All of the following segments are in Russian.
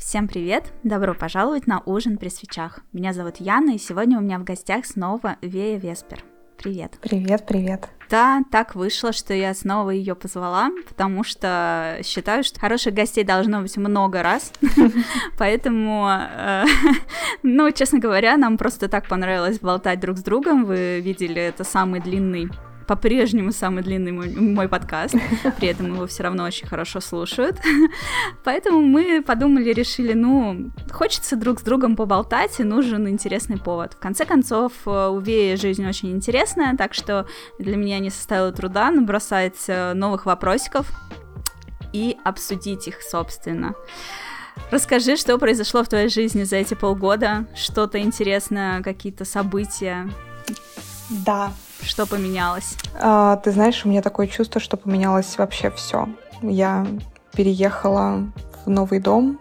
Всем привет! Добро пожаловать на ужин при свечах. Меня зовут Яна, и сегодня у меня в гостях снова Вея Веспер. Привет. Привет, привет. Да, так вышло, что я снова ее позвала, потому что считаю, что хороших гостей должно быть много раз. Поэтому, э, ну, честно говоря, нам просто так понравилось болтать друг с другом. Вы видели, это самый длинный по-прежнему самый длинный мой, мой подкаст, при этом его все равно очень хорошо слушают. Поэтому мы подумали, решили, ну, хочется друг с другом поболтать, и нужен интересный повод. В конце концов, э, у Веи жизнь очень интересная, так что для меня не составило труда набросать э, новых вопросиков и обсудить их, собственно. Расскажи, что произошло в твоей жизни за эти полгода, что-то интересное, какие-то события. Да, что поменялось? А, ты знаешь, у меня такое чувство, что поменялось вообще все. Я переехала в новый дом,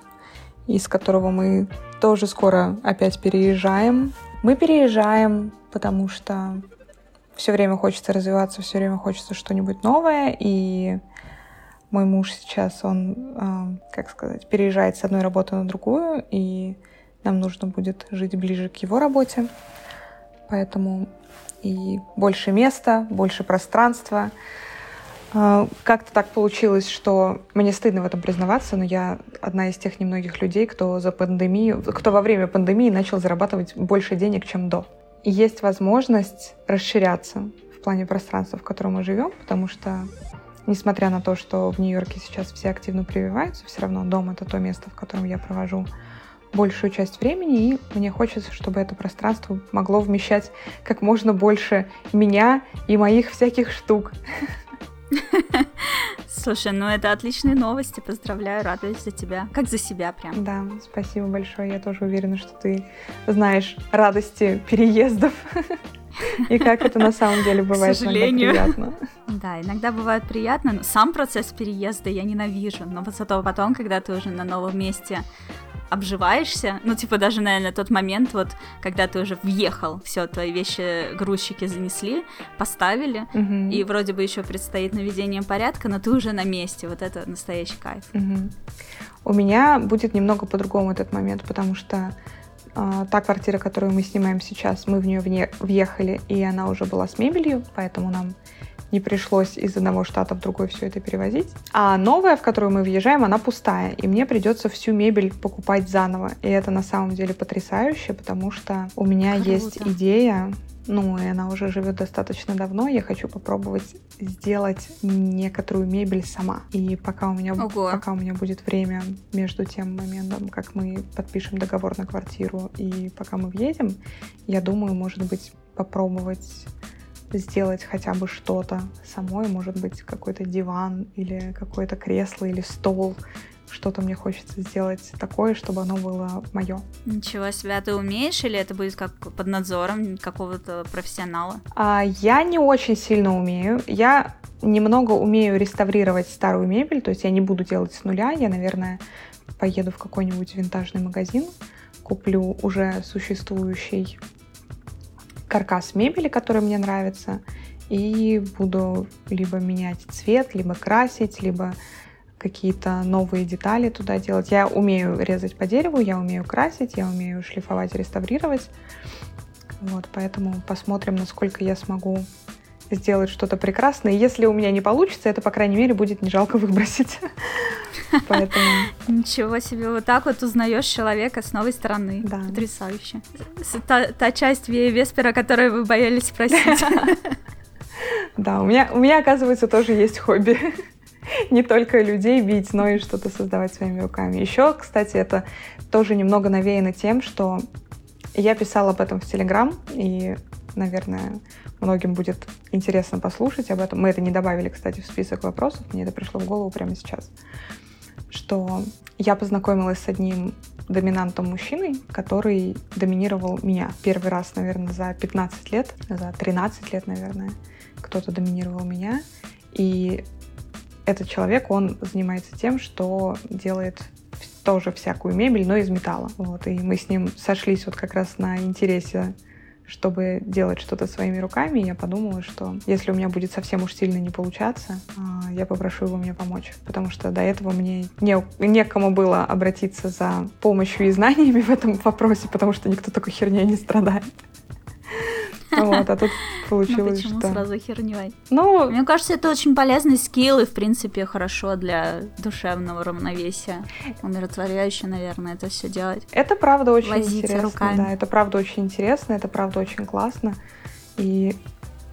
из которого мы тоже скоро опять переезжаем. Мы переезжаем, потому что все время хочется развиваться, все время хочется что-нибудь новое, и мой муж сейчас, он, а, как сказать, переезжает с одной работы на другую, и нам нужно будет жить ближе к его работе. Поэтому и больше места, больше пространства. А, как-то так получилось, что мне стыдно в этом признаваться, но я одна из тех немногих людей, кто за пандемию, кто во время пандемии начал зарабатывать больше денег, чем до. И есть возможность расширяться в плане пространства, в котором мы живем, потому что, несмотря на то, что в Нью-Йорке сейчас все активно прививаются, все равно дом — это то место, в котором я провожу большую часть времени, и мне хочется, чтобы это пространство могло вмещать как можно больше меня и моих всяких штук. Слушай, ну это отличные новости, поздравляю, радуюсь за тебя, как за себя прям. Да, спасибо большое, я тоже уверена, что ты знаешь радости переездов и как это на самом деле бывает К сожалению. приятно. Да, иногда бывает приятно, но сам процесс переезда я ненавижу, но вот зато потом, когда ты уже на новом месте обживаешься, ну, типа, даже, наверное, тот момент, вот, когда ты уже въехал, все, твои вещи грузчики занесли, поставили, угу. и вроде бы еще предстоит наведение порядка, но ты уже на месте, вот это настоящий кайф. Угу. У меня будет немного по-другому этот момент, потому что э, та квартира, которую мы снимаем сейчас, мы в нее въехали, и она уже была с мебелью, поэтому нам не пришлось из одного штата в другой все это перевозить. А новая, в которую мы въезжаем, она пустая, и мне придется всю мебель покупать заново. И это на самом деле потрясающе, потому что у меня Круто. есть идея, ну, и она уже живет достаточно давно, я хочу попробовать сделать некоторую мебель сама. И пока у меня, Ого. пока у меня будет время между тем моментом, как мы подпишем договор на квартиру и пока мы въедем, я думаю, может быть, попробовать сделать хотя бы что-то самой, может быть, какой-то диван или какое-то кресло или стол, что-то мне хочется сделать такое, чтобы оно было мое. Ничего себе, а ты умеешь или это будет как под надзором какого-то профессионала? А, я не очень сильно умею. Я немного умею реставрировать старую мебель, то есть я не буду делать с нуля. Я, наверное, поеду в какой-нибудь винтажный магазин, куплю уже существующий каркас мебели, который мне нравится, и буду либо менять цвет, либо красить, либо какие-то новые детали туда делать. Я умею резать по дереву, я умею красить, я умею шлифовать, реставрировать. Вот, поэтому посмотрим, насколько я смогу сделать что-то прекрасное. Если у меня не получится, это, по крайней мере, будет не жалко выбросить. Поэтому... Ничего себе, вот так вот узнаешь человека с новой стороны. Да. Потрясающе. Та, та часть Веспера, которую вы боялись спросить. Да, у меня, у меня, оказывается, тоже есть хобби. Не только людей бить, но и что-то создавать своими руками. Еще, кстати, это тоже немного навеяно тем, что я писала об этом в Телеграм, и, наверное, многим будет интересно послушать об этом. Мы это не добавили, кстати, в список вопросов, мне это пришло в голову прямо сейчас что я познакомилась с одним доминантом мужчиной, который доминировал меня. Первый раз, наверное, за 15 лет, за 13 лет, наверное, кто-то доминировал меня. И этот человек, он занимается тем, что делает тоже всякую мебель, но из металла. Вот, и мы с ним сошлись вот как раз на интересе чтобы делать что-то своими руками, я подумала, что если у меня будет совсем уж сильно не получаться, а, я попрошу его мне помочь. Потому что до этого мне не, некому было обратиться за помощью и знаниями в этом вопросе, потому что никто такой херней не страдает. Вот, а тут получилось, ну, почему что... сразу херней? Ну... Мне кажется, это очень полезный скилл и, в принципе, хорошо для душевного равновесия. Умиротворяюще, наверное, это все делать. Это правда очень Возиться интересно. руками. Да, это правда очень интересно, это правда очень классно. И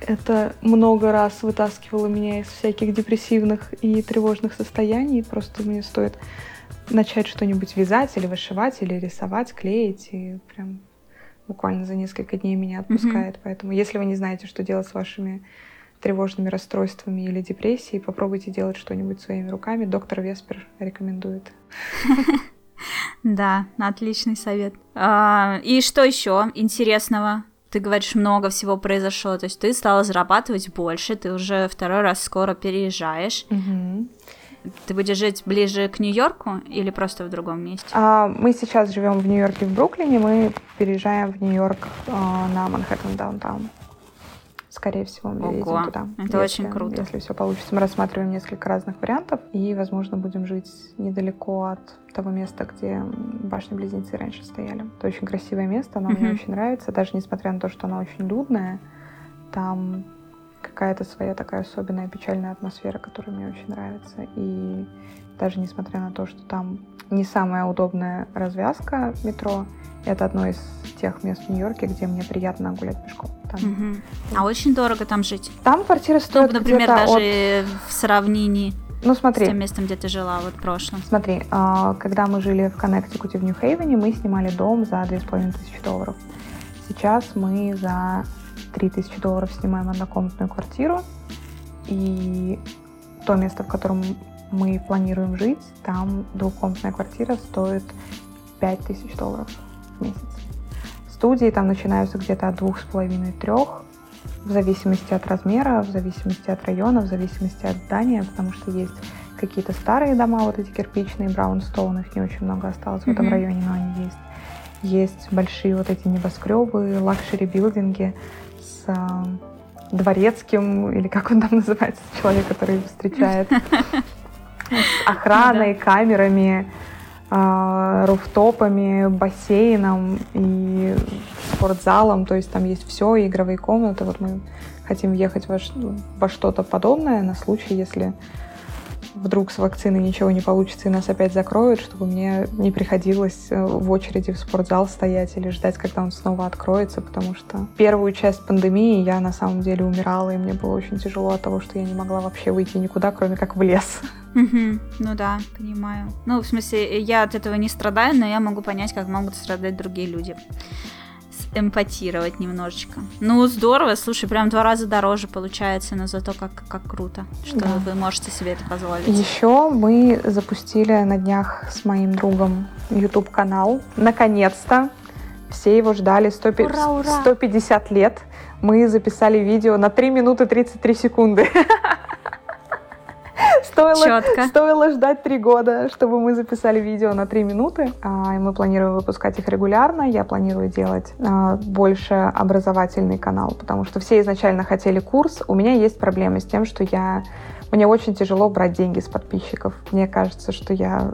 это много раз вытаскивало меня из всяких депрессивных и тревожных состояний. Просто мне стоит начать что-нибудь вязать или вышивать, или рисовать, клеить, и прям буквально за несколько дней меня отпускает. Mm-hmm. Поэтому, если вы не знаете, что делать с вашими тревожными расстройствами или депрессией, попробуйте делать что-нибудь своими руками. Доктор Веспер рекомендует. Да, отличный совет. А, и что еще интересного? Ты говоришь, много всего произошло. То есть ты стала зарабатывать больше, ты уже второй раз скоро переезжаешь. Ты будешь жить ближе к Нью-Йорку или просто в другом месте? А, мы сейчас живем в Нью-Йорке, в Бруклине. Мы переезжаем в Нью-Йорк а, на Манхэттен даунтаун. Скорее всего, мы едем туда. Это если, очень круто. Если все получится, мы рассматриваем несколько разных вариантов и, возможно, будем жить недалеко от того места, где башни-близнецы раньше стояли. Это очень красивое место, оно mm-hmm. мне очень нравится, даже несмотря на то, что оно очень людное. Там какая-то своя такая особенная печальная атмосфера, которая мне очень нравится. И даже несмотря на то, что там не самая удобная развязка метро, это одно из тех мест в Нью-Йорке, где мне приятно гулять пешком. Там. Угу. А очень дорого там жить? Там квартира стоит ну, например, даже от... в сравнении ну, смотри. с тем местом, где ты жила вот в прошлом. Смотри, а, когда мы жили в Коннектикуте в Нью-Хейвене, мы снимали дом за 2500 долларов. Сейчас мы за 3000 долларов снимаем однокомнатную квартиру, и то место, в котором мы планируем жить, там двухкомнатная квартира стоит 5000 долларов в месяц. Студии там начинаются где-то от двух с половиной трех, в зависимости от размера, в зависимости от района, в зависимости от здания, потому что есть какие-то старые дома, вот эти кирпичные, brownstone, их не очень много осталось mm-hmm. в этом районе, но они есть. Есть большие вот эти небоскребы, luxury building и, дворецким, или как он там называется, человек, который встречает, с охраной, камерами, а, руфтопами, бассейном и спортзалом, то есть там есть все, игровые комнаты. Вот мы хотим въехать во, во что-то подобное на случай, если вдруг с вакциной ничего не получится и нас опять закроют, чтобы мне не приходилось э, в очереди в спортзал стоять или ждать, когда он снова откроется, потому что первую часть пандемии я на самом деле умирала, и мне было очень тяжело от того, что я не могла вообще выйти никуда, кроме как в лес. Ну да, понимаю. Ну, в смысле, я от этого не страдаю, но я могу понять, как могут страдать другие люди эмпатировать немножечко. Ну, здорово, слушай, прям два раза дороже получается, но зато как, как круто, что да. вы можете себе это позволить. Еще мы запустили на днях с моим другом YouTube канал. Наконец-то. Все его ждали 100, ура, ура. 150 лет. Мы записали видео на 3 минуты 33 секунды. Стоило, стоило ждать три года, чтобы мы записали видео на три минуты. А, и мы планируем выпускать их регулярно. Я планирую делать а, больше образовательный канал, потому что все изначально хотели курс. У меня есть проблемы с тем, что я... Мне очень тяжело брать деньги с подписчиков. Мне кажется, что я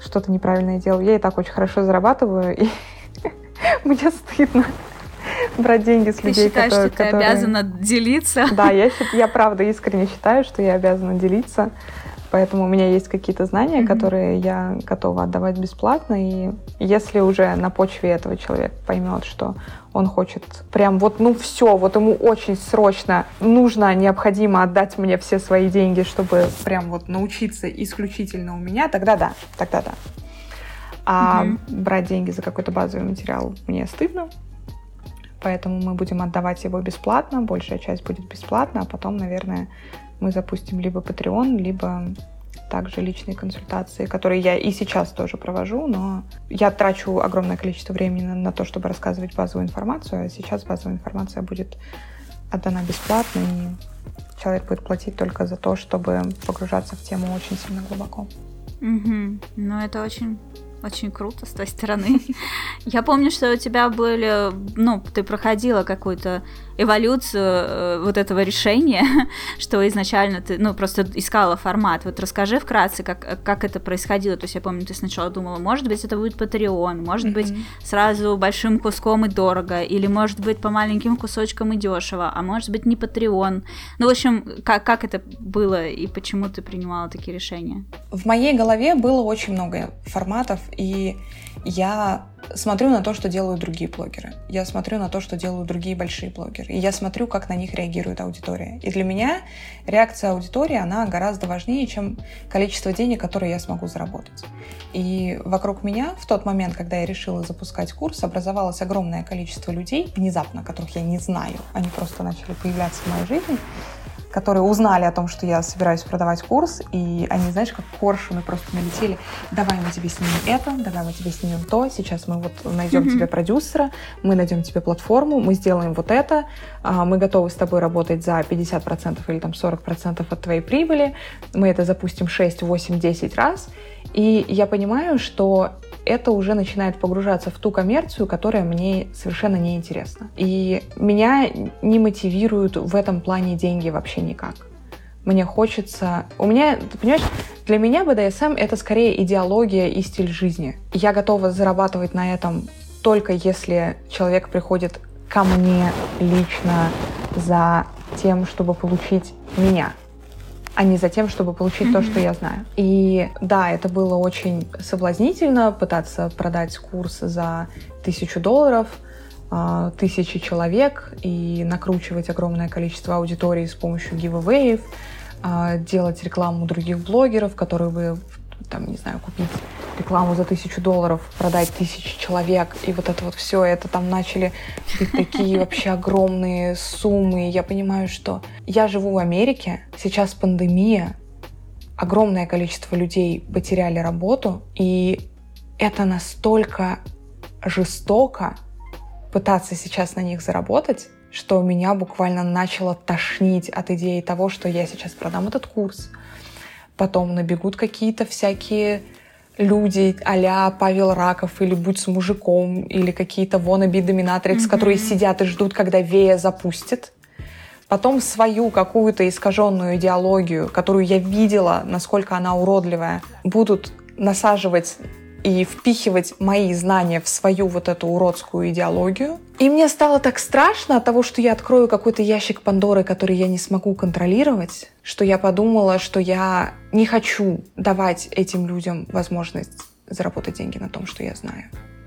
что-то неправильное делаю. Я и так очень хорошо зарабатываю, и мне стыдно брать деньги с людей, ты считаешь, которые... что ты обязана делиться? Да, я, я правда искренне считаю, что я обязана делиться. Поэтому у меня есть какие-то знания, mm-hmm. которые я готова отдавать бесплатно. И если уже на почве этого человек поймет, что он хочет прям вот, ну все, вот ему очень срочно нужно, необходимо отдать мне все свои деньги, чтобы прям вот научиться исключительно у меня, тогда да, тогда да. А mm-hmm. брать деньги за какой-то базовый материал мне стыдно, поэтому мы будем отдавать его бесплатно, большая часть будет бесплатна, а потом, наверное, мы запустим либо Patreon, либо также личные консультации, которые я и сейчас тоже провожу, но я трачу огромное количество времени на, на то, чтобы рассказывать базовую информацию, а сейчас базовая информация будет отдана бесплатно, и человек будет платить только за то, чтобы погружаться в тему очень сильно глубоко. Угу. Ну, это очень очень круто с той стороны. Я помню, что у тебя были, ну, ты проходила какую-то эволюцию э, вот этого решения, что изначально ты, ну, просто искала формат. Вот расскажи вкратце, как, как это происходило. То есть я помню, ты сначала думала, может быть, это будет Patreon, может mm-hmm. быть, сразу большим куском и дорого, или может быть, по маленьким кусочкам и дешево, а может быть, не Patreon. Ну, в общем, как, как это было и почему ты принимала такие решения? В моей голове было очень много форматов, и я смотрю на то, что делают другие блогеры. Я смотрю на то, что делают другие большие блогеры. И я смотрю, как на них реагирует аудитория. И для меня реакция аудитории, она гораздо важнее, чем количество денег, которые я смогу заработать. И вокруг меня в тот момент, когда я решила запускать курс, образовалось огромное количество людей, внезапно, которых я не знаю. Они просто начали появляться в моей жизни которые узнали о том, что я собираюсь продавать курс, и они, знаешь, как коршуны просто налетели. Давай мы тебе снимем это, давай мы тебе снимем то, сейчас мы вот найдем mm-hmm. тебе продюсера, мы найдем тебе платформу, мы сделаем вот это, а, мы готовы с тобой работать за 50% или там 40% от твоей прибыли, мы это запустим 6, 8, 10 раз, и я понимаю, что это уже начинает погружаться в ту коммерцию, которая мне совершенно не интересна. И меня не мотивируют в этом плане деньги вообще никак. Мне хочется... У меня, ты понимаешь, для меня БДСМ — это скорее идеология и стиль жизни. Я готова зарабатывать на этом только если человек приходит ко мне лично за тем, чтобы получить меня а не за тем, чтобы получить mm-hmm. то, что я знаю. И да, это было очень соблазнительно пытаться продать курс за тысячу долларов, а, тысячи человек и накручивать огромное количество аудитории с помощью giveaway, а, делать рекламу других блогеров, которые вы там, не знаю, купить рекламу за тысячу долларов, продать тысячи человек, и вот это вот все, это там начали быть такие вообще огромные суммы. Я понимаю, что я живу в Америке, сейчас пандемия, огромное количество людей потеряли работу, и это настолько жестоко пытаться сейчас на них заработать, что меня буквально начало тошнить от идеи того, что я сейчас продам этот курс, потом набегут какие-то всякие люди а Павел Раков или «Будь с мужиком» или какие-то wannabe доминатрикс, mm-hmm. которые сидят и ждут, когда Вея запустит. Потом свою какую-то искаженную идеологию, которую я видела, насколько она уродливая, будут насаживать и впихивать мои знания в свою вот эту уродскую идеологию. И мне стало так страшно от того, что я открою какой-то ящик Пандоры, который я не смогу контролировать, что я подумала, что я не хочу давать этим людям возможность заработать деньги на том, что я знаю.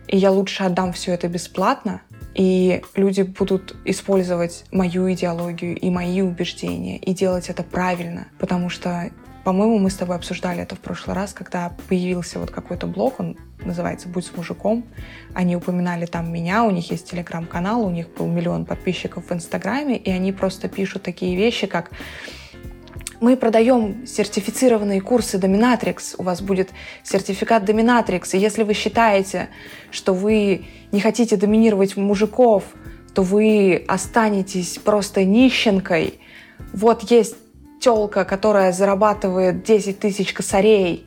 И я лучше отдам все это бесплатно, и люди будут использовать мою идеологию и мои убеждения и делать это правильно, потому что по-моему, мы с тобой обсуждали это в прошлый раз, когда появился вот какой-то блог, он называется «Будь с мужиком». Они упоминали там меня, у них есть телеграм-канал, у них был миллион подписчиков в Инстаграме, и они просто пишут такие вещи, как мы продаем сертифицированные курсы Dominatrix, у вас будет сертификат Dominatrix, и если вы считаете, что вы не хотите доминировать мужиков, то вы останетесь просто нищенкой. Вот есть телка, которая зарабатывает 10 тысяч косарей,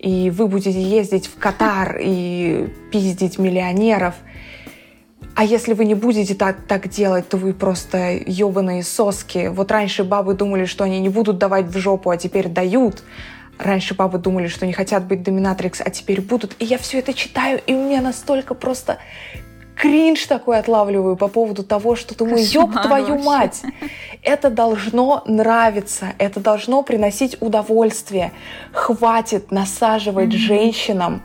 и вы будете ездить в Катар и пиздить миллионеров. А если вы не будете так, так делать, то вы просто ебаные соски. Вот раньше бабы думали, что они не будут давать в жопу, а теперь дают. Раньше бабы думали, что не хотят быть доминатрикс, а теперь будут. И я все это читаю, и у меня настолько просто кринж такой отлавливаю по поводу того, что думаю, ёб твою мать, это должно нравиться, это должно приносить удовольствие. Хватит насаживать mm-hmm. женщинам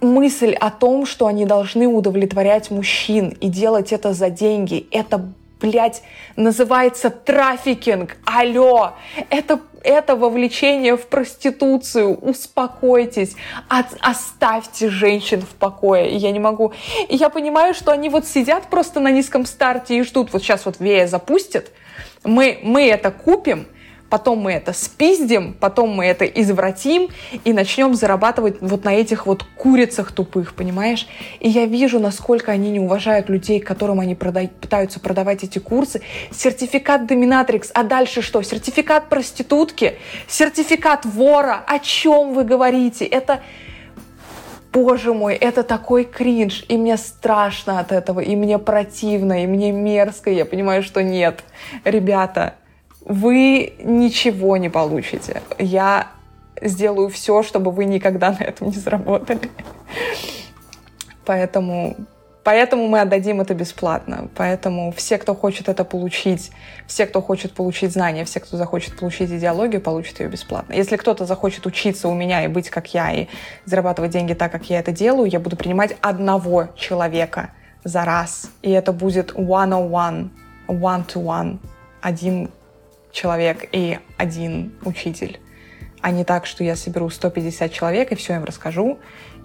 мысль о том, что они должны удовлетворять мужчин и делать это за деньги. Это блядь, называется трафикинг. Алло, это, это вовлечение в проституцию. Успокойтесь, от, оставьте женщин в покое. Я не могу. И я понимаю, что они вот сидят просто на низком старте и ждут. Вот сейчас вот Вея запустит, мы, мы это купим, потом мы это спиздим, потом мы это извратим и начнем зарабатывать вот на этих вот курицах тупых, понимаешь? И я вижу, насколько они не уважают людей, которым они продай, пытаются продавать эти курсы. Сертификат доминатрикс, а дальше что? Сертификат проститутки, сертификат вора. О чем вы говорите? Это боже мой, это такой кринж, и мне страшно от этого, и мне противно, и мне мерзко, я понимаю, что нет. Ребята, вы ничего не получите. Я сделаю все, чтобы вы никогда на этом не заработали. Поэтому Поэтому мы отдадим это бесплатно. Поэтому все, кто хочет это получить, все, кто хочет получить знания, все, кто захочет получить идеологию, получат ее бесплатно. Если кто-то захочет учиться у меня и быть как я, и зарабатывать деньги так, как я это делаю, я буду принимать одного человека за раз. И это будет one-on-one, one-to-one, один человек и один учитель а не так, что я соберу 150 человек и все им расскажу,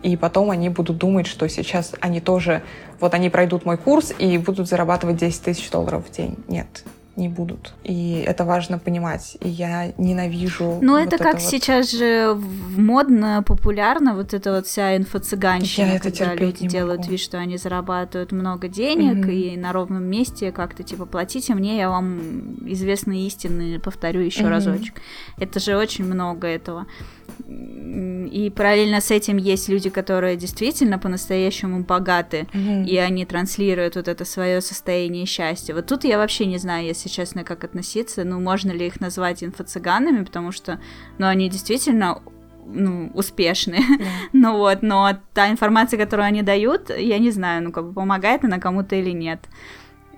и потом они будут думать, что сейчас они тоже, вот они пройдут мой курс и будут зарабатывать 10 тысяч долларов в день. Нет не будут. И это важно понимать. И я ненавижу. Ну, вот это как вот... сейчас же модно, популярно, вот эта вот вся инфо-цыганщина, я когда люди делают могу. вид, что они зарабатывают много денег, mm-hmm. и на ровном месте как-то типа платите мне, я вам известные истины повторю еще mm-hmm. разочек. Это же очень много этого. И параллельно с этим есть люди, которые действительно по-настоящему богаты, mm-hmm. и они транслируют вот это свое состояние счастья. Вот тут я вообще не знаю, если честно, как относиться. Ну, можно ли их назвать инфо-цыганами, потому что, ну, они действительно ну, успешные. Yeah. ну вот, но та информация, которую они дают, я не знаю, ну, как бы помогает она кому-то или нет.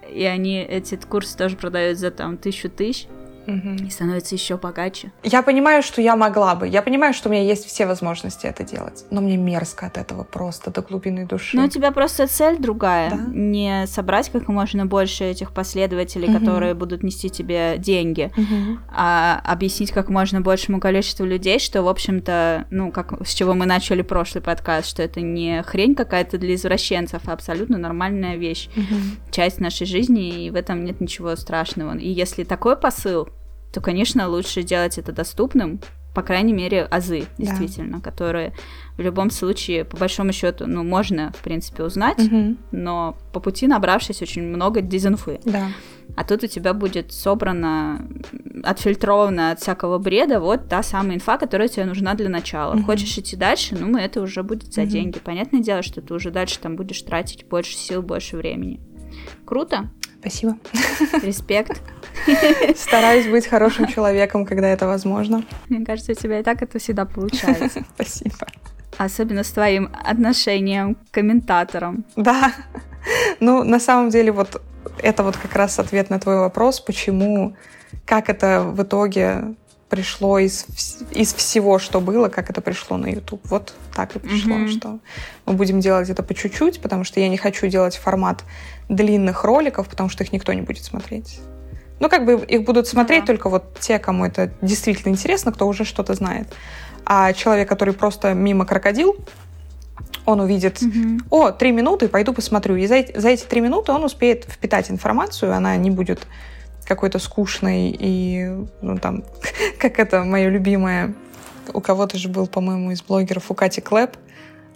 И они эти курсы тоже продают за там тысячу тысяч угу. и становится еще богаче. Я понимаю, что я могла бы. Я понимаю, что у меня есть все возможности это делать. Но мне мерзко от этого просто до глубины души. Но у тебя просто цель другая. Да? Не собрать как можно больше этих последователей, угу. которые будут нести тебе деньги, угу. а объяснить как можно большему количеству людей, что, в общем-то, ну, как с чего мы начали прошлый подкаст, что это не хрень какая-то для извращенцев, а абсолютно нормальная вещь. Угу. Часть нашей жизни, и в этом нет ничего страшного. И если такой посыл, то, конечно, лучше делать это доступным, по крайней мере, азы, действительно, да. которые в любом случае, по большому счету, ну, можно, в принципе, узнать, угу. но по пути набравшись очень много дезинфы. Да. А тут у тебя будет собрано, отфильтровано от всякого бреда вот та самая инфа, которая тебе нужна для начала. Угу. Хочешь идти дальше, ну, это уже будет за угу. деньги. Понятное дело, что ты уже дальше там будешь тратить больше сил, больше времени. Круто? Спасибо. Респект. Стараюсь быть хорошим человеком, когда это возможно. Мне кажется, у тебя и так это всегда получается. Спасибо. Особенно с твоим отношением к комментаторам. Да. Ну, на самом деле, вот это вот как раз ответ на твой вопрос, почему, как это в итоге пришло из, из всего, что было, как это пришло на YouTube. Вот так и пришло, mm-hmm. что мы будем делать это по чуть-чуть, потому что я не хочу делать формат длинных роликов, потому что их никто не будет смотреть. Ну, как бы их будут смотреть да. только вот те, кому это действительно интересно, кто уже что-то знает. А человек, который просто мимо крокодил, он увидит, угу. о, три минуты, пойду посмотрю. И за, за эти три минуты он успеет впитать информацию, она не будет какой-то скучной и, ну, там, как это мое любимое, у кого-то же был, по-моему, из блогеров, у Кати Клэп,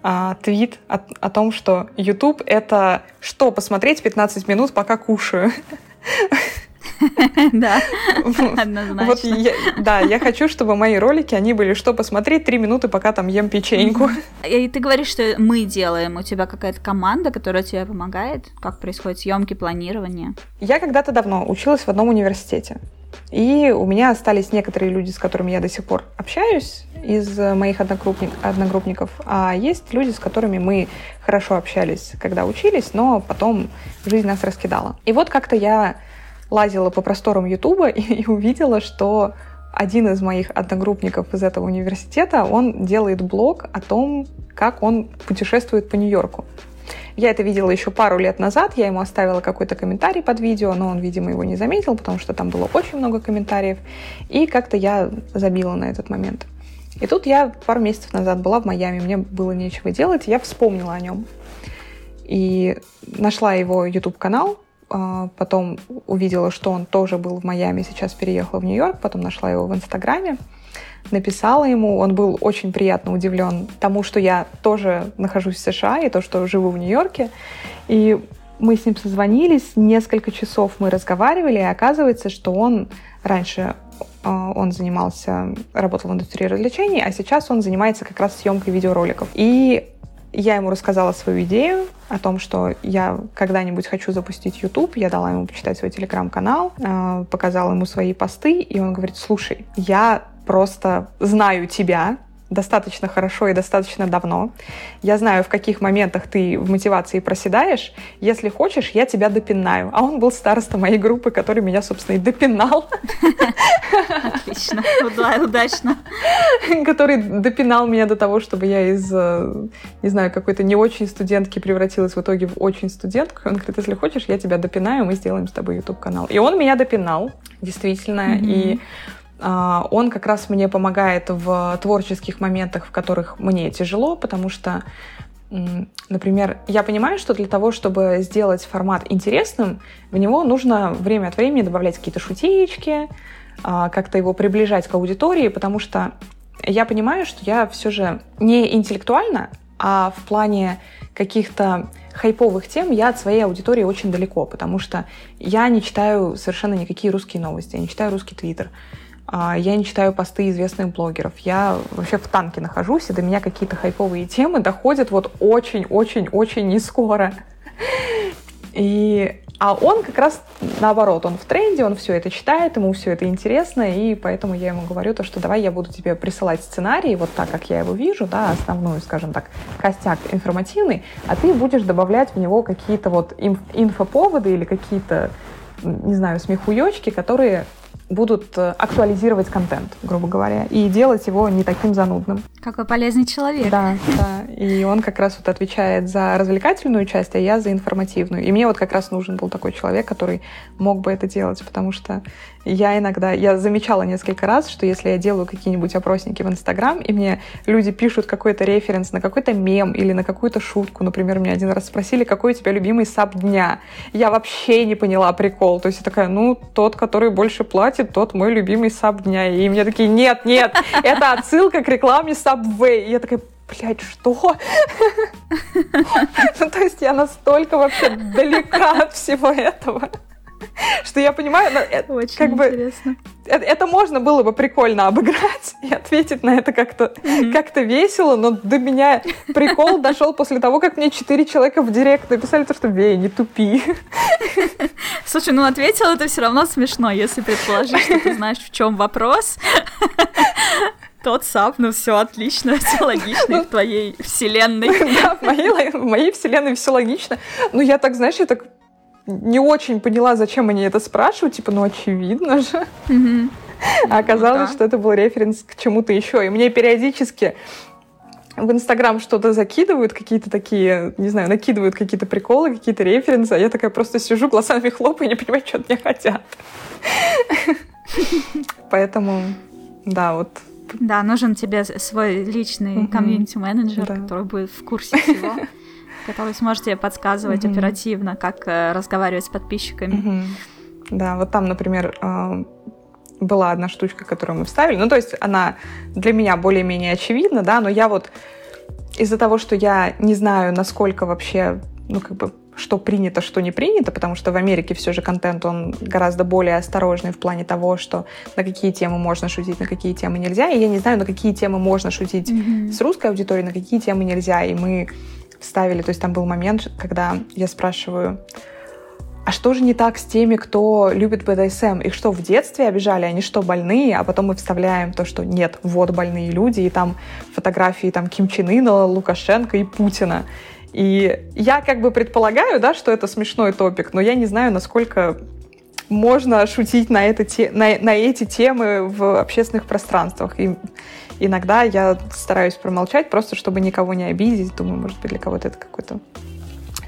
а, твит о, о том, что YouTube — это что, посмотреть 15 минут, пока кушаю. Да, однозначно. Вот да, я хочу, чтобы мои ролики, они были, что посмотреть, три минуты, пока там ем печеньку. И ты говоришь, что мы делаем. У тебя какая-то команда, которая тебе помогает? Как происходит съемки, планирование? Я когда-то давно училась в одном университете. И у меня остались некоторые люди, с которыми я до сих пор общаюсь из моих одногруппник, одногруппников, а есть люди, с которыми мы хорошо общались, когда учились, но потом жизнь нас раскидала. И вот как-то я лазила по просторам Ютуба и, и увидела, что один из моих одногруппников из этого университета, он делает блог о том, как он путешествует по Нью-Йорку. Я это видела еще пару лет назад, я ему оставила какой-то комментарий под видео, но он, видимо, его не заметил, потому что там было очень много комментариев, и как-то я забила на этот момент. И тут я пару месяцев назад была в Майами, мне было нечего делать, я вспомнила о нем. И нашла его YouTube-канал, потом увидела, что он тоже был в Майами, сейчас переехал в Нью-Йорк, потом нашла его в Инстаграме, написала ему, он был очень приятно удивлен тому, что я тоже нахожусь в США и то, что живу в Нью-Йорке. И мы с ним созвонились, несколько часов мы разговаривали, и оказывается, что он раньше а, он занимался, работал в индустрии развлечений, а сейчас он занимается как раз съемкой видеороликов. И я ему рассказала свою идею о том, что я когда-нибудь хочу запустить YouTube. Я дала ему почитать свой телеграм-канал, э, показала ему свои посты, и он говорит, слушай, я просто знаю тебя, достаточно хорошо и достаточно давно. Я знаю, в каких моментах ты в мотивации проседаешь. Если хочешь, я тебя допинаю. А он был староста моей группы, который меня, собственно, и допинал. Отлично, удачно. Который допинал меня до того, чтобы я из, э, не знаю, какой-то не очень студентки превратилась в итоге в очень студентку. Он говорит, если хочешь, я тебя допинаю, мы сделаем с тобой YouTube-канал. И он меня допинал, действительно. И он как раз мне помогает в творческих моментах, в которых мне тяжело, потому что, например, я понимаю, что для того, чтобы сделать формат интересным, в него нужно время от времени добавлять какие-то шутечки, а, как-то его приближать к аудитории, потому что я понимаю, что я все же не интеллектуально, а в плане каких-то хайповых тем я от своей аудитории очень далеко, потому что я не читаю совершенно никакие русские новости, я не читаю русский твиттер. А, я не читаю посты известных блогеров. Я вообще в танке нахожусь, и до меня какие-то хайповые темы доходят вот очень-очень-очень не скоро. И а он как раз наоборот, он в тренде, он все это читает, ему все это интересно, и поэтому я ему говорю то, что давай я буду тебе присылать сценарий вот так, как я его вижу, да, основную, скажем так, костяк информативный, а ты будешь добавлять в него какие-то вот инф инфоповоды или какие-то, не знаю, смехуёчки, которые будут э, актуализировать контент, грубо говоря, и делать его не таким занудным. Какой полезный человек. Да, да. И он как раз вот отвечает за развлекательную часть, а я за информативную. И мне вот как раз нужен был такой человек, который мог бы это делать, потому что я иногда, я замечала несколько раз, что если я делаю какие-нибудь опросники в Инстаграм, и мне люди пишут какой-то референс на какой-то мем или на какую-то шутку, например, меня один раз спросили, какой у тебя любимый саб дня. Я вообще не поняла прикол. То есть я такая, ну, тот, который больше платит, тот мой любимый саб дня. И мне такие, нет, нет, это отсылка к рекламе Subway. И я такая, блядь, что? Ну, то есть я настолько вообще далека от всего этого. Что я понимаю, это, Очень как интересно. бы это, это можно было бы прикольно обыграть и ответить на это как-то mm-hmm. как весело, но до меня прикол дошел после того, как мне четыре человека в директ написали то, что Вея, не тупи. Слушай, ну ответил это все равно смешно, если предположить, что ты знаешь, в чем вопрос. Тот сап, ну все отлично, все логично в твоей вселенной. Да, в моей, в моей вселенной все логично. Ну, я так, знаешь, я так не очень поняла, зачем они это спрашивают, типа, ну, очевидно же. А оказалось, что это был референс к чему-то еще. И мне периодически в Инстаграм что-то закидывают, какие-то такие, не знаю, накидывают какие-то приколы, какие-то референсы, а я такая просто сижу, глазами хлопаю и не понимаю, что от меня хотят. Поэтому, да, вот. Да, нужен тебе свой личный комьюнити-менеджер, который будет в курсе всего который сможет тебе подсказывать mm-hmm. оперативно, как э, разговаривать с подписчиками. Mm-hmm. Да, вот там, например, э, была одна штучка, которую мы вставили. Ну, то есть она для меня более-менее очевидна, да, но я вот из-за того, что я не знаю, насколько вообще, ну, как бы, что принято, что не принято, потому что в Америке все же контент, он гораздо более осторожный в плане того, что на какие темы можно шутить, на какие темы нельзя. И я не знаю, на какие темы можно шутить mm-hmm. с русской аудиторией, на какие темы нельзя. И мы вставили. То есть там был момент, когда я спрашиваю, а что же не так с теми, кто любит БДСМ? Их что, в детстве обижали? Они что, больные? А потом мы вставляем то, что нет, вот больные люди, и там фотографии там Ким Чен Ына, Лукашенко и Путина. И я как бы предполагаю, да, что это смешной топик, но я не знаю, насколько можно шутить на, это те, на, на эти темы в общественных пространствах. И Иногда я стараюсь промолчать, просто чтобы никого не обидеть. Думаю, может быть, для кого-то это какой-то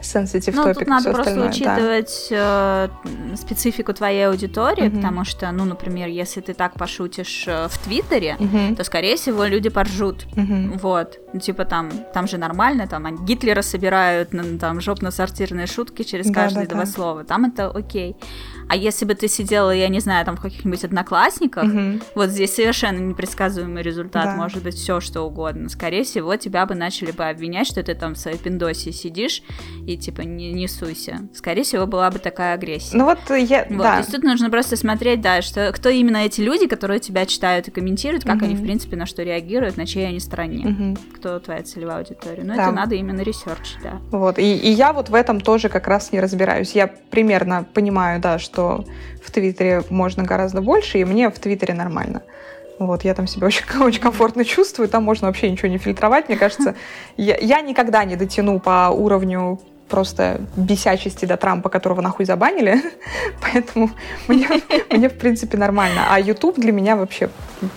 sensitive ну, topic, тут надо просто остальное, учитывать да. э, специфику твоей аудитории, mm-hmm. потому что, ну, например, если ты так пошутишь э, в Твиттере, mm-hmm. то, скорее всего, люди поржут. Mm-hmm. Вот. Ну, типа там, там же нормально, там они Гитлера собирают, там жопно-сортирные шутки через да, каждые да, два да. слова. Там это окей. А если бы ты сидела, я не знаю, там в каких-нибудь одноклассниках, угу. вот здесь совершенно непредсказуемый результат, да. может быть все что угодно. Скорее всего, тебя бы начали бы обвинять, что ты там в своей пиндосе сидишь и типа не, не суйся. Скорее всего, была бы такая агрессия. Ну вот я, вот, да. То есть тут нужно просто смотреть, да, что кто именно эти люди, которые тебя читают и комментируют, как mm-hmm. они, в принципе, на что реагируют, на чьей они стороне, mm-hmm. кто твоя целевая аудитория. Ну, да. это надо именно research, да. Вот, и, и я вот в этом тоже как раз не разбираюсь. Я примерно понимаю, да, что в Твиттере можно гораздо больше, и мне в Твиттере нормально. Вот, я там себя очень, очень комфортно чувствую, там можно вообще ничего не фильтровать. Мне кажется, я, я никогда не дотяну по уровню просто бесячести до Трампа, которого нахуй забанили. Поэтому мне, мне, в принципе, нормально. А YouTube для меня вообще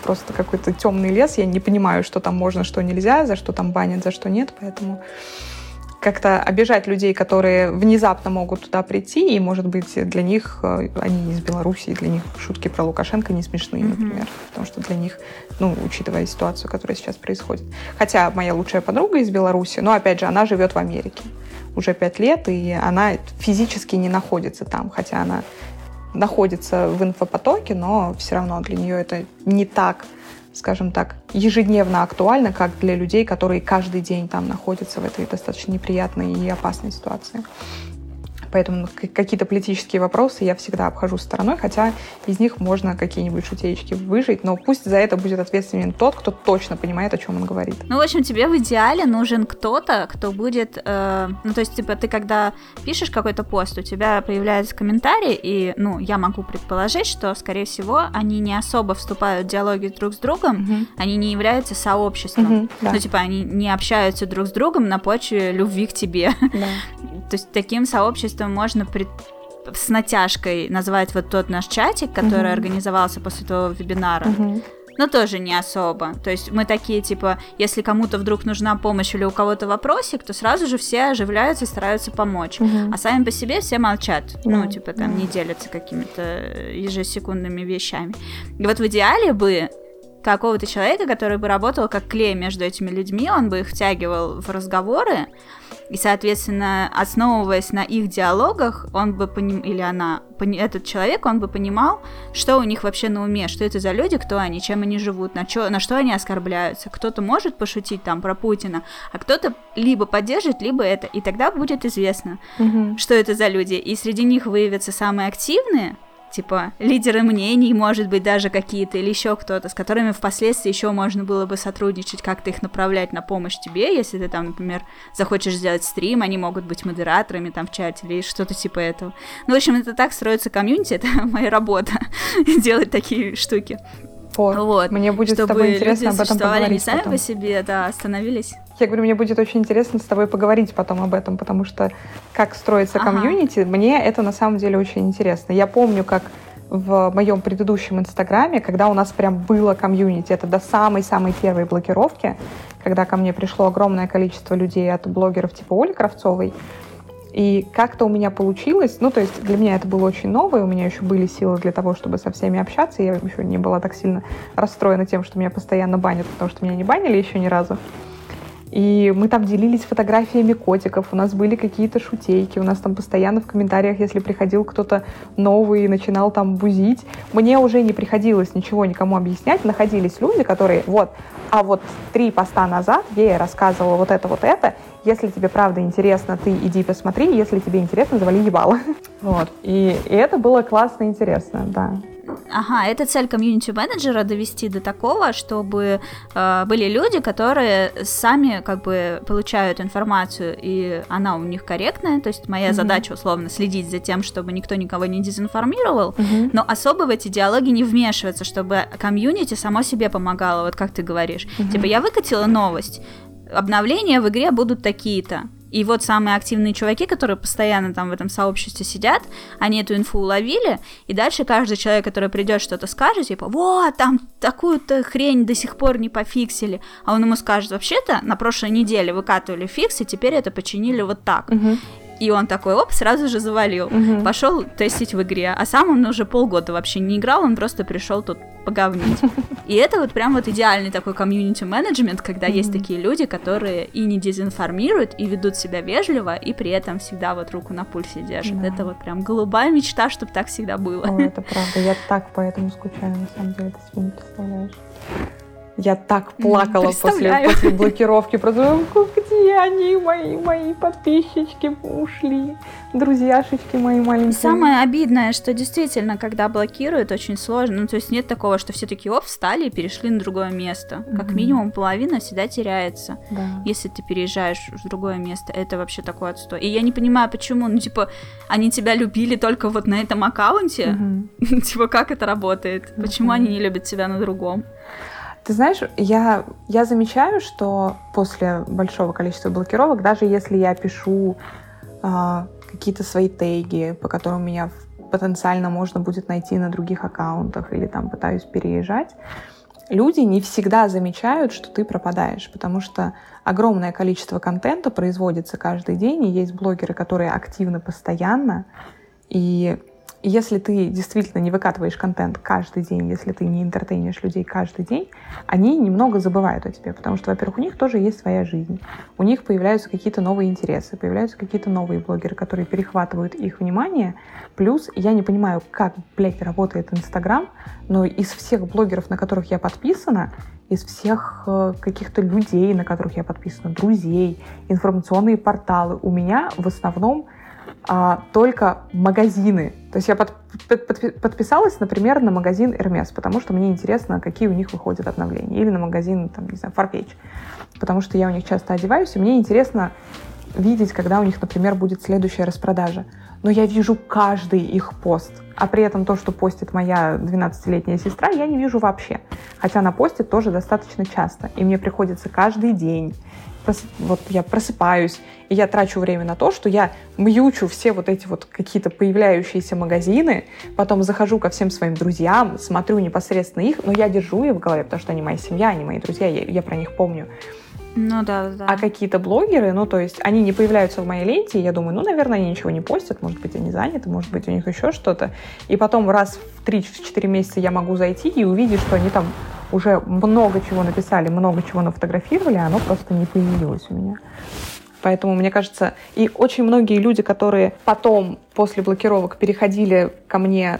просто какой-то темный лес. Я не понимаю, что там можно, что нельзя, за что там банят, за что нет. Поэтому как-то обижать людей, которые внезапно могут туда прийти, и, может быть, для них, э, они из Беларуси, для них шутки про Лукашенко не смешные, mm-hmm. например, потому что для них, ну, учитывая ситуацию, которая сейчас происходит. Хотя моя лучшая подруга из Беларуси, но, опять же, она живет в Америке уже пять лет, и она физически не находится там, хотя она находится в инфопотоке, но все равно для нее это не так скажем так, ежедневно актуально, как для людей, которые каждый день там находятся в этой достаточно неприятной и опасной ситуации. Поэтому какие-то политические вопросы я всегда обхожу стороной, хотя из них можно какие-нибудь шутеечки выжить, но пусть за это будет ответственен тот, кто точно понимает, о чем он говорит. Ну, в общем, тебе в идеале нужен кто-то, кто будет... Э, ну, то есть, типа, ты когда пишешь какой-то пост, у тебя появляются комментарии, и, ну, я могу предположить, что, скорее всего, они не особо вступают в диалоги друг с другом, mm-hmm. они не являются сообществом. Mm-hmm, да. Ну, типа, они не общаются друг с другом на почве любви к тебе. Да. То есть, таким сообществом что можно пред с натяжкой назвать вот тот наш чатик, который uh-huh. организовался после того вебинара. Uh-huh. Но тоже не особо. То есть мы такие, типа, если кому-то вдруг нужна помощь или у кого-то вопросик, то сразу же все оживляются и стараются помочь. Угу. А сами по себе все молчат. Да. Ну, типа, там, не делятся какими-то ежесекундными вещами. И вот в идеале бы какого-то человека, который бы работал как клей между этими людьми, он бы их втягивал в разговоры, и, соответственно, основываясь на их диалогах, он бы поним... или она, этот человек, он бы понимал, что у них вообще на уме, что это за люди, кто они, чем они живут, на, чё, на что они оскорбляются. Кто-то может пошутить там про Путина, а кто-то либо поддержит, либо это. И тогда будет известно, угу. что это за люди. И среди них выявятся самые активные, типа лидеры мнений, может быть, даже какие-то, или еще кто-то, с которыми впоследствии еще можно было бы сотрудничать, как-то их направлять на помощь тебе, если ты там, например, захочешь сделать стрим, они могут быть модераторами там в чате или что-то типа этого. Ну, в общем, это так строится комьюнити, это моя работа, делать такие штуки. Вот. вот. Мне будет Чтобы с тобой интересно об этом поговорить не сами потом. по себе, да, остановились. Я говорю, мне будет очень интересно с тобой поговорить потом об этом, потому что как строится ага. комьюнити, мне это на самом деле очень интересно. Я помню, как в моем предыдущем инстаграме, когда у нас прям было комьюнити, это до самой-самой первой блокировки, когда ко мне пришло огромное количество людей от блогеров типа Оли Кравцовой, и как-то у меня получилось, ну, то есть для меня это было очень новое, у меня еще были силы для того, чтобы со всеми общаться, я еще не была так сильно расстроена тем, что меня постоянно банят, потому что меня не банили еще ни разу. И мы там делились фотографиями котиков, у нас были какие-то шутейки, у нас там постоянно в комментариях, если приходил кто-то новый и начинал там бузить, мне уже не приходилось ничего никому объяснять, находились люди, которые вот, а вот три поста назад я рассказывала вот это, вот это, если тебе правда интересно, ты иди посмотри, если тебе интересно, завали ебало. Вот. И, и это было классно и интересно, да. Ага, это цель комьюнити-менеджера довести до такого, чтобы э, были люди, которые сами как бы получают информацию, и она у них корректная. То есть моя mm-hmm. задача условно следить за тем, чтобы никто никого не дезинформировал, mm-hmm. но особо в эти диалоги не вмешиваться, чтобы комьюнити само себе помогало, вот как ты говоришь. Mm-hmm. Типа я выкатила новость, обновления в игре будут такие-то. И вот самые активные чуваки, которые постоянно там в этом сообществе сидят, они эту инфу уловили, и дальше каждый человек, который придет что-то скажет, типа, вот, там такую-то хрень до сих пор не пофиксили, а он ему скажет, вообще-то на прошлой неделе выкатывали фикс, и теперь это починили вот так. Угу. И он такой, оп, сразу же завалил. Угу. Пошел тестить в игре. А сам он уже полгода вообще не играл, он просто пришел тут поговнить. И это вот прям вот идеальный такой комьюнити-менеджмент, когда есть такие люди, которые и не дезинформируют, и ведут себя вежливо, и при этом всегда вот руку на пульсе держат. Да. Это вот прям голубая мечта, чтобы так всегда было. О, это правда. Я так поэтому скучаю, на самом деле, ты себе не представляешь. Я так плакала после, после блокировки. Просто, где они, мои, мои подписчики, ушли. Друзьяшечки мои маленькие. Самое обидное, что действительно, когда блокируют, очень сложно. Ну, то есть нет такого, что все такие, оп, встали и перешли на другое место. Как mm-hmm. минимум половина всегда теряется. Да. Если ты переезжаешь в другое место. Это вообще такой отстой. И я не понимаю, почему. Ну, типа, они тебя любили только вот на этом аккаунте. Mm-hmm. типа, как это работает? Mm-hmm. Почему они не любят тебя на другом? Ты знаешь, я, я замечаю, что после большого количества блокировок, даже если я пишу э, какие-то свои теги, по которым меня потенциально можно будет найти на других аккаунтах или там пытаюсь переезжать, люди не всегда замечают, что ты пропадаешь, потому что огромное количество контента производится каждый день, и есть блогеры, которые активны постоянно, и если ты действительно не выкатываешь контент каждый день, если ты не интертейнишь людей каждый день, они немного забывают о тебе, потому что, во-первых, у них тоже есть своя жизнь, у них появляются какие-то новые интересы, появляются какие-то новые блогеры, которые перехватывают их внимание, плюс я не понимаю, как, блядь, работает Инстаграм, но из всех блогеров, на которых я подписана, из всех э, каких-то людей, на которых я подписана, друзей, информационные порталы, у меня в основном а, только магазины. То есть я под, под, подписалась, например, на магазин Hermes, потому что мне интересно, какие у них выходят обновления. Или на магазин, там, не знаю, Farfetch, потому что я у них часто одеваюсь, и мне интересно видеть, когда у них, например, будет следующая распродажа. Но я вижу каждый их пост. А при этом то, что постит моя 12-летняя сестра, я не вижу вообще. Хотя она постит тоже достаточно часто. И мне приходится каждый день вот я просыпаюсь, и я трачу время на то, что я мьючу все вот эти вот какие-то появляющиеся магазины, потом захожу ко всем своим друзьям, смотрю непосредственно их, но я держу их в голове, потому что они моя семья, они мои друзья, я, я про них помню. Ну да, да. А какие-то блогеры, ну то есть они не появляются в моей ленте, и я думаю, ну, наверное, они ничего не постят, может быть, они заняты, может быть, у них еще что-то. И потом раз в 3-4 месяца я могу зайти и увидеть, что они там уже много чего написали, много чего нафотографировали, а оно просто не появилось у меня. Поэтому, мне кажется, и очень многие люди, которые потом, после блокировок, переходили ко мне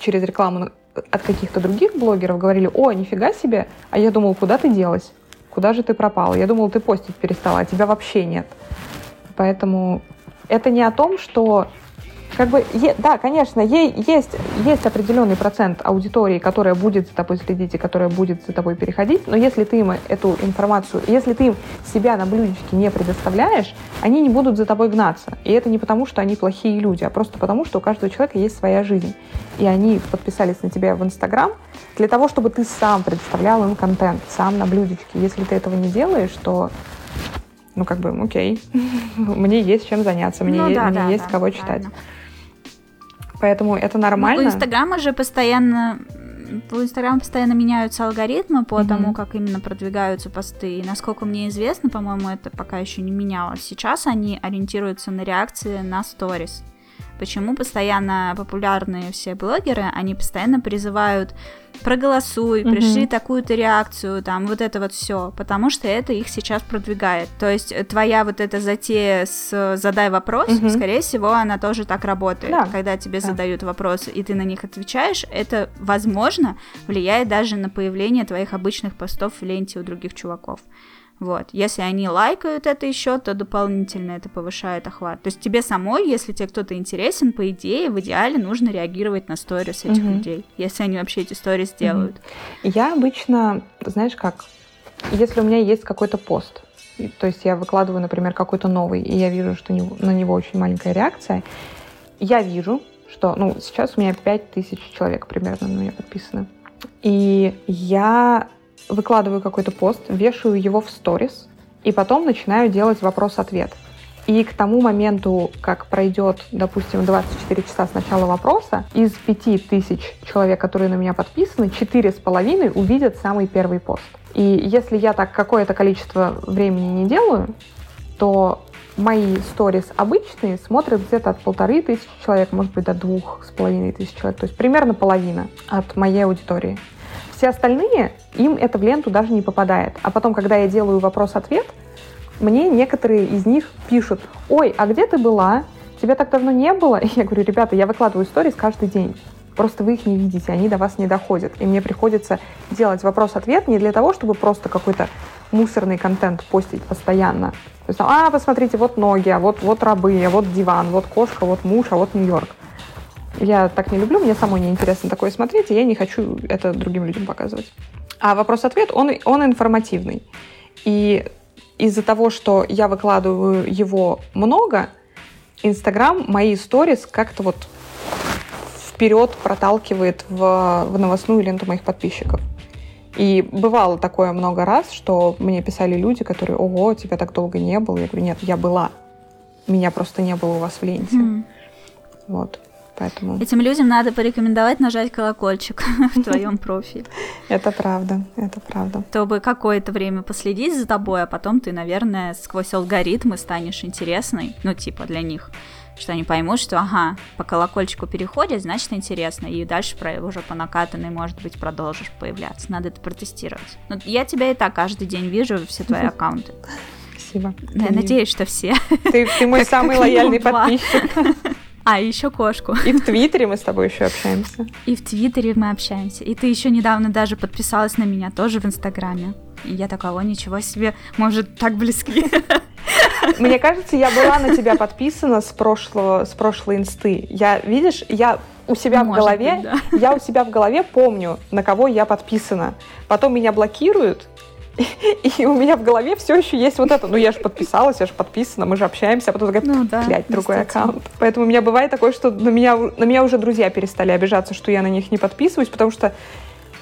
через рекламу от каких-то других блогеров, говорили, о, нифига себе, а я думал, куда ты делась? Куда же ты пропала? Я думал, ты постить перестала, а тебя вообще нет. Поэтому это не о том, что как бы, е, да, конечно, ей есть, есть определенный процент аудитории, которая будет за тобой следить и которая будет за тобой переходить, но если ты им эту информацию, если ты им себя на блюдечке не предоставляешь, они не будут за тобой гнаться. И это не потому, что они плохие люди, а просто потому, что у каждого человека есть своя жизнь. И они подписались на тебя в Инстаграм для того, чтобы ты сам предоставлял им контент, сам на блюдечке. Если ты этого не делаешь, то ну, как бы, окей, мне есть чем заняться, мне, ну, да, мне да, есть да, кого читать. Правильно. Поэтому это нормально. Ну, у Инстаграма же постоянно у Инстаграма постоянно меняются алгоритмы по mm-hmm. тому, как именно продвигаются посты. И насколько мне известно, по-моему, это пока еще не менялось. Сейчас они ориентируются на реакции на сторис. Почему постоянно популярные все блогеры, они постоянно призывают проголосуй, угу. пришли такую-то реакцию, там, вот это вот все, потому что это их сейчас продвигает. То есть твоя вот эта затея с задай вопрос, угу. скорее всего, она тоже так работает. Да. Когда тебе да. задают вопросы, и ты на них отвечаешь, это, возможно, влияет даже на появление твоих обычных постов в ленте у других чуваков. Вот. Если они лайкают это еще, то дополнительно это повышает охват. То есть тебе самой, если тебе кто-то интересен, по идее, в идеале нужно реагировать на сторис этих угу. людей, если они вообще эти сторис делают. Угу. Я обычно, знаешь как, если у меня есть какой-то пост, то есть я выкладываю, например, какой-то новый, и я вижу, что на него очень маленькая реакция, я вижу, что, ну, сейчас у меня 5000 человек примерно на меня подписаны. И я выкладываю какой-то пост, вешаю его в сторис, и потом начинаю делать вопрос-ответ. И к тому моменту, как пройдет, допустим, 24 часа с начала вопроса, из 5000 человек, которые на меня подписаны, 4,5 увидят самый первый пост. И если я так какое-то количество времени не делаю, то мои сторис обычные смотрят где-то от полторы тысячи человек, может быть, до двух с половиной тысяч человек. То есть примерно половина от моей аудитории. Все остальные, им это в ленту даже не попадает. А потом, когда я делаю вопрос-ответ, мне некоторые из них пишут, ой, а где ты была? Тебя так давно не было? И я говорю, ребята, я выкладываю сторис каждый день. Просто вы их не видите, они до вас не доходят. И мне приходится делать вопрос-ответ не для того, чтобы просто какой-то мусорный контент постить постоянно. То есть, а, посмотрите, вот ноги, а вот, вот рабы, а вот диван, вот кошка, вот муж, а вот Нью-Йорк. Я так не люблю, мне самой неинтересно такое смотреть, и я не хочу это другим людям показывать. А вопрос-ответ, он, он информативный. И из-за того, что я выкладываю его много, Инстаграм мои сторис как-то вот вперед проталкивает в, в новостную ленту моих подписчиков. И бывало такое много раз, что мне писали люди, которые, ого, тебя так долго не было. Я говорю, нет, я была. Меня просто не было у вас в ленте. Mm. Вот. Поэтому... Этим людям надо порекомендовать нажать колокольчик в твоем профиле. Это правда, это правда. Чтобы какое-то время последить за тобой, а потом ты, наверное, сквозь алгоритмы станешь интересной, ну, типа, для них что они поймут, что, ага, по колокольчику переходит, значит, интересно, и дальше про, уже по накатанной, может быть, продолжишь появляться. Надо это протестировать. Но я тебя и так каждый день вижу, все твои аккаунты. Спасибо. Я надеюсь, что все. Ты, ты мой самый лояльный подписчик. А, еще кошку. И в Твиттере мы с тобой еще общаемся. И в Твиттере мы общаемся. И ты еще недавно даже подписалась на меня тоже в Инстаграме. И я такого, ничего себе, может, так близки. Мне кажется, я была на тебя подписана с прошлого, с прошлой инсты. Я, видишь, я у себя Может в голове, быть, да. я у себя в голове помню, на кого я подписана. Потом меня блокируют, и у меня в голове все еще есть вот это. Ну, я же подписалась, я же подписана, мы же общаемся, а потом такая, ну, да, блядь, другой аккаунт. Поэтому у меня бывает такое, что на меня, на меня уже друзья перестали обижаться, что я на них не подписываюсь, потому что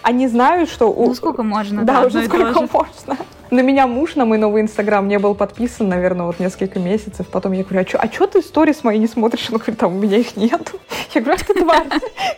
они знают, что... Ну, сколько можно, да, да уже сколько можно. На меня муж на мой новый инстаграм не был подписан, наверное, вот несколько месяцев. Потом я говорю, а что а чё ты сторис мои не смотришь? Он говорит, а у меня их нет. Я говорю, ах ты тварь,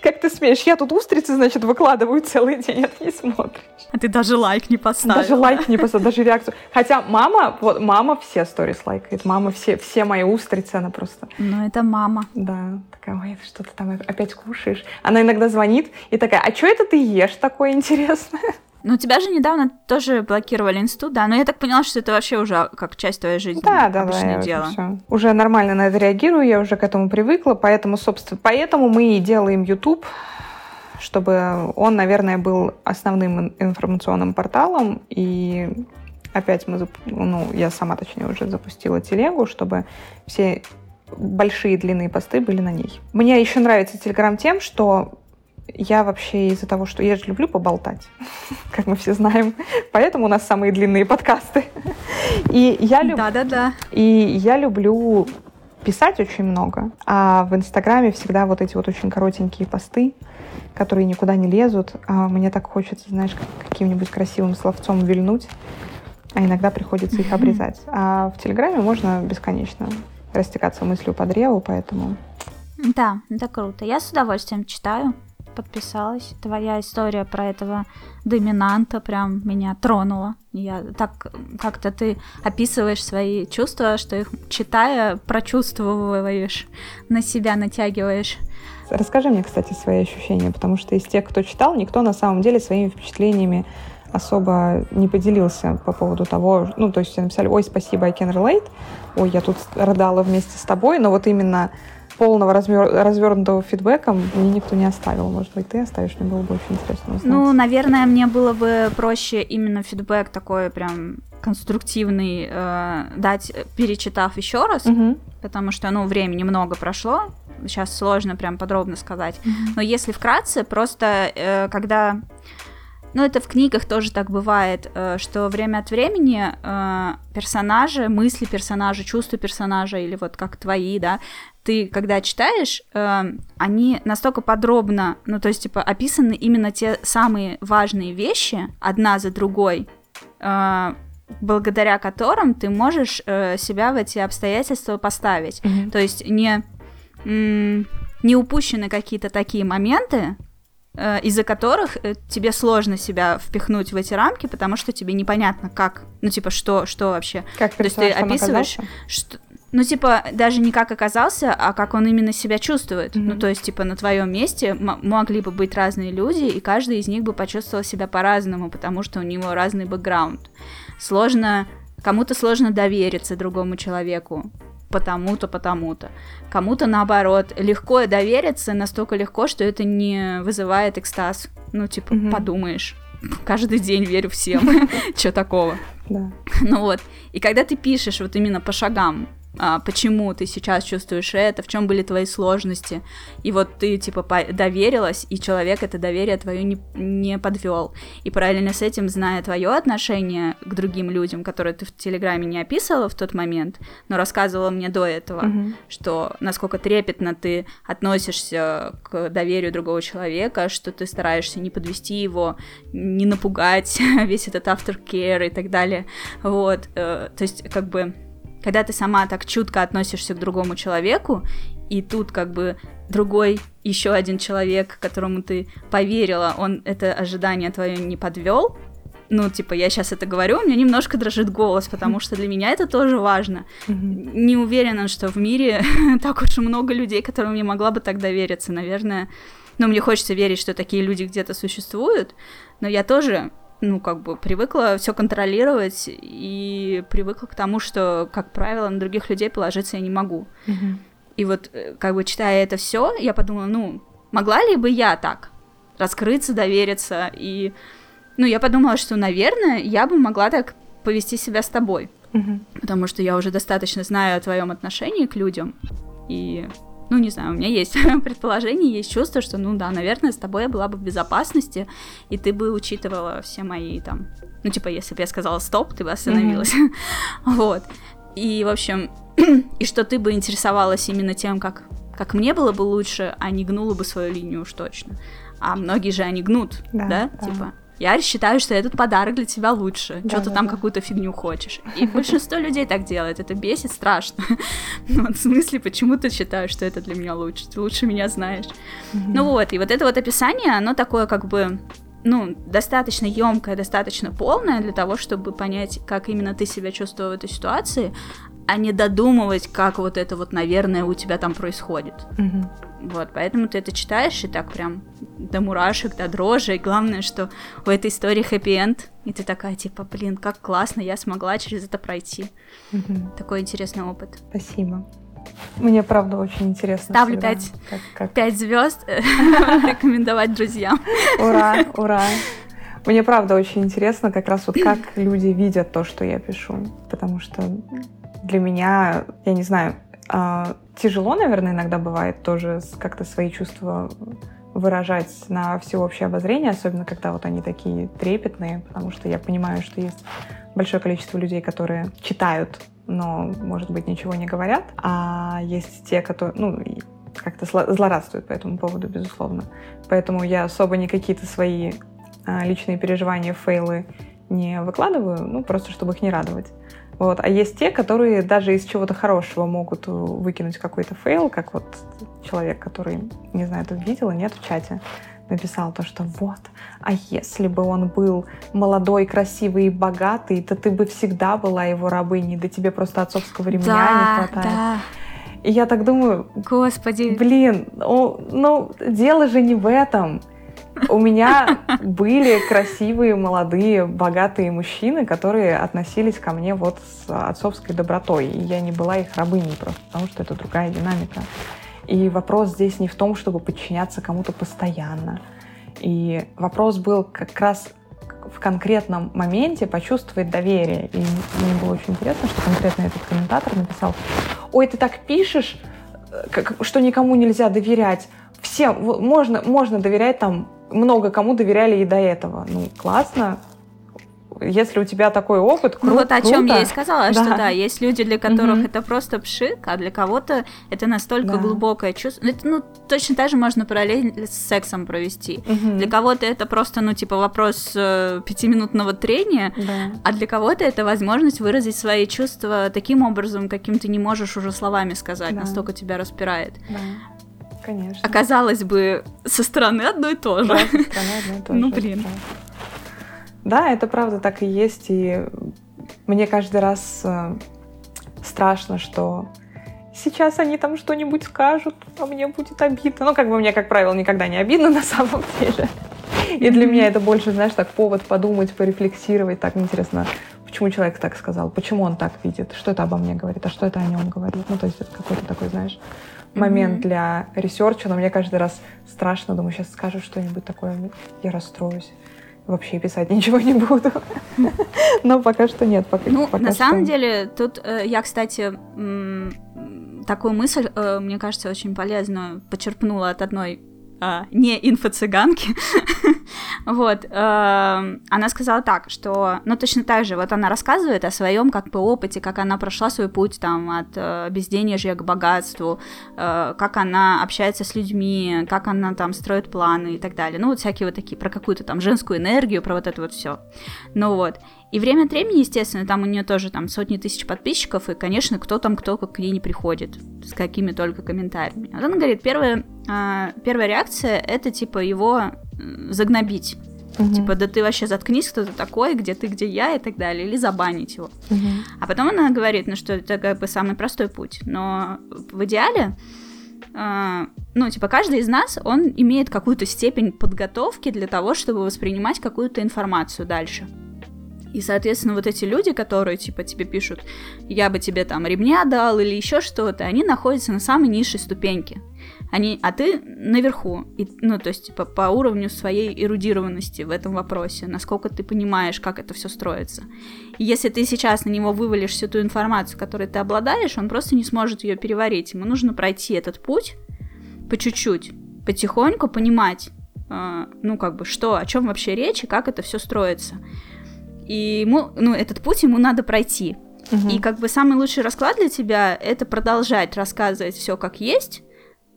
как ты смеешь? Я тут устрицы, значит, выкладываю целый день, а ты не смотришь. А ты даже лайк не поставил. Даже лайк не поставил, даже реакцию. Хотя мама, вот мама все сторис лайкает. Мама все, все мои устрицы, она просто... Ну, это мама. Да, такая, ой, что ты там опять кушаешь? Она иногда звонит и такая, а что это ты ешь такое интересное? Ну, тебя же недавно тоже блокировали инсту, да? Но я так поняла, что это вообще уже как часть твоей жизни. Да, да, да. дело. Уже, уже нормально на это реагирую, я уже к этому привыкла, поэтому, собственно, поэтому мы и делаем YouTube, чтобы он, наверное, был основным информационным порталом, и опять мы, ну, я сама, точнее, уже запустила телегу, чтобы все большие длинные посты были на ней. Мне еще нравится Телеграм тем, что я вообще из-за того, что я же люблю поболтать, как мы все знаем, поэтому у нас самые длинные подкасты. И я люблю... Да-да-да. И я люблю писать очень много, а в Инстаграме всегда вот эти вот очень коротенькие посты, которые никуда не лезут. А мне так хочется, знаешь, каким-нибудь красивым словцом вильнуть, а иногда приходится их обрезать. А в Телеграме можно бесконечно растекаться мыслью по древу, поэтому... Да, это круто. Я с удовольствием читаю подписалась. Твоя история про этого доминанта прям меня тронула. Я так как-то ты описываешь свои чувства, что их читая, прочувствовываешь, на себя натягиваешь. Расскажи мне, кстати, свои ощущения, потому что из тех, кто читал, никто на самом деле своими впечатлениями особо не поделился по поводу того, ну, то есть все написали, ой, спасибо, I can relate, ой, я тут рыдала вместе с тобой, но вот именно полного размер... развернутого фидбэка мне никто не оставил. Может быть, ты оставишь, мне было бы очень интересно узнать. Ну, наверное, мне было бы проще именно фидбэк такой прям конструктивный э, дать, перечитав еще раз, угу. потому что, ну, времени много прошло, сейчас сложно прям подробно сказать. Угу. Но если вкратце, просто э, когда ну, это в книгах тоже так бывает, э, что время от времени э, персонажи, мысли персонажа, чувства персонажа, или вот как твои, да, ты, когда читаешь, э, они настолько подробно, ну, то есть, типа, описаны именно те самые важные вещи, одна за другой, э, благодаря которым ты можешь э, себя в эти обстоятельства поставить. Mm-hmm. То есть не, не упущены какие-то такие моменты, э, из-за которых э, тебе сложно себя впихнуть в эти рамки, потому что тебе непонятно, как, ну, типа, что, что вообще. Как То есть ты описываешь, что, ну, типа, даже не как оказался, а как он именно себя чувствует. Mm-hmm. Ну, то есть, типа, на твоем месте могли бы быть разные люди, и каждый из них бы почувствовал себя по-разному, потому что у него разный бэкграунд. Сложно, кому-то сложно довериться другому человеку, потому-то, потому-то. Кому-то наоборот, легко довериться, настолько легко, что это не вызывает экстаз. Ну, типа, mm-hmm. подумаешь. каждый день верю всем. Что такого? Да. Ну вот. И когда ты пишешь вот именно по шагам, а, почему ты сейчас чувствуешь это, в чем были твои сложности, и вот ты типа доверилась, и человек это доверие твое не, не подвел. И параллельно с этим, зная твое отношение к другим людям, которые ты в Телеграме не описывала в тот момент, но рассказывала мне до этого, mm-hmm. что насколько трепетно ты относишься к доверию другого человека, что ты стараешься не подвести его, не напугать весь этот aftercare и так далее. Вот, э, то есть как бы когда ты сама так чутко относишься к другому человеку, и тут как бы другой еще один человек, которому ты поверила, он это ожидание твое не подвел, ну, типа, я сейчас это говорю, у меня немножко дрожит голос, потому что для меня это тоже важно. Не уверена, что в мире так уж много людей, которым я могла бы так довериться, наверное. Но мне хочется верить, что такие люди где-то существуют, но я тоже ну, как бы привыкла все контролировать и привыкла к тому, что, как правило, на других людей положиться я не могу. Mm-hmm. И вот, э, как бы читая это все, я подумала, ну, могла ли бы я так раскрыться, довериться и, ну, я подумала, что, наверное, я бы могла так повести себя с тобой, mm-hmm. потому что я уже достаточно знаю о твоем отношении к людям и ну, не знаю, у меня есть предположение, есть чувство, что, ну да, наверное, с тобой я была бы в безопасности, и ты бы учитывала все мои там... Ну, типа, если бы я сказала стоп, ты бы остановилась. Mm-hmm. вот. И, в общем, и что ты бы интересовалась именно тем, как, как мне было бы лучше, а не гнула бы свою линию уж точно. А многие же они гнут, да? да? да. Типа, я считаю, что этот подарок для тебя лучше. Да, Что-то да, там да. какую-то фигню хочешь. И большинство людей так делает. Это бесит страшно. Ну, в смысле, почему ты считаешь, что это для меня лучше? Ты лучше меня знаешь. Ну вот, и вот это вот описание, оно такое как бы ну, достаточно емкое, достаточно полное для того, чтобы понять, как именно ты себя чувствовал в этой ситуации, а не додумывать, как вот это вот, наверное, у тебя там происходит. Угу. Вот, поэтому ты это читаешь и так прям до мурашек, до дрожи. И главное, что у этой истории хэппи-энд. И ты такая, типа, блин, как классно, я смогла через это пройти. Угу. Такой интересный опыт. Спасибо. Мне правда очень интересно. Ставлю пять как, как... 5 звезд. Рекомендовать друзьям. Ура, ура. Мне правда очень интересно как раз вот как люди видят то, что я пишу. Потому что для меня, я не знаю, а, тяжело, наверное, иногда бывает тоже как-то свои чувства выражать на всеобщее обозрение, особенно когда вот они такие трепетные, потому что я понимаю, что есть большое количество людей, которые читают, но, может быть, ничего не говорят, а есть те, которые, ну, как-то злорадствуют по этому поводу, безусловно. Поэтому я особо не какие-то свои а, личные переживания, fail ы не выкладываю, ну, просто чтобы их не радовать. Вот. А есть те, которые даже из чего-то хорошего могут выкинуть какой-то fail, как вот человек, который, не знаю, ты видела, нет, в чате, написал то, что вот, а если бы он был молодой, красивый и богатый, то ты бы всегда была его рабыней, да тебе просто отцовского ремня да, не хватает. Да. И я так думаю, господи, блин, о, ну дело же не в этом. У меня были красивые, молодые, богатые мужчины, которые относились ко мне вот с отцовской добротой. И я не была их рабыней просто, потому что это другая динамика. И вопрос здесь не в том, чтобы подчиняться кому-то постоянно. И вопрос был как раз в конкретном моменте почувствовать доверие. И мне было очень интересно, что конкретно этот комментатор написал, ой, ты так пишешь, э, что никому нельзя доверять. Всем можно, можно доверять там много кому доверяли и до этого. Ну, классно. Если у тебя такой опыт, круто. Ну вот о чем круто. я и сказала, да. что да, есть люди, для которых угу. это просто пшик, а для кого-то это настолько да. глубокое чувство. Это, ну, точно так же можно параллель с сексом провести. Угу. Для кого-то это просто, ну, типа, вопрос э, пятиминутного трения, да. а для кого-то это возможность выразить свои чувства таким образом, каким ты не можешь уже словами сказать, да. настолько тебя распирает. Да. Конечно. Оказалось бы, со стороны одно и то же. Да, со стороны. Ну, блин. Да, это правда так и есть. И мне каждый раз э, страшно, что сейчас они там что-нибудь скажут, а мне будет обидно. Ну, как бы мне, как правило, никогда не обидно на самом деле. И для меня это больше, знаешь, так повод подумать, порефлексировать. Так интересно, почему человек так сказал, почему он так видит, что это обо мне говорит, а что это о нем говорит. Ну, то есть это какой-то такой, знаешь, момент mm-hmm. для research а, но мне каждый раз страшно, думаю, сейчас скажу что-нибудь такое, я расстроюсь. вообще писать ничего не буду. Но пока что нет. Пока, ну, пока на что... самом деле, тут э, я, кстати, такую мысль, э, мне кажется, очень полезную почерпнула от одной а, не инфо-цыганки. вот. Э, она сказала так, что, ну, точно так же, вот она рассказывает о своем как бы опыте, как она прошла свой путь там от э, безденежья к богатству, э, как она общается с людьми, как она там строит планы и так далее. Ну, вот всякие вот такие, про какую-то там женскую энергию, про вот это вот все. Ну вот. И время от времени, естественно, там у нее тоже там сотни тысяч подписчиков, и, конечно, кто там, кто к ней не приходит, с какими только комментариями. Вот она говорит, первая, э, первая реакция — это, типа, его загнобить. Угу. Типа, да ты вообще заткнись, кто ты такой, где ты, где я и так далее, или забанить его. Угу. А потом она говорит, ну что это как бы самый простой путь, но в идеале Uh, ну, типа, каждый из нас, он имеет какую-то степень подготовки для того, чтобы воспринимать какую-то информацию дальше. И, соответственно, вот эти люди, которые, типа, тебе пишут, я бы тебе там ремня дал или еще что-то, они находятся на самой низшей ступеньке. Они, а ты наверху, и, ну, то есть, типа, по уровню своей эрудированности в этом вопросе, насколько ты понимаешь, как это все строится. И если ты сейчас на него вывалишь всю ту информацию, которой ты обладаешь, он просто не сможет ее переварить. Ему нужно пройти этот путь по чуть-чуть, потихоньку понимать, э, ну, как бы, что, о чем вообще речь и как это все строится. И ему, ну, этот путь ему надо пройти. Угу. И как бы самый лучший расклад для тебя это продолжать рассказывать все как есть,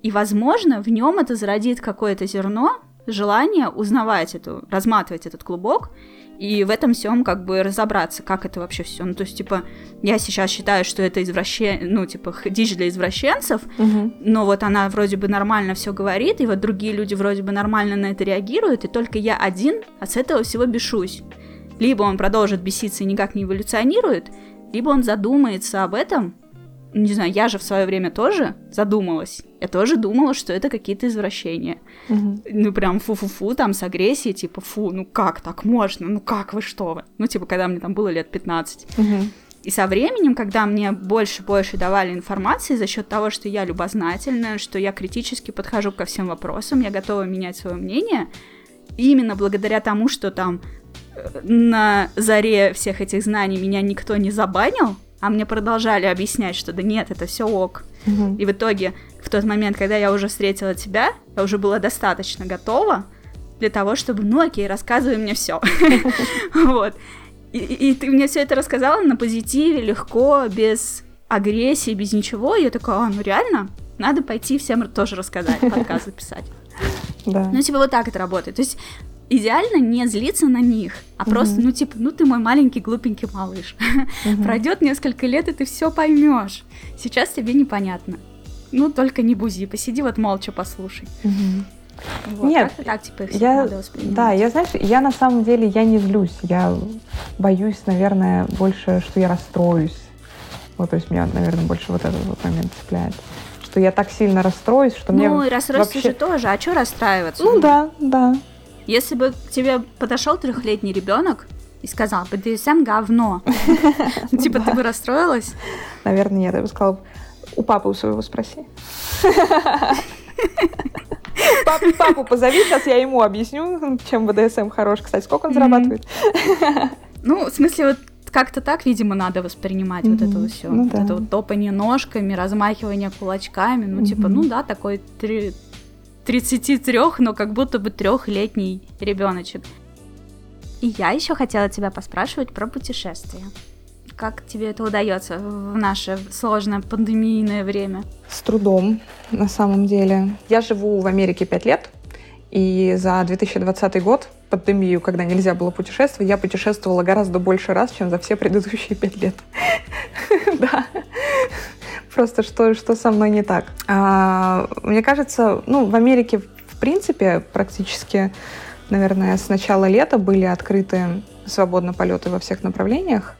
и, возможно, в нем это зародит какое-то зерно, желание узнавать эту, разматывать этот клубок, и в этом всем как бы разобраться, как это вообще все. Ну, то есть, типа, я сейчас считаю, что это извращение, ну, типа, дичь для извращенцев, угу. но вот она вроде бы нормально все говорит, и вот другие люди вроде бы нормально на это реагируют, и только я один, а с этого всего бешусь. Либо он продолжит беситься и никак не эволюционирует, либо он задумается об этом. Не знаю, я же в свое время тоже задумалась. Я тоже думала, что это какие-то извращения. Угу. Ну, прям фу-фу-фу, там с агрессией, типа, фу, ну как так можно? Ну как вы, что вы? Ну, типа, когда мне там было лет 15. Угу. И со временем, когда мне больше и больше давали информации за счет того, что я любознательная, что я критически подхожу ко всем вопросам, я готова менять свое мнение, именно благодаря тому, что там на заре всех этих знаний меня никто не забанил, а мне продолжали объяснять, что да нет, это все ок. Угу. И в итоге, в тот момент, когда я уже встретила тебя, я уже была достаточно готова для того, чтобы, ну окей, рассказывай мне все. Вот. И, ты мне все это рассказала на позитиве, легко, без агрессии, без ничего. И я такая, а, ну реально, надо пойти всем тоже рассказать, подкаст записать. Да. Ну, типа, вот так это работает. То есть идеально не злиться на них, а угу. просто, ну, типа, ну ты мой маленький глупенький малыш. Угу. Пройдет несколько лет, и ты все поймешь. Сейчас тебе непонятно. Ну, только не бузи, посиди вот молча, послушай. Угу. Вот, Нет, так, типа, я, да, я, знаешь, я на самом деле, я не злюсь, я боюсь, наверное, больше, что я расстроюсь. Вот, то есть меня, наверное, больше вот этот вот момент цепляет. Что я так сильно расстроюсь, что ну, мне Ну, и расстроишься вообще... же тоже, а что расстраиваться? Ну да, да. Если бы к тебе подошел трехлетний ребенок и сказал, БДСМ говно, типа ты бы расстроилась? Наверное, нет. Я бы сказала, у папы у своего спроси. Папу, папу позови, сейчас я ему объясню, чем БДСМ хорош. Кстати, сколько он зарабатывает? Ну, в смысле, вот как-то так, видимо, надо воспринимать mm-hmm. вот это вот все. Ну, вот да. это вот топание ножками, размахивание кулачками. Ну, mm-hmm. типа, ну да, такой три, 33, но как будто бы трехлетний ребеночек. И я еще хотела тебя поспрашивать про путешествия. Как тебе это удается в наше сложное пандемийное время? С трудом, на самом деле. Я живу в Америке пять лет, и за 2020 год, пандемию, когда нельзя было путешествовать, я путешествовала гораздо больше раз, чем за все предыдущие пять лет. Да просто, что, что со мной не так. А, мне кажется, ну, в Америке, в принципе, практически, наверное, с начала лета были открыты свободно полеты во всех направлениях.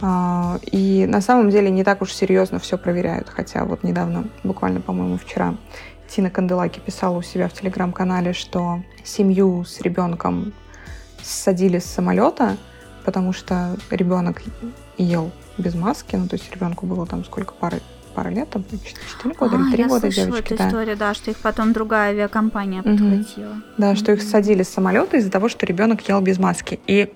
А, и на самом деле не так уж серьезно все проверяют. Хотя вот недавно, буквально, по-моему, вчера, Тина Канделаки писала у себя в телеграм-канале, что семью с ребенком садили с самолета, потому что ребенок ел без маски, ну то есть ребенку было там сколько пары пара лет, там 4 года а, или 3 я года девочки. эту да. историю, да, что их потом другая авиакомпания подхватила. Угу. Да, что их садили с самолета из-за того, что ребенок ел без маски. И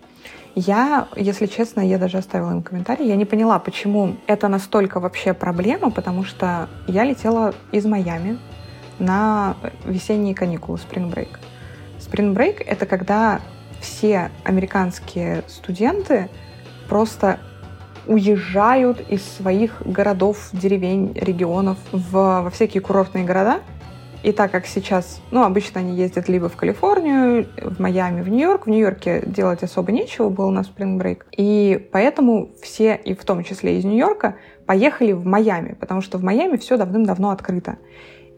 я, если честно, я даже оставила им комментарий, я не поняла, почему это настолько вообще проблема, потому что я летела из Майами на весенние каникулы, Spring Break. Spring Break — это когда все американские студенты просто уезжают из своих городов, деревень, регионов в, во всякие курортные города — и так как сейчас, ну, обычно они ездят либо в Калифорнию, в Майами, в Нью-Йорк. В Нью-Йорке делать особо нечего было на Break. И поэтому все, и в том числе из Нью-Йорка, поехали в Майами, потому что в Майами все давным-давно открыто.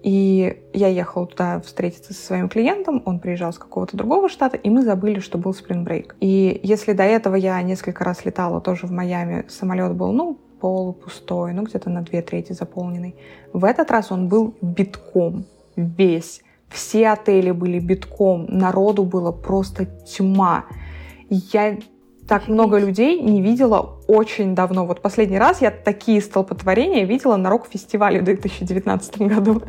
И я ехала туда встретиться со своим клиентом, он приезжал с какого-то другого штата, и мы забыли, что был Break. И если до этого я несколько раз летала тоже в Майами, самолет был, ну, полупустой, ну, где-то на две трети заполненный. В этот раз он был битком весь. Все отели были битком, народу было просто тьма. Я так много людей не видела очень давно. Вот последний раз я такие столпотворения видела на рок-фестивале в 2019 году.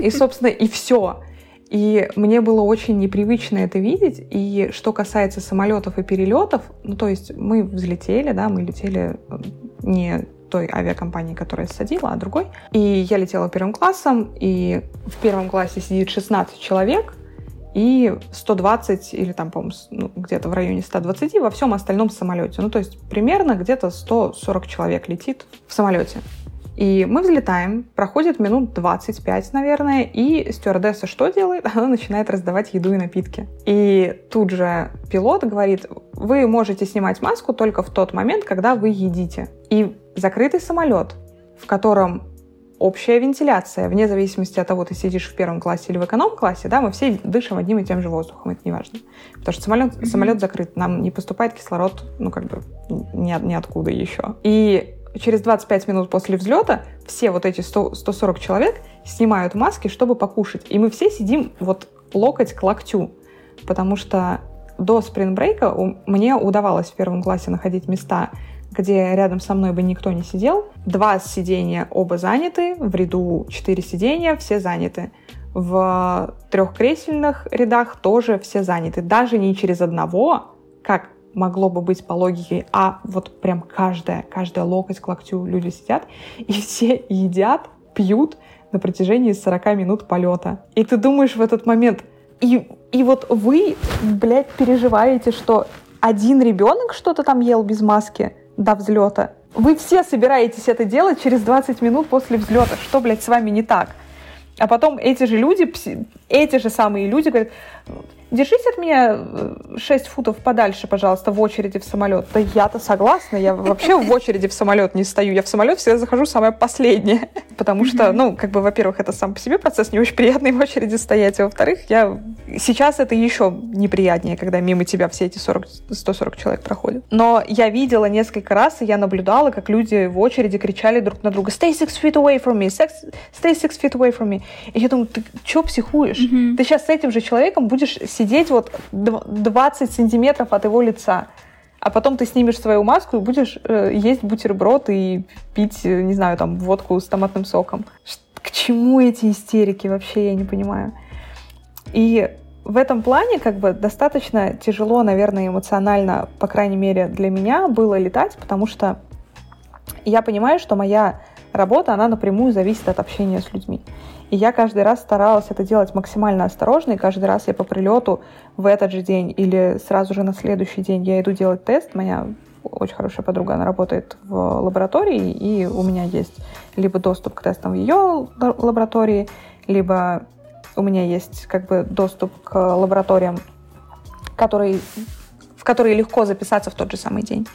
И, собственно, и все. И мне было очень непривычно это видеть. И что касается самолетов и перелетов, ну, то есть мы взлетели, да, мы летели э, не той авиакомпании, которая садила, а другой. И я летела первым классом, и в первом классе сидит 16 человек, и 120 или там, по-моему, ну, где-то в районе 120 во всем остальном самолете. Ну, то есть примерно где-то 140 человек летит в самолете. И мы взлетаем, проходит минут 25, наверное, и стюардесса что делает? Она начинает раздавать еду и напитки. И тут же пилот говорит, вы можете снимать маску только в тот момент, когда вы едите. И закрытый самолет, в котором общая вентиляция, вне зависимости от того, ты сидишь в первом классе или в эконом-классе, да, мы все дышим одним и тем же воздухом, это не важно. Потому что самолет, mm-hmm. самолет закрыт, нам не поступает кислород, ну, как бы, ни, ниоткуда еще. И через 25 минут после взлета все вот эти 100, 140 человек снимают маски, чтобы покушать. И мы все сидим вот локоть к локтю, потому что до спринбрейка мне удавалось в первом классе находить места, где рядом со мной бы никто не сидел. Два сидения оба заняты, в ряду четыре сидения, все заняты. В трехкресельных рядах тоже все заняты. Даже не через одного, как могло бы быть по логике, а вот прям каждая, каждая локоть к локтю люди сидят, и все едят, пьют на протяжении 40 минут полета. И ты думаешь в этот момент, и, и вот вы, блядь, переживаете, что один ребенок что-то там ел без маски до взлета. Вы все собираетесь это делать через 20 минут после взлета. Что, блядь, с вами не так? А потом эти же люди, эти же самые люди говорят, держись от меня 6 э, футов подальше, пожалуйста, в очереди в самолет. Да я-то согласна, я вообще в очереди в самолет не стою. Я в самолет всегда захожу самое последнее. Потому что, ну, как бы, во-первых, это сам по себе процесс не очень приятный в очереди стоять, а во-вторых, я... Сейчас это еще неприятнее, когда мимо тебя все эти 40, 140 человек проходят. Но я видела несколько раз, и я наблюдала, как люди в очереди кричали друг на друга «Stay six feet away from me! Stay six feet away from me!» И я думаю, ты что психуешь? Mm-hmm. Ты сейчас с этим же человеком будешь сидеть вот 20 сантиметров от его лица. А потом ты снимешь свою маску и будешь э, есть бутерброд и пить, э, не знаю, там, водку с томатным соком. К чему эти истерики вообще, я не понимаю. И в этом плане как бы достаточно тяжело, наверное, эмоционально, по крайней мере, для меня было летать, потому что я понимаю, что моя работа, она напрямую зависит от общения с людьми. И я каждый раз старалась это делать максимально осторожно, и каждый раз я по прилету в этот же день или сразу же на следующий день я иду делать тест. Моя очень хорошая подруга, она работает в лаборатории, и у меня есть либо доступ к тестам в ее лаборатории, либо у меня есть как бы доступ к лабораториям, которые, в которые легко записаться в тот же самый день.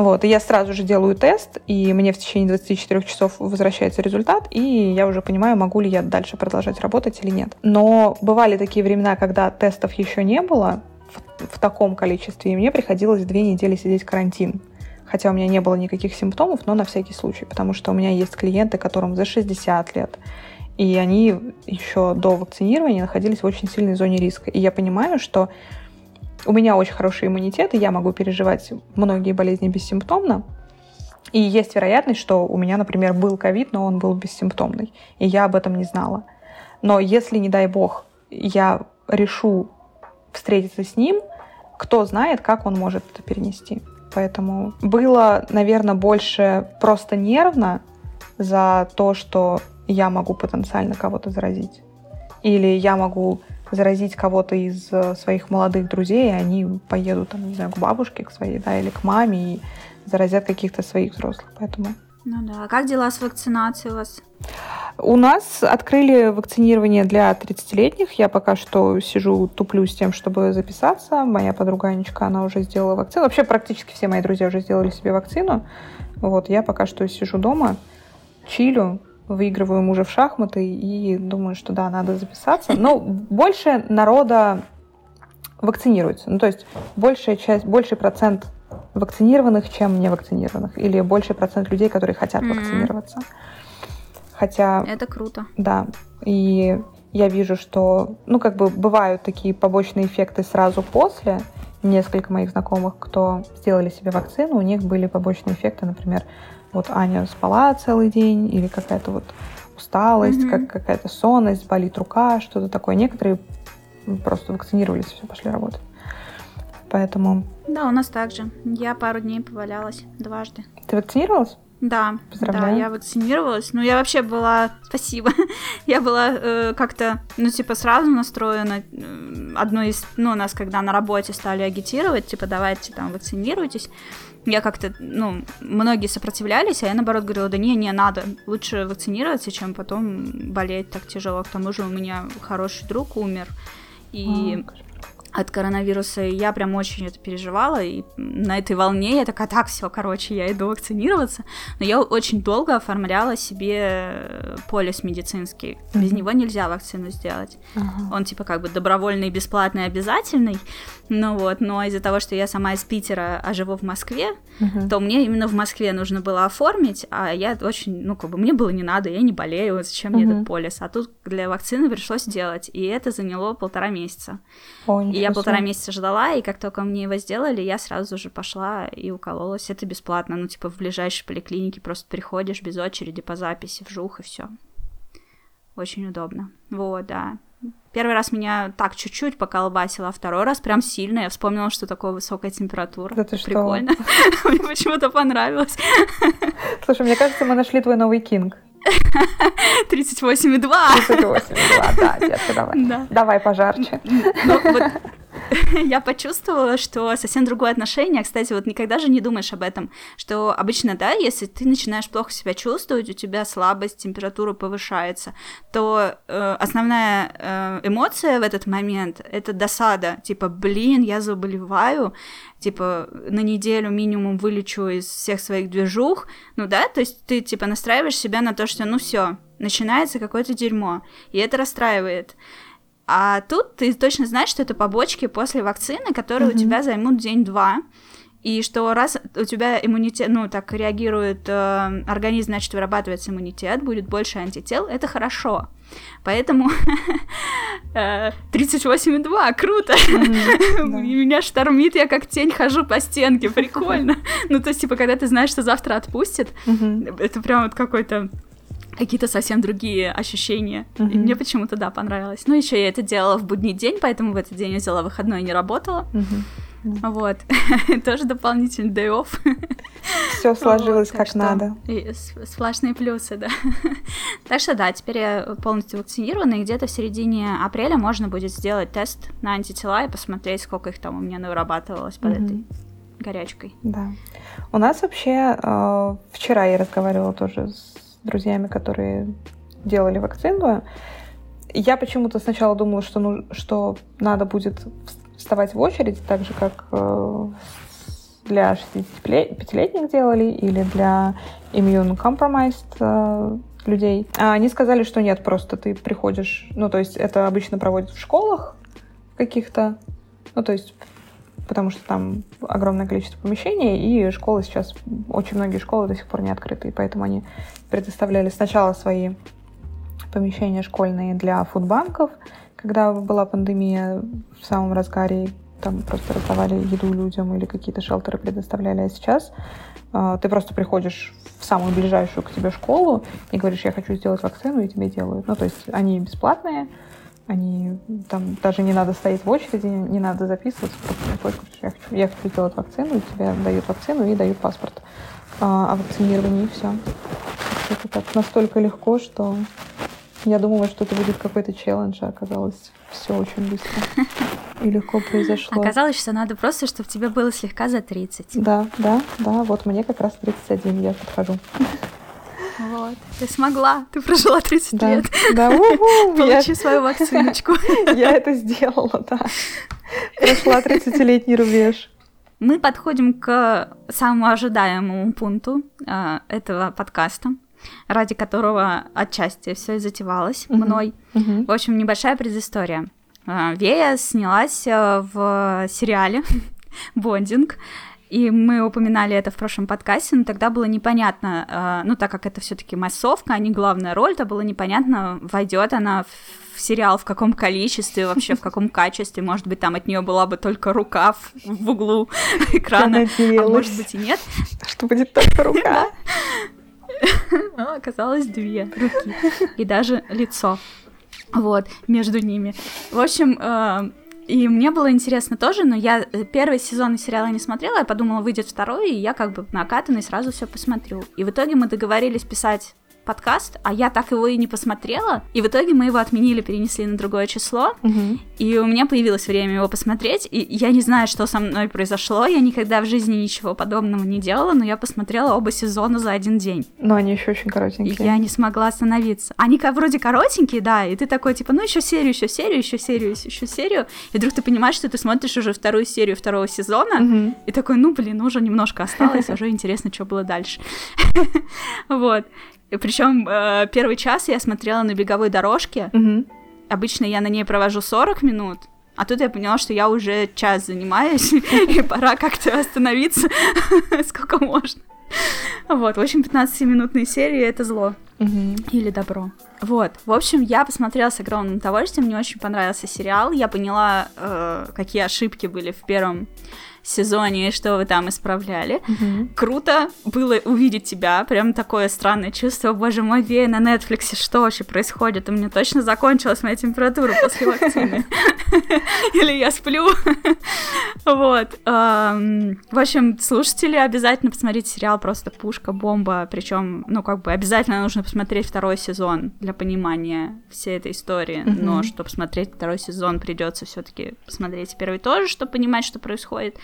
Вот, и я сразу же делаю тест, и мне в течение 24 часов возвращается результат, и я уже понимаю, могу ли я дальше продолжать работать или нет. Но бывали такие времена, когда тестов еще не было в, в таком количестве, и мне приходилось две недели сидеть карантин. Хотя у меня не было никаких симптомов, но на всякий случай, потому что у меня есть клиенты, которым за 60 лет, и они еще до вакцинирования находились в очень сильной зоне риска. И я понимаю, что у меня очень хороший иммунитет, и я могу переживать многие болезни бессимптомно. И есть вероятность, что у меня, например, был ковид, но он был бессимптомный, и я об этом не знала. Но если, не дай бог, я решу встретиться с ним, кто знает, как он может это перенести. Поэтому было, наверное, больше просто нервно за то, что я могу потенциально кого-то заразить. Или я могу заразить кого-то из э, своих молодых друзей, и они поедут, там, не знаю, к бабушке, к своей, да, или к маме, и заразят каких-то своих взрослых. Поэтому... Ну да. А как дела с вакцинацией у вас? У нас открыли вакцинирование для 30-летних. Я пока что сижу, туплю с тем, чтобы записаться. Моя подруга Анечка, она уже сделала вакцину. Вообще практически все мои друзья уже сделали себе вакцину. Вот, я пока что сижу дома, чилю, выигрываю мужа в шахматы и думаю, что да, надо записаться. Но больше народа вакцинируется. Ну, то есть большая часть, больший процент вакцинированных, чем невакцинированных. Или больший процент людей, которые хотят mm-hmm. вакцинироваться. Хотя... Это круто. Да. И я вижу, что, ну, как бы бывают такие побочные эффекты сразу после. Несколько моих знакомых, кто сделали себе вакцину, у них были побочные эффекты, например, вот Аня спала целый день, или какая-то вот усталость, mm-hmm. как какая-то сонность, болит рука, что-то такое. Некоторые просто вакцинировались, все, пошли работать. Поэтому... Да, у нас также. Я пару дней повалялась дважды. Ты вакцинировалась? Да, да, я вакцинировалась. Ну, я вообще была, спасибо, я была э, как-то, ну, типа, сразу настроена. Э, одно из, ну, нас, когда на работе стали агитировать, типа, давайте там вакцинируйтесь. Я как-то, ну, многие сопротивлялись, а я, наоборот, говорила, да не, не надо, лучше вакцинироваться, чем потом болеть так тяжело. К тому же у меня хороший друг умер, и... А, от коронавируса, и я прям очень это переживала, и на этой волне я такая, так, все, короче, я иду вакцинироваться, но я очень долго оформляла себе полис медицинский, mm-hmm. без него нельзя вакцину сделать, uh-huh. он типа как бы добровольный, бесплатный, обязательный, ну вот, но из-за того, что я сама из Питера, а живу в Москве, uh-huh. то мне именно в Москве нужно было оформить, а я очень, ну как бы мне было не надо, я не болею, зачем uh-huh. мне этот полис, а тут для вакцины пришлось делать, и это заняло полтора месяца. Oh, я полтора месяца ждала, и как только мне его сделали, я сразу же пошла и укололась. Это бесплатно. Ну, типа, в ближайшей поликлинике просто приходишь без очереди по записи, вжух, и все. Очень удобно. Вот, да. Первый раз меня так чуть-чуть поколбасило, а второй раз прям сильно. Я вспомнила, что такое высокая температура. Да ты Прикольно. Мне почему-то понравилось. Слушай, мне кажется, мы нашли твой новый кинг. 38,2. 38,2, да, детка, давай. Да. Давай пожарче. Ну, вот я почувствовала, что совсем другое отношение. Кстати, вот никогда же не думаешь об этом, что обычно, да, если ты начинаешь плохо себя чувствовать, у тебя слабость, температура повышается, то э, основная э, эмоция в этот момент — это досада. Типа, блин, я заболеваю, типа, на неделю минимум вылечу из всех своих движух. Ну да, то есть ты, типа, настраиваешь себя на то, что, ну все, начинается какое-то дерьмо, и это расстраивает. А тут ты точно знаешь, что это побочки после вакцины, которые mm-hmm. у тебя займут день-два. И что раз у тебя иммунитет, ну, так реагирует э, организм, значит, вырабатывается иммунитет, будет больше антител, это хорошо. Поэтому 38,2, круто. Меня штормит, я как тень хожу по стенке, прикольно. Ну, то есть, типа, когда ты знаешь, что завтра отпустит, это прям вот какой-то какие-то совсем другие ощущения. Mm-hmm. И мне почему-то, да, понравилось. Ну, еще я это делала в будний день, поэтому в этот день я взяла выходной и не работала. Mm-hmm. Вот. Тоже дополнительный day off. Все сложилось вот, как надо. Сплошные плюсы, да. так что да, теперь я полностью вакцинирована, и где-то в середине апреля можно будет сделать тест на антитела и посмотреть, сколько их там у меня вырабатывалось под mm-hmm. этой горячкой. Да. У нас вообще э, вчера я разговаривала тоже с друзьями, которые делали вакцину. Я почему-то сначала думала, что, ну, что надо будет вставать в очередь, так же, как э, для 65-летних делали или для immune compromised э, людей. А они сказали, что нет, просто ты приходишь, ну, то есть это обычно проводят в школах каких-то, ну, то есть потому что там огромное количество помещений, и школы сейчас, очень многие школы до сих пор не открыты, и поэтому они предоставляли сначала свои помещения школьные для фудбанков, когда была пандемия в самом разгаре, там просто раздавали еду людям или какие-то шелтеры предоставляли, а сейчас А, ты просто приходишь в самую ближайшую к тебе школу и говоришь, я хочу сделать вакцину, и тебе делают. Ну, то есть они бесплатные, они там даже не надо стоять в очереди, не надо записываться, просто приходишь, я хочу, я хочу сделать вакцину, и тебе дают вакцину и дают паспорт а, о вакцинировании, и все. Это так настолько легко, что я думала, что это будет какой-то челлендж, а оказалось все очень быстро и легко произошло. Оказалось, что надо просто, чтобы тебе было слегка за 30. Да, да, да, вот мне как раз 31, я подхожу. Вот, ты смогла, ты прожила 30 да, лет. Да, у-ху, Получи я... свою вакциночку. Я это сделала, да. Прошла 30-летний рубеж. Мы подходим к самому ожидаемому пункту э, этого подкаста ради которого отчасти все и затевалось uh-huh. мной. Uh-huh. В общем, небольшая предыстория. А, Вея снялась э, в сериале «Бондинг», и мы упоминали это в прошлом подкасте, но тогда было непонятно, э, ну так как это все-таки массовка, а не главная роль, то было непонятно, войдет она в сериал в каком количестве, вообще в каком качестве, может быть, там от нее была бы только рука в, в углу экрана, а может быть и нет. Что будет только рука. Но оказалось две руки и даже лицо. Вот, между ними. В общем, э, и мне было интересно тоже, но я э, первый сезон сериала не смотрела, я подумала, выйдет второй, и я как бы накатанный сразу все посмотрю. И в итоге мы договорились писать подкаст, а я так его и не посмотрела. И в итоге мы его отменили, перенесли на другое число. Угу. И у меня появилось время его посмотреть. И я не знаю, что со мной произошло. Я никогда в жизни ничего подобного не делала, но я посмотрела оба сезона за один день. Но они еще очень коротенькие. И я не смогла остановиться. Они как вроде коротенькие, да, и ты такой, типа, ну еще серию, еще серию, еще серию, еще серию. И вдруг ты понимаешь, что ты смотришь уже вторую серию второго сезона, угу. и такой, ну блин, уже немножко осталось, уже интересно, что было дальше. Вот. Причем э, первый час я смотрела на беговой дорожке. Угу. Обычно я на ней провожу 40 минут. А тут я поняла, что я уже час занимаюсь, и пора как-то остановиться, сколько можно. Вот, в общем, 15-минутные серии — это зло. Или добро. Вот, в общем, я посмотрела с огромным удовольствием, мне очень понравился сериал, я поняла, э, какие ошибки были в первом сезоне, и что вы там исправляли. Угу. Круто было увидеть тебя, прям такое странное чувство, боже мой, Вея на Netflix, что вообще происходит? У меня точно закончилась моя температура после вакцины. Или я сплю. Вот. В общем, слушатели, обязательно посмотрите сериал просто пушка, бомба, причем, ну, как бы обязательно нужно посмотреть второй сезон для понимания всей этой истории, но чтобы смотреть второй сезон, придется все-таки посмотреть первый тоже, чтобы понимать, что происходит.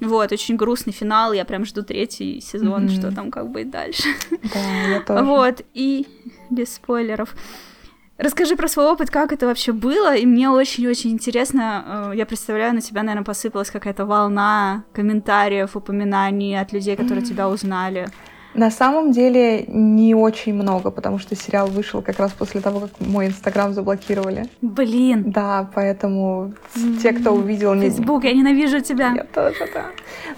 Вот, очень грустный финал, я прям жду третий сезон, mm-hmm. что там как будет дальше. Да, я тоже. Вот, и без спойлеров. Расскажи про свой опыт, как это вообще было, и мне очень-очень интересно, э, я представляю, на тебя, наверное, посыпалась какая-то волна комментариев, упоминаний от людей, которые mm-hmm. тебя узнали. На самом деле не очень много, потому что сериал вышел как раз после того, как мой инстаграм заблокировали. Блин. Да, поэтому mm-hmm. те, кто увидел... Фейсбук, я ненавижу тебя. Я тоже, да.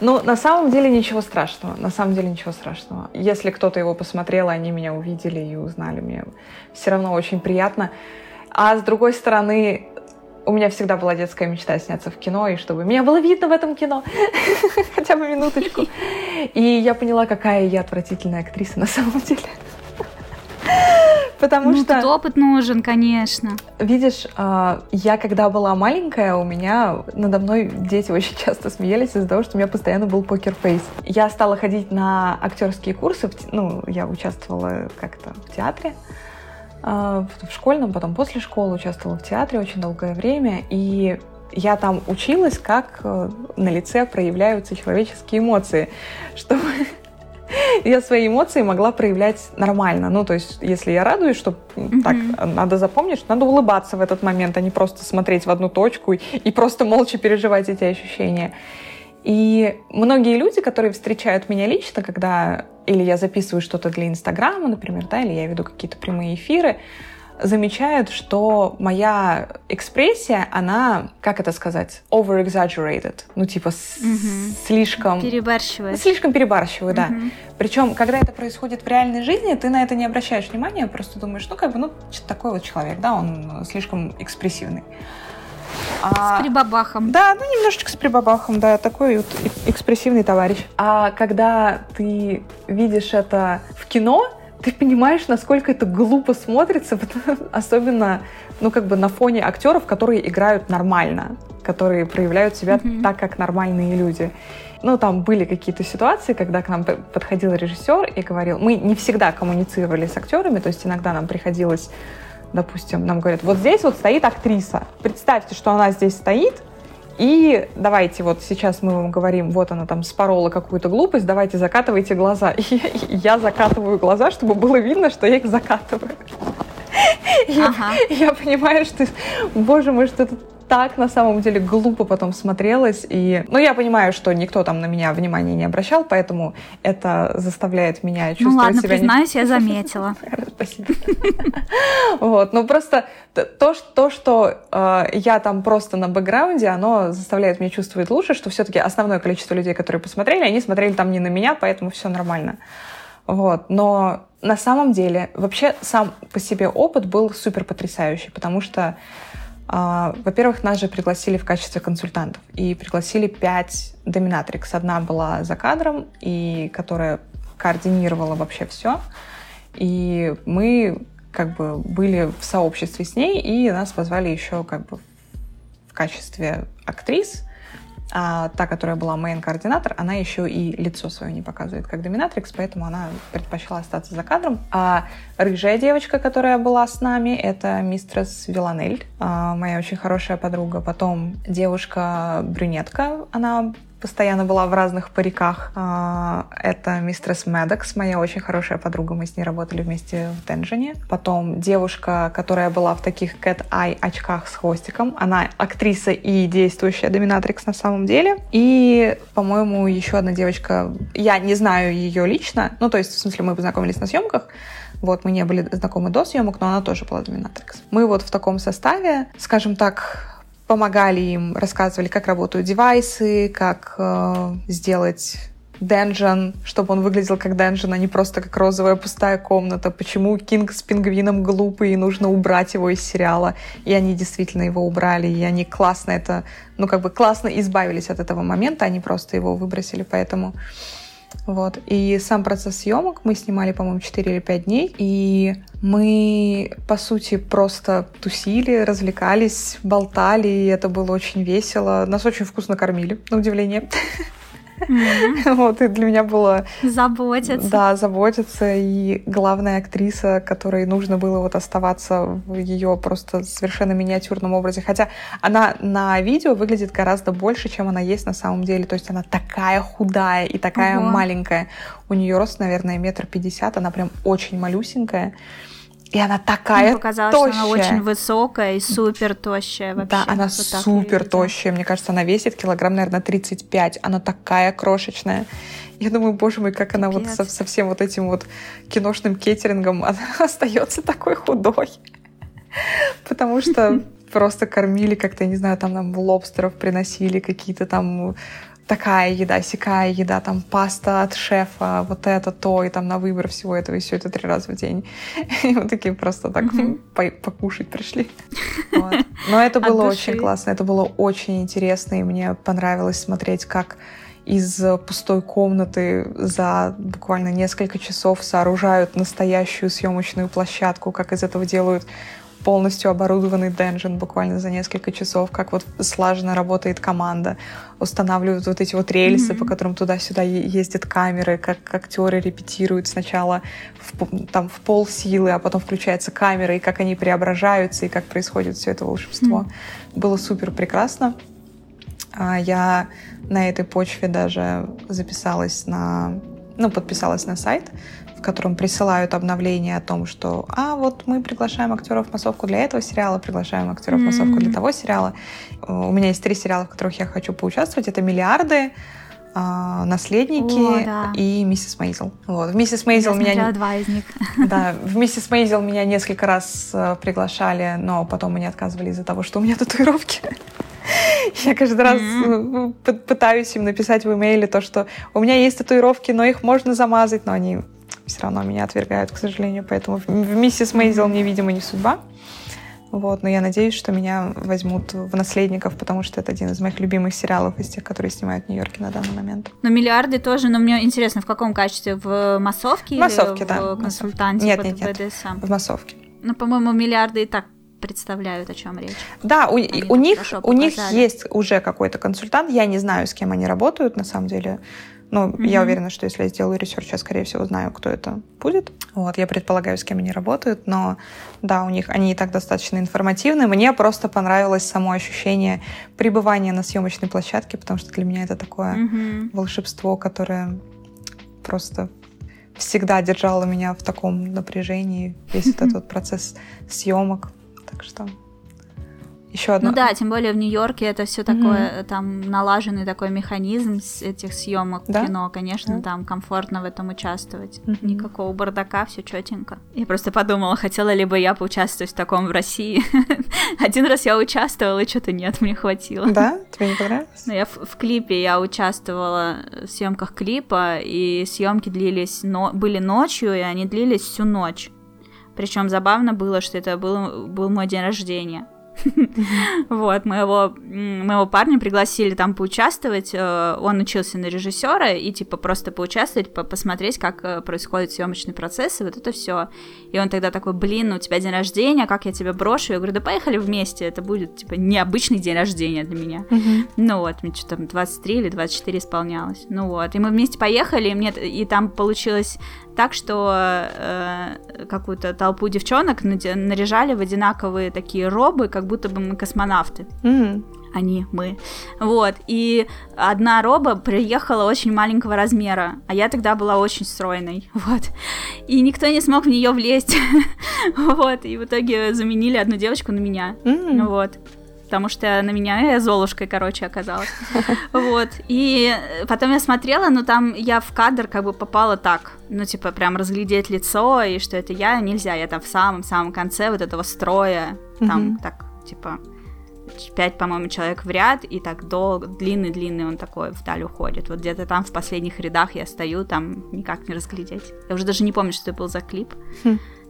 Ну, на самом деле ничего страшного. На самом деле ничего страшного. Если кто-то его посмотрел, они меня увидели и узнали, мне все равно очень приятно. А с другой стороны, у меня всегда была детская мечта сняться в кино, и чтобы меня было видно в этом кино, хотя бы минуточку. И я поняла, какая я отвратительная актриса на самом деле. Потому ну, что... Тут опыт нужен, конечно. Видишь, а, я когда была маленькая, у меня надо мной дети очень часто смеялись из-за того, что у меня постоянно был покер-фейс. Я стала ходить на актерские курсы, ну, я участвовала как-то в театре, в школьном, потом после школы участвовала в театре очень долгое время, и я там училась, как э, на лице проявляются человеческие эмоции, чтобы я свои эмоции могла проявлять нормально. Ну, то есть, если я радуюсь, что mm-hmm. так надо запомнить, что надо улыбаться в этот момент, а не просто смотреть в одну точку и, и просто молча переживать эти ощущения. И многие люди, которые встречают меня лично, когда или я записываю что-то для Инстаграма, например, да, или я веду какие-то прямые эфиры, замечают, что моя экспрессия, она, как это сказать, over-exaggerated. Ну, типа, угу. слишком... Перебарщивает. Слишком перебарщиваю, да. Угу. Причем, когда это происходит в реальной жизни, ты на это не обращаешь внимания, просто думаешь, ну, как бы, ну, такой вот человек, да, он слишком экспрессивный. А, с прибабахом. Да, ну немножечко с прибабахом, да, такой вот экспрессивный товарищ. А когда ты видишь это в кино, ты понимаешь, насколько это глупо смотрится, особенно, ну, как бы на фоне актеров, которые играют нормально, которые проявляют себя mm-hmm. так, как нормальные люди. Ну, там были какие-то ситуации, когда к нам подходил режиссер и говорил, мы не всегда коммуницировали с актерами, то есть иногда нам приходилось, допустим, нам говорят, вот здесь вот стоит актриса, представьте, что она здесь стоит, и давайте вот сейчас мы вам говорим, вот она там спорола какую-то глупость, давайте закатывайте глаза. И я закатываю глаза, чтобы было видно, что я их закатываю. Ага. Я, я понимаю, что, боже мой, что это так на самом деле глупо потом смотрелось. И, ну, я понимаю, что никто там на меня внимания не обращал, поэтому это заставляет меня ну чувствовать ну, ладно, себя... признаюсь, я заметила. Спасибо. Вот, ну просто то, что, э, я там просто на бэкграунде, оно заставляет меня чувствовать лучше, что все-таки основное количество людей, которые посмотрели, они смотрели там не на меня, поэтому все нормально. Вот, но на самом деле вообще сам по себе опыт был супер потрясающий, потому что во-первых, нас же пригласили в качестве консультантов. И пригласили пять доминатрикс. Одна была за кадром, и которая координировала вообще все. И мы как бы были в сообществе с ней, и нас позвали еще как бы в качестве актрис а та, которая была main-координатор, она еще и лицо свое не показывает как dominatrix, поэтому она предпочла остаться за кадром. А рыжая девочка, которая была с нами, это mistress Виланель, а, моя очень хорошая подруга. Потом девушка-брюнетка, она постоянно была в разных париках. А, это мистерс Медекс, моя очень хорошая подруга. Мы с ней работали вместе в Денжине. Потом девушка, которая была в таких cat eye очках с хвостиком. Она актриса и действующая доминатрикс на самом деле. И, по-моему, еще одна девочка. Я не знаю ее лично. Ну, то есть, в смысле, мы познакомились на съемках. Вот, мы не были знакомы до съемок, но она тоже была доминатрикс. Мы вот в таком составе, скажем так, помогали им, рассказывали, как работают девайсы, как э, сделать денжен, чтобы он выглядел как денжен, а не просто как розовая пустая комната. Почему Кинг с пингвином глупый и нужно убрать его из сериала. И они действительно его убрали, и они классно это, ну как бы классно избавились от этого момента, они просто его выбросили, поэтому... Вот. И сам процесс съемок мы снимали, по-моему, 4 или 5 дней. И мы, по сути, просто тусили, развлекались, болтали, и это было очень весело. Нас очень вкусно кормили, на удивление. Mm-hmm. Вот, и для меня было... Заботиться. Да, заботиться. И главная актриса, которой нужно было вот оставаться в ее просто совершенно миниатюрном образе. Хотя она на видео выглядит гораздо больше, чем она есть на самом деле. То есть она такая худая и такая uh-huh. маленькая. У нее рост, наверное, метр пятьдесят. Она прям очень малюсенькая. И она такая Мне показалось, тощая. что она очень высокая и супер тощая вообще. Да, она вот супер тощая. Мне кажется, она весит килограмм, наверное, 35. Она такая крошечная. Я думаю, боже мой, как Капец. она вот со, со всем вот этим вот киношным кеттерингом она остается такой худой. Потому что просто кормили как-то, не знаю, там нам лобстеров приносили, какие-то там такая еда, сякая еда, там паста от шефа, вот это, то, и там на выбор всего этого, и все это три раза в день. И вот такие просто так покушать пришли. Но это было очень классно, это было очень интересно, и мне понравилось смотреть, как из пустой комнаты за буквально несколько часов сооружают настоящую съемочную площадку, как из этого делают полностью оборудованный денжен буквально за несколько часов, как вот слаженно работает команда, устанавливают вот эти вот рельсы, mm-hmm. по которым туда-сюда ездят камеры, как актеры репетируют сначала в, там в пол силы, а потом включается камера, и как они преображаются, и как происходит все это волшебство. Mm-hmm. Было супер прекрасно. А, я на этой почве даже записалась на, ну, подписалась на сайт, в котором присылают обновления о том, что а вот мы приглашаем актеров в массовку для этого сериала, приглашаем актеров в массовку для того сериала. У меня есть три сериала, в которых я хочу поучаствовать. Это «Миллиарды», а, наследники О, да. и миссис Мейзел. Вот. В миссис Мейзел меня два из них. Да, в миссис Мейзел меня несколько раз э, приглашали, но потом мне отказывали из-за того, что у меня татуировки. Я каждый раз mm-hmm. пытаюсь им написать в имейле то, что у меня есть татуировки, но их можно замазать, но они все равно меня отвергают, к сожалению, поэтому в миссис Мейзел мне, видимо, не судьба. Вот, но я надеюсь, что меня возьмут в наследников, потому что это один из моих любимых сериалов из тех, которые снимают в Нью-Йорке на данный момент. Но миллиарды тоже, но мне интересно, в каком качестве? В массовке, в массовке или да, в консультанте нет, нет, нет, БДСМ? В массовке. Ну, по-моему, миллиарды и так представляют, о чем речь. Да, у, у них у них есть уже какой-то консультант. Я не знаю, с кем они работают, на самом деле. Но mm-hmm. я уверена, что если я сделаю research, я, скорее всего, знаю, кто это будет. Вот, я предполагаю, с кем они работают, но да, у них они и так достаточно информативны. Мне просто понравилось само ощущение пребывания на съемочной площадке, потому что для меня это такое mm-hmm. волшебство, которое просто всегда держало меня в таком напряжении, весь этот процесс съемок. Так что еще одно. Ну да, тем более в Нью-Йорке это все такое, mm-hmm. там налаженный такой механизм с этих съемок да? кино, конечно, да? там комфортно в этом участвовать. Mm-hmm. Никакого бардака, все четенько. Я просто подумала, хотела ли бы я поучаствовать в таком в России. Один раз я участвовала, и что-то нет, мне хватило. Да? Тебе не понравилось? Ну, я в, в клипе я участвовала в съемках клипа, и съемки длились, но, были ночью, и они длились всю ночь. Причем забавно было, что это был, был мой день рождения. Вот, моего, моего парня пригласили там поучаствовать. Э, он учился на режиссера и типа просто поучаствовать, посмотреть, как э, происходит съемочный процесс, и вот это все. И он тогда такой, блин, у тебя день рождения, как я тебя брошу? Я говорю, да поехали вместе, это будет типа необычный день рождения для меня. Ну вот, мне что-то 23 или 24 исполнялось. Ну вот, и мы вместе поехали, и мне и там получилось так, что э, какую-то толпу девчонок наряжали в одинаковые такие робы, как будто бы мы космонавты. Mm-hmm. Они, мы. Вот. И одна роба приехала очень маленького размера, а я тогда была очень стройной. Вот. И никто не смог в нее влезть. вот. И в итоге заменили одну девочку на меня. Mm-hmm. Вот потому что на меня я Золушкой, короче, оказалась. Вот. И потом я смотрела, но там я в кадр как бы попала так, ну, типа, прям разглядеть лицо, и что это я, нельзя, я там в самом-самом конце вот этого строя, там, так, типа, пять, по-моему, человек в ряд, и так долго, длинный-длинный он такой вдаль уходит. Вот где-то там в последних рядах я стою, там никак не разглядеть. Я уже даже не помню, что это был за клип.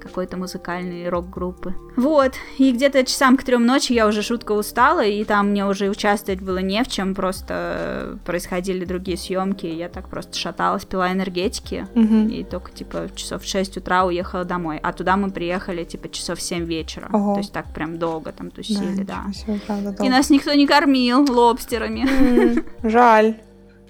Какой-то музыкальной рок-группы. Вот, и где-то часам к трем ночи я уже шутка устала, и там мне уже участвовать было не в чем, просто происходили другие съемки, и я так просто шаталась, пила энергетики, угу. и только типа часов в 6 утра уехала домой, а туда мы приехали типа часов в 7 вечера, Ого. то есть так прям долго там тусили, да. да. Себе, правда, долго. И нас никто не кормил лобстерами. Жаль.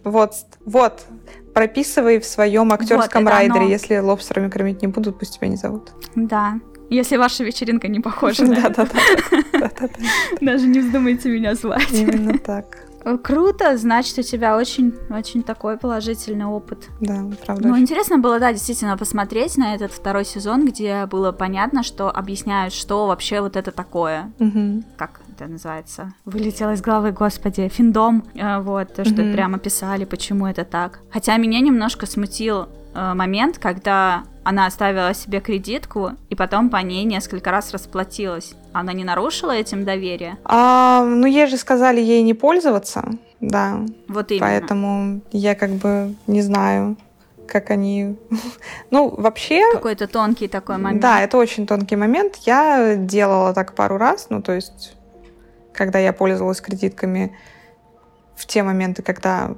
Вот, вот, прописывай в своем актерском вот, райдере. Оно. Если лобстерами кормить не будут, пусть тебя не зовут. Да. Если ваша вечеринка не похожа на это. Да-да-да. Даже не вздумайте меня звать. Именно так. Круто, значит, у тебя очень, очень такой положительный опыт. Да, правда. Ну, интересно было, да, действительно посмотреть на этот второй сезон, где было понятно, что объясняют, что вообще вот это такое. Угу. Как это называется? Вылетело из головы, господи, финдом. Э, вот, то, что угу. прямо писали, почему это так. Хотя меня немножко смутил э, момент, когда она оставила себе кредитку и потом по ней несколько раз расплатилась. Она не нарушила этим доверие? А, ну, ей же сказали ей не пользоваться, да. Вот именно. Поэтому я как бы не знаю, как они... ну, вообще... Какой-то тонкий такой момент. Да, это очень тонкий момент. Я делала так пару раз, ну, то есть, когда я пользовалась кредитками в те моменты, когда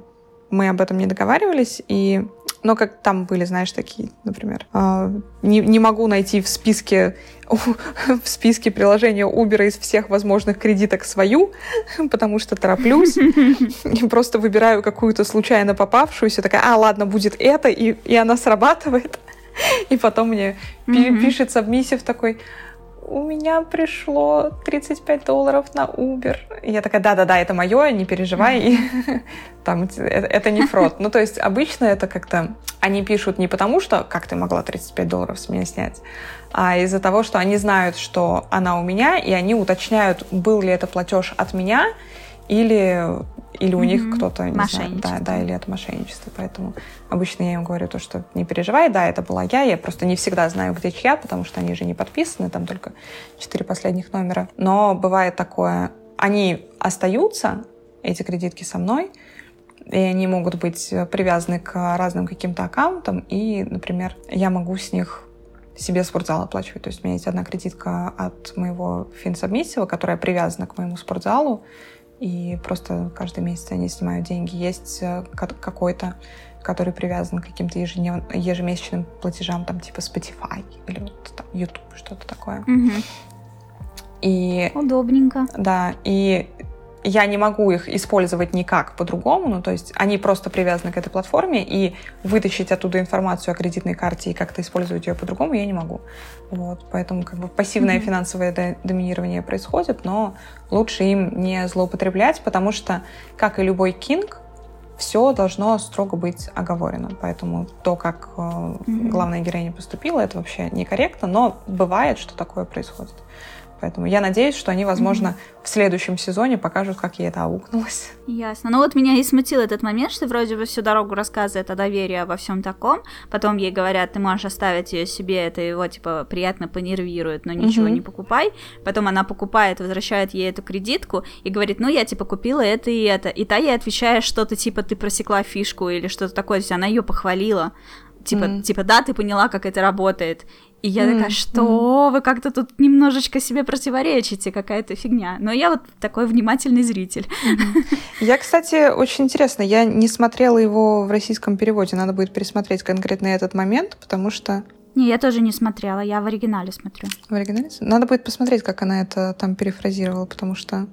мы об этом не договаривались, и но как там были, знаешь, такие, например, э, не, не могу найти в списке в списке приложения Uber из всех возможных кредиток свою, потому что тороплюсь и просто выбираю какую-то случайно попавшуюся, такая, а, ладно, будет это, и, и она срабатывает. И потом мне mm-hmm. пишет сабмиссив такой, у меня пришло 35 долларов на Uber. И я такая, да-да-да, это мое, не переживай. Там это, это не фрод. Ну, то есть обычно это как-то... Они пишут не потому, что как ты могла 35 долларов с меня снять, а из-за того, что они знают, что она у меня, и они уточняют, был ли это платеж от меня, или, или у mm-hmm. них кто-то, не знаю, да, да, или это мошенничество. Поэтому обычно я им говорю то, что не переживай, да, это была я, я просто не всегда знаю, где чья, потому что они же не подписаны, там только четыре последних номера. Но бывает такое, они остаются, эти кредитки со мной, и они могут быть привязаны к разным каким-то аккаунтам, и, например, я могу с них себе спортзал оплачивать. То есть у меня есть одна кредитка от моего финсобмиссива, которая привязана к моему спортзалу, и просто каждый месяц они снимают деньги. Есть э, какой-то, который привязан к каким-то ежемесячным платежам, там типа Spotify или вот там YouTube, что-то такое. Угу. И... Удобненько. Да, и я не могу их использовать никак по-другому, ну, то есть они просто привязаны к этой платформе, и вытащить оттуда информацию о кредитной карте и как-то использовать ее по-другому я не могу. Вот, поэтому как бы пассивное mm-hmm. финансовое доминирование происходит, но лучше им не злоупотреблять, потому что, как и любой кинг, все должно строго быть оговорено. Поэтому то, как mm-hmm. главная героиня поступила, это вообще некорректно, но бывает, что такое происходит. Поэтому я надеюсь, что они, возможно, mm-hmm. в следующем сезоне покажут, как ей это аукнулось. Ясно. Ну вот меня и смутил этот момент, что вроде бы всю дорогу рассказывает о доверии обо всем таком. Потом ей говорят, ты можешь оставить ее себе, это его, типа, приятно понервирует, но ничего mm-hmm. не покупай. Потом она покупает, возвращает ей эту кредитку и говорит, ну я, типа, купила это и это. И та ей отвечает что-то, типа, ты просекла фишку или что-то такое. То есть она ее похвалила типа, mm. типа, да, ты поняла, как это работает. И я такая, что вы как-то тут немножечко себе противоречите, какая-то фигня. Но я вот такой внимательный зритель. Я, кстати, очень интересно, я не смотрела его в российском переводе, надо будет пересмотреть конкретно этот момент, потому что... Не, я тоже не смотрела, я в оригинале смотрю. В оригинале? Надо будет посмотреть, как она это там перефразировала, потому что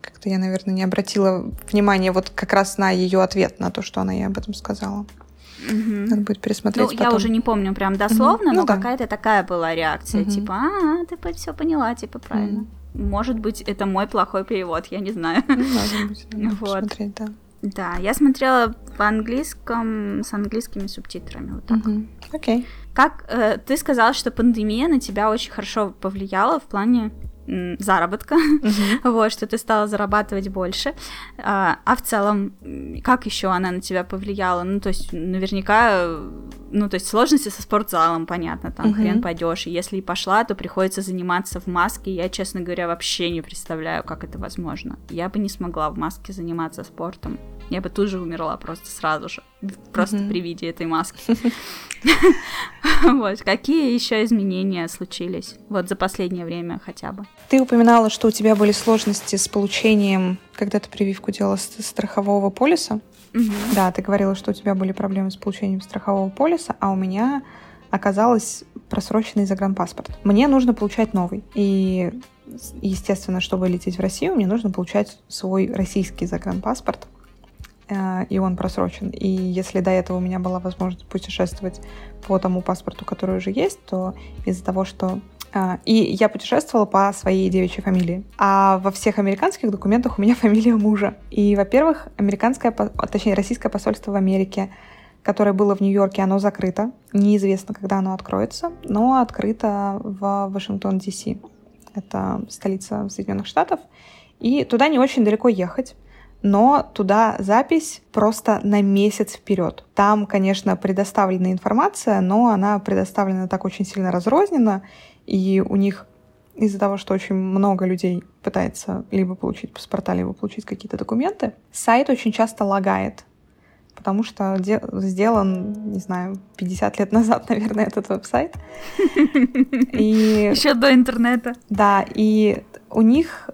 как-то я, наверное, не обратила внимания вот как раз на ее ответ на то, что она ей об этом сказала. Угу. Надо будет пересмотреть. Ну, потом. я уже не помню прям дословно, угу. но ну, какая-то такая была реакция, угу. типа, а, ты все поняла, типа, правильно. Угу. Может быть, это мой плохой перевод, я не знаю. Ну, может быть, надо вот. посмотреть, да. Да, я смотрела по английском с английскими субтитрами вот так. Окей. Okay. Как э, ты сказала, что пандемия на тебя очень хорошо повлияла в плане заработка, uh-huh. вот, что ты стала зарабатывать больше. А, а в целом, как еще она на тебя повлияла? Ну, то есть, наверняка, ну, то есть, сложности со спортзалом, понятно, там uh-huh. хрен пойдешь. И если и пошла, то приходится заниматься в маске. Я, честно говоря, вообще не представляю, как это возможно. Я бы не смогла в маске заниматься спортом. Я бы тут же умерла просто сразу же, просто mm-hmm. при виде этой маски. Вот, какие еще изменения случились вот за последнее время хотя бы? Ты упоминала, что у тебя были сложности с получением, когда ты прививку делала страхового полиса. Да, ты говорила, что у тебя были проблемы с получением страхового полиса, а у меня оказалось просроченный загранпаспорт. Мне нужно получать новый. И, естественно, чтобы лететь в Россию, мне нужно получать свой российский загранпаспорт. Э, и он просрочен. И если до этого у меня была возможность путешествовать по тому паспорту, который уже есть, то из-за того, что э, и я путешествовала по своей девичьей фамилии. А во всех американских документах у меня фамилия мужа. И, во-первых, американское, точнее, российское посольство в Америке, которое было в Нью-Йорке, оно закрыто. Неизвестно, когда оно откроется, но открыто в Вашингтон, Д.С. Это столица Соединенных Штатов. И туда не очень далеко ехать но туда запись просто на месяц вперед. Там, конечно, предоставлена информация, но она предоставлена так очень сильно разрозненно, и у них из-за того, что очень много людей пытается либо получить паспорта, либо получить какие-то документы, сайт очень часто лагает, потому что сделан, не знаю, 50 лет назад, наверное, этот веб-сайт. И... Еще до интернета. Да, и у них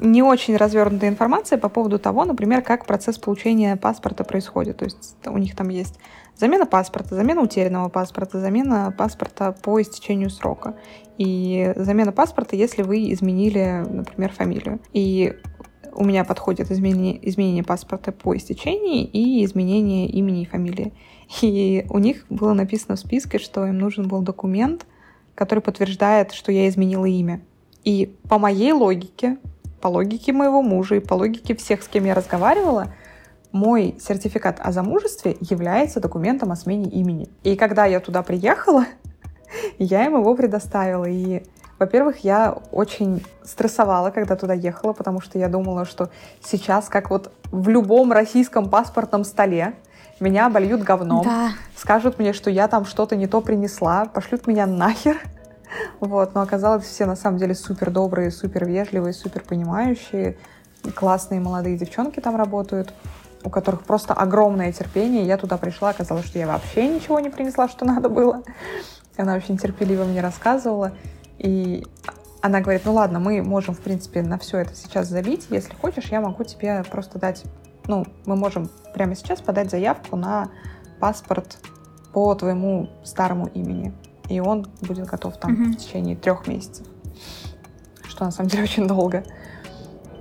не очень развернутая информация по поводу того, например, как процесс получения паспорта происходит. То есть у них там есть замена паспорта, замена утерянного паспорта, замена паспорта по истечению срока. И замена паспорта, если вы изменили, например, фамилию. И у меня подходит изменение, изменение паспорта по истечении и изменение имени и фамилии. И у них было написано в списке, что им нужен был документ, который подтверждает, что я изменила имя. И по моей логике, по логике моего мужа и по логике всех, с кем я разговаривала, мой сертификат о замужестве является документом о смене имени. И когда я туда приехала, я им его предоставила. И, во-первых, я очень стрессовала, когда туда ехала, потому что я думала, что сейчас, как вот в любом российском паспортном столе, меня обольют говном, да. скажут мне, что я там что-то не то принесла, пошлют меня нахер. Вот, но оказалось, все на самом деле супер добрые, супер вежливые, супер понимающие. Классные молодые девчонки там работают, у которых просто огромное терпение. Я туда пришла, оказалось, что я вообще ничего не принесла, что надо было. Она очень терпеливо мне рассказывала. И она говорит, ну ладно, мы можем, в принципе, на все это сейчас забить. Если хочешь, я могу тебе просто дать... Ну, мы можем прямо сейчас подать заявку на паспорт по твоему старому имени. И он будет готов там mm-hmm. в течение трех месяцев. Что на самом деле очень долго.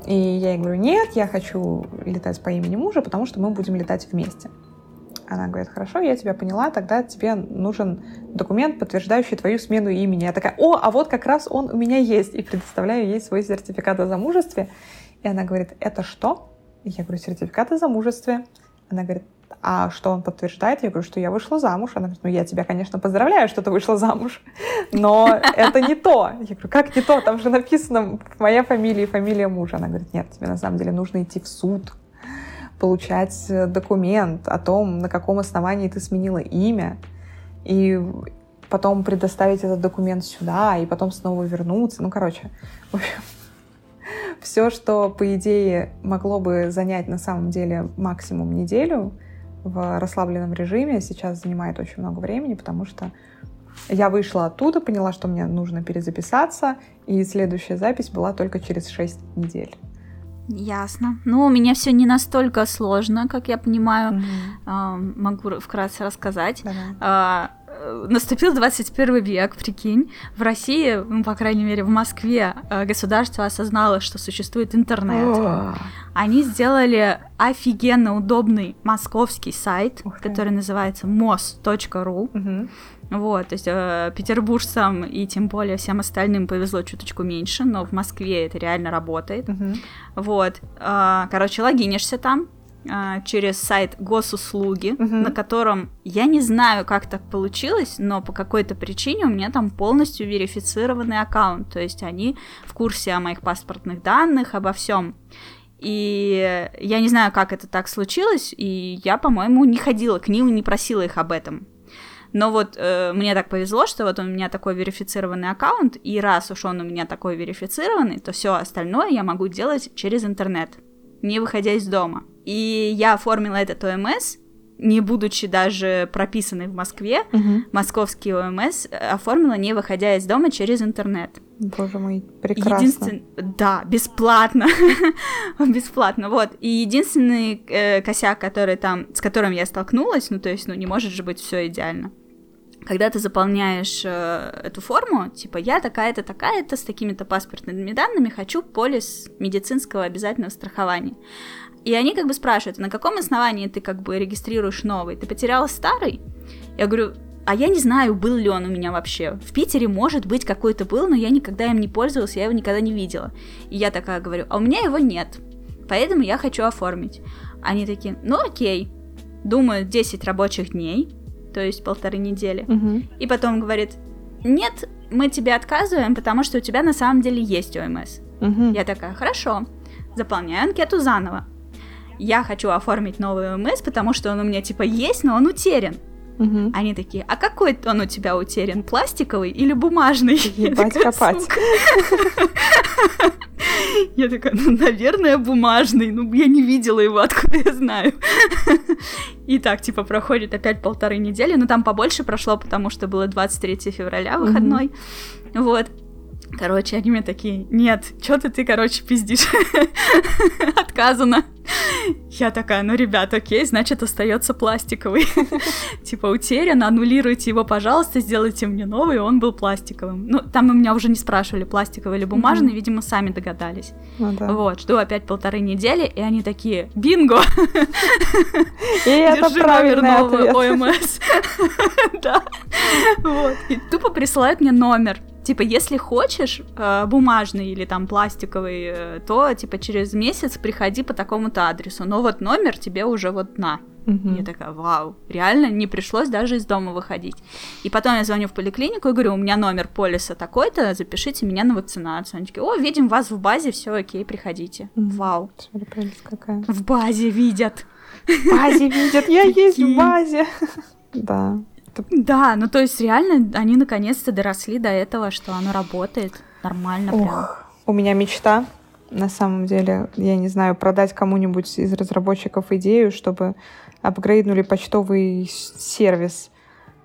И я ей говорю, нет, я хочу летать по имени мужа, потому что мы будем летать вместе. Она говорит, хорошо, я тебя поняла, тогда тебе нужен документ, подтверждающий твою смену имени. Я такая, о, а вот как раз он у меня есть. И предоставляю ей свой сертификат о замужестве. И она говорит, это что? Я говорю, сертификат о замужестве. Она говорит, а что он подтверждает? Я говорю, что я вышла замуж. Она говорит, ну я тебя, конечно, поздравляю, что ты вышла замуж, но это не то. Я говорю, как не то? Там же написано моя фамилия и фамилия мужа. Она говорит, нет, тебе на самом деле нужно идти в суд получать э, документ о том, на каком основании ты сменила имя, и потом предоставить этот документ сюда, и потом снова вернуться. Ну, короче, в общем, все, что, по идее, могло бы занять на самом деле максимум неделю в расслабленном режиме, сейчас занимает очень много времени, потому что я вышла оттуда, поняла, что мне нужно перезаписаться, и следующая запись была только через 6 недель. Ясно. Ну, у меня все не настолько сложно, как я понимаю. Mm-hmm. А, могу вкратце рассказать. А, наступил 21 век, прикинь. В России, ну, по крайней мере, в Москве, а, государство осознало, что существует интернет. Они сделали офигенно удобный московский сайт, который называется mos.ru. Mm-hmm. Вот, то есть э, петербуржцам и тем более всем остальным повезло чуточку меньше, но в Москве это реально работает. Uh-huh. Вот, э, короче, логинишься там э, через сайт госуслуги, uh-huh. на котором я не знаю, как так получилось, но по какой-то причине у меня там полностью верифицированный аккаунт, то есть они в курсе о моих паспортных данных, обо всем. И я не знаю, как это так случилось, и я, по-моему, не ходила к ним и не просила их об этом. Но вот э, мне так повезло, что вот у меня такой верифицированный аккаунт, и раз уж он у меня такой верифицированный, то все остальное я могу делать через интернет, не выходя из дома. И я оформила этот ОМС, не будучи даже прописанной в Москве, угу. московский ОМС оформила, не выходя из дома через интернет. Боже мой, прекрасно. Единствен... Да, бесплатно. бесплатно, вот. И единственный э, косяк, который там, с которым я столкнулась, ну, то есть, ну, не может же быть все идеально когда ты заполняешь э, эту форму, типа я такая-то, такая-то, с такими-то паспортными данными, хочу полис медицинского обязательного страхования. И они как бы спрашивают, на каком основании ты как бы регистрируешь новый? Ты потеряла старый? Я говорю, а я не знаю, был ли он у меня вообще. В Питере, может быть, какой-то был, но я никогда им не пользовалась, я его никогда не видела. И я такая говорю, а у меня его нет, поэтому я хочу оформить. Они такие, ну окей. Думаю, 10 рабочих дней, то есть полторы недели. Угу. И потом говорит, нет, мы тебе отказываем, потому что у тебя на самом деле есть ОМС. Угу. Я такая, хорошо, заполняю анкету заново. Я хочу оформить новый ОМС, потому что он у меня типа есть, но он утерян. Угу. Они такие, а какой он у тебя утерян, пластиковый или бумажный? Ебать копать. Я такая, ну, наверное, бумажный. Ну, я не видела его, откуда я знаю. И так, типа, проходит опять полторы недели. Но там побольше прошло, потому что было 23 февраля выходной. Вот. Короче, они мне такие, нет, что ты, ты, короче, пиздишь. Отказано. Я такая, ну, ребят, окей, значит, остается пластиковый. типа, утерян, аннулируйте его, пожалуйста, сделайте мне новый, он был пластиковым. Ну, там у меня уже не спрашивали, пластиковый или бумажный, видимо, сами догадались. Ну. Вот, жду опять полторы недели, и они такие, бинго! И это правильный ответ. ОМС. да. Вот. И тупо присылают мне номер типа, если хочешь э, бумажный или там пластиковый, э, то, типа, через месяц приходи по такому-то адресу. Но вот номер тебе уже вот на. Угу. Я такая, вау, реально не пришлось даже из дома выходить. И потом я звоню в поликлинику и говорю, у меня номер полиса такой-то, запишите меня на вакцинацию. Они такие, о, видим вас в базе, все окей, приходите. Угу. Вау. какая. В базе видят. В базе видят, я есть в базе. Да. Да, ну то есть реально они наконец-то доросли до этого, что оно работает нормально Ох, прям. У меня мечта, на самом деле, я не знаю, продать кому-нибудь из разработчиков идею, чтобы апгрейднули почтовый сервис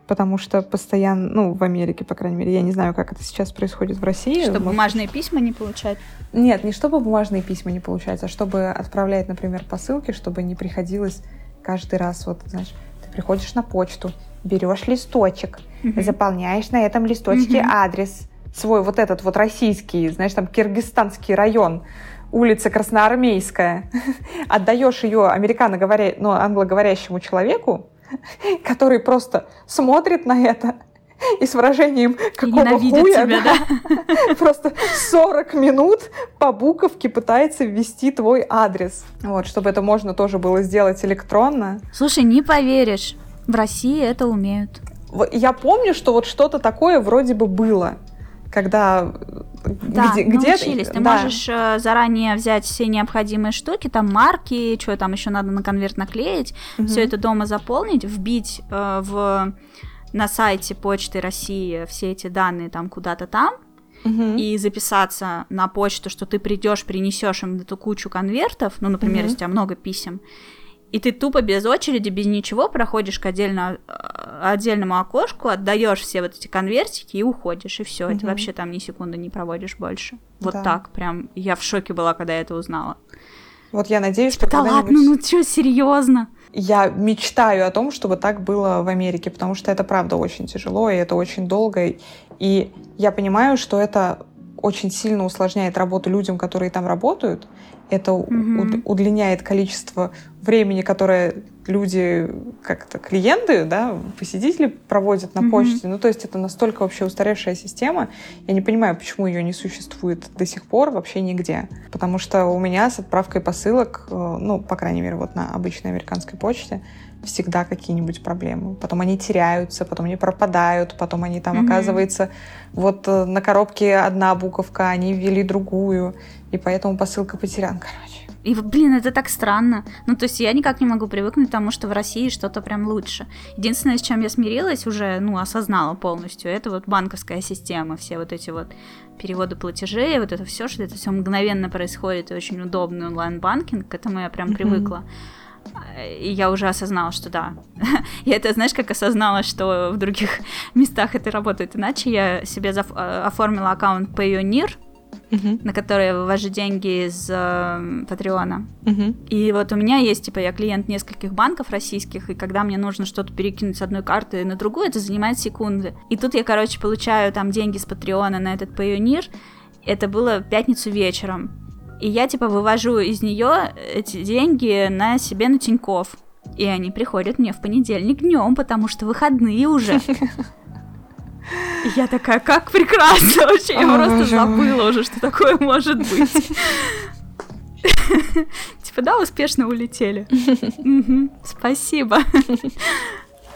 потому что постоянно, ну, в Америке, по крайней мере, я не знаю, как это сейчас происходит в России. Чтобы Может... бумажные письма не получать? Нет, не чтобы бумажные письма не получать, а чтобы отправлять, например, посылки, чтобы не приходилось каждый раз, вот, знаешь, ты приходишь на почту, берешь листочек, угу. заполняешь на этом листочке угу. адрес свой, вот этот вот российский, знаешь, там киргизстанский район, улица Красноармейская, отдаешь ее американо-говоря... ну, англоговорящему человеку, который просто смотрит на это и с выражением какого хуя тебя, да? просто 40 минут по буковке пытается ввести твой адрес. Вот, чтобы это можно тоже было сделать электронно. Слушай, не поверишь, в России это умеют. Я помню, что вот что-то такое вроде бы было когда да, где, научились. Ты да. можешь э, заранее взять все необходимые штуки, там марки, что там еще надо на конверт наклеить, угу. все это дома заполнить, вбить э, в на сайте Почты России все эти данные там куда-то там, угу. и записаться на почту, что ты придешь, принесешь им эту кучу конвертов, ну, например, угу. если у тебя много писем, и ты тупо без очереди, без ничего проходишь к отдельно, э, отдельному окошку, отдаешь все вот эти конвертики и уходишь, и все. Угу. Это вообще там ни секунды не проводишь больше. Вот да. так прям. Я в шоке была, когда я это узнала. Вот я надеюсь, что Да ладно, ну что, серьезно? Я мечтаю о том, чтобы так было в Америке, потому что это правда очень тяжело, и это очень долго. И я понимаю, что это очень сильно усложняет работу людям, которые там работают. Это mm-hmm. удлиняет количество времени, которое люди, как-то клиенты, да, посетители проводят на mm-hmm. почте. Ну, то есть это настолько вообще устаревшая система. Я не понимаю, почему ее не существует до сих пор вообще нигде. Потому что у меня с отправкой посылок, э, ну, по крайней мере, вот на обычной американской почте, всегда какие-нибудь проблемы. Потом они теряются, потом они пропадают, потом они там, mm-hmm. оказывается, вот э, на коробке одна буковка, они ввели другую, и поэтому посылка потеряна, короче. И, блин, это так странно. Ну, то есть я никак не могу привыкнуть к тому, что в России что-то прям лучше. Единственное, с чем я смирилась, уже, ну, осознала полностью, это вот банковская система, все вот эти вот переводы платежей, вот это все, что это все мгновенно происходит, и очень удобный онлайн-банкинг, к этому я прям mm-hmm. привыкла. И я уже осознала, что да. я это, знаешь, как осознала, что в других местах это работает иначе. Я себе э, оформила аккаунт Payoneer, на который я вывожу деньги из э, Патреона. Uh-huh. И вот у меня есть, типа, я клиент нескольких банков российских, и когда мне нужно что-то перекинуть с одной карты на другую, это занимает секунды. И тут я, короче, получаю там деньги с Патреона на этот Payoneer. Это было в пятницу вечером. И я, типа, вывожу из нее эти деньги на себе на Тиньков. И они приходят мне в понедельник днем, потому что выходные уже. И я такая, как прекрасно вообще, я просто забыла уже, что такое может быть. Типа, да, успешно улетели. Спасибо.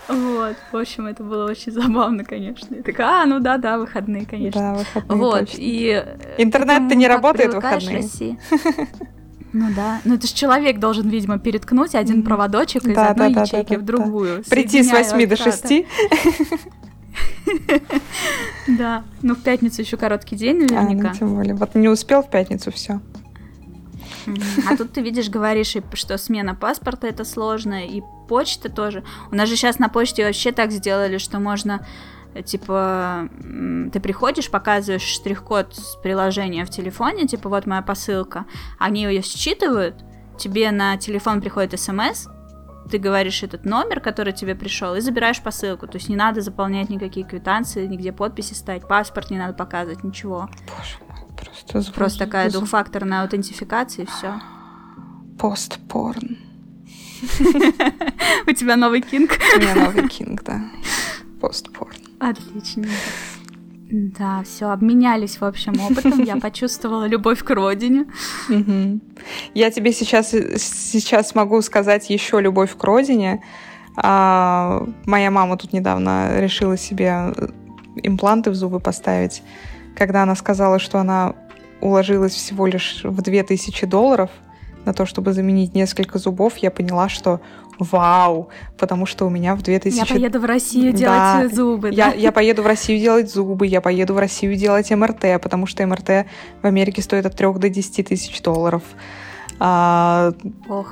Вот, в общем, это было очень забавно, конечно. Я такая, а, ну да, да, выходные, конечно. Да, выходные Вот, точно. и... Интернет-то не работает в выходные. Ну да, ну это же человек должен, видимо, переткнуть один проводочек из да, одной да, ячейки да, в другую. Прийти с 8 до 6. Да, ну в пятницу еще короткий день наверняка. А, ну, тем более. Вот не успел в пятницу, все. А тут ты видишь, говоришь, что смена паспорта это сложно, и почта тоже. У нас же сейчас на почте вообще так сделали, что можно типа, ты приходишь, показываешь штрих-код с приложения в телефоне, типа, вот моя посылка, они ее считывают, тебе на телефон приходит смс, ты говоришь этот номер, который тебе пришел, и забираешь посылку. То есть не надо заполнять никакие квитанции, нигде подписи ставить, паспорт не надо показывать, ничего. Боже мой, просто звук. Просто такая двухфакторная аутентификация, и все. Постпорн. У тебя новый кинг? У меня новый кинг, да. Постпорн. Отлично. Да, все, обменялись, в общем, опытом. Я почувствовала любовь к родине. Я тебе сейчас, сейчас могу сказать еще любовь к родине. А, моя мама тут недавно решила себе импланты в зубы поставить. Когда она сказала, что она уложилась всего лишь в 2000 долларов на то, чтобы заменить несколько зубов, я поняла, что вау, потому что у меня в 2000... Я поеду в Россию делать да, зубы, я, да? Я поеду в Россию делать зубы, я поеду в Россию делать МРТ, потому что МРТ в Америке стоит от 3 до 10 тысяч долларов. а,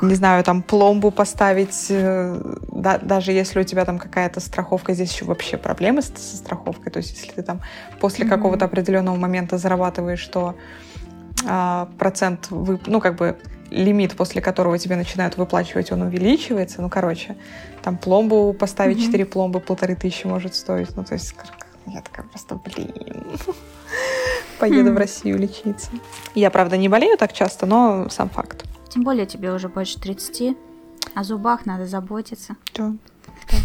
не знаю, там пломбу поставить, э, да, даже если у тебя там какая-то страховка, здесь еще вообще проблемы со, страховкой, то есть если ты там после mm-hmm. какого-то определенного момента зарабатываешь, что а, процент, вы, ну как бы лимит, после которого тебе начинают выплачивать, он увеличивается. Ну, короче, там пломбу поставить, mm-hmm. 4 пломбы, полторы тысячи может стоить. Ну, то есть я такая просто, блин, поеду в Россию лечиться. Я, правда, не болею так часто, но сам факт. Тем более тебе уже больше 30, о зубах надо заботиться. Да.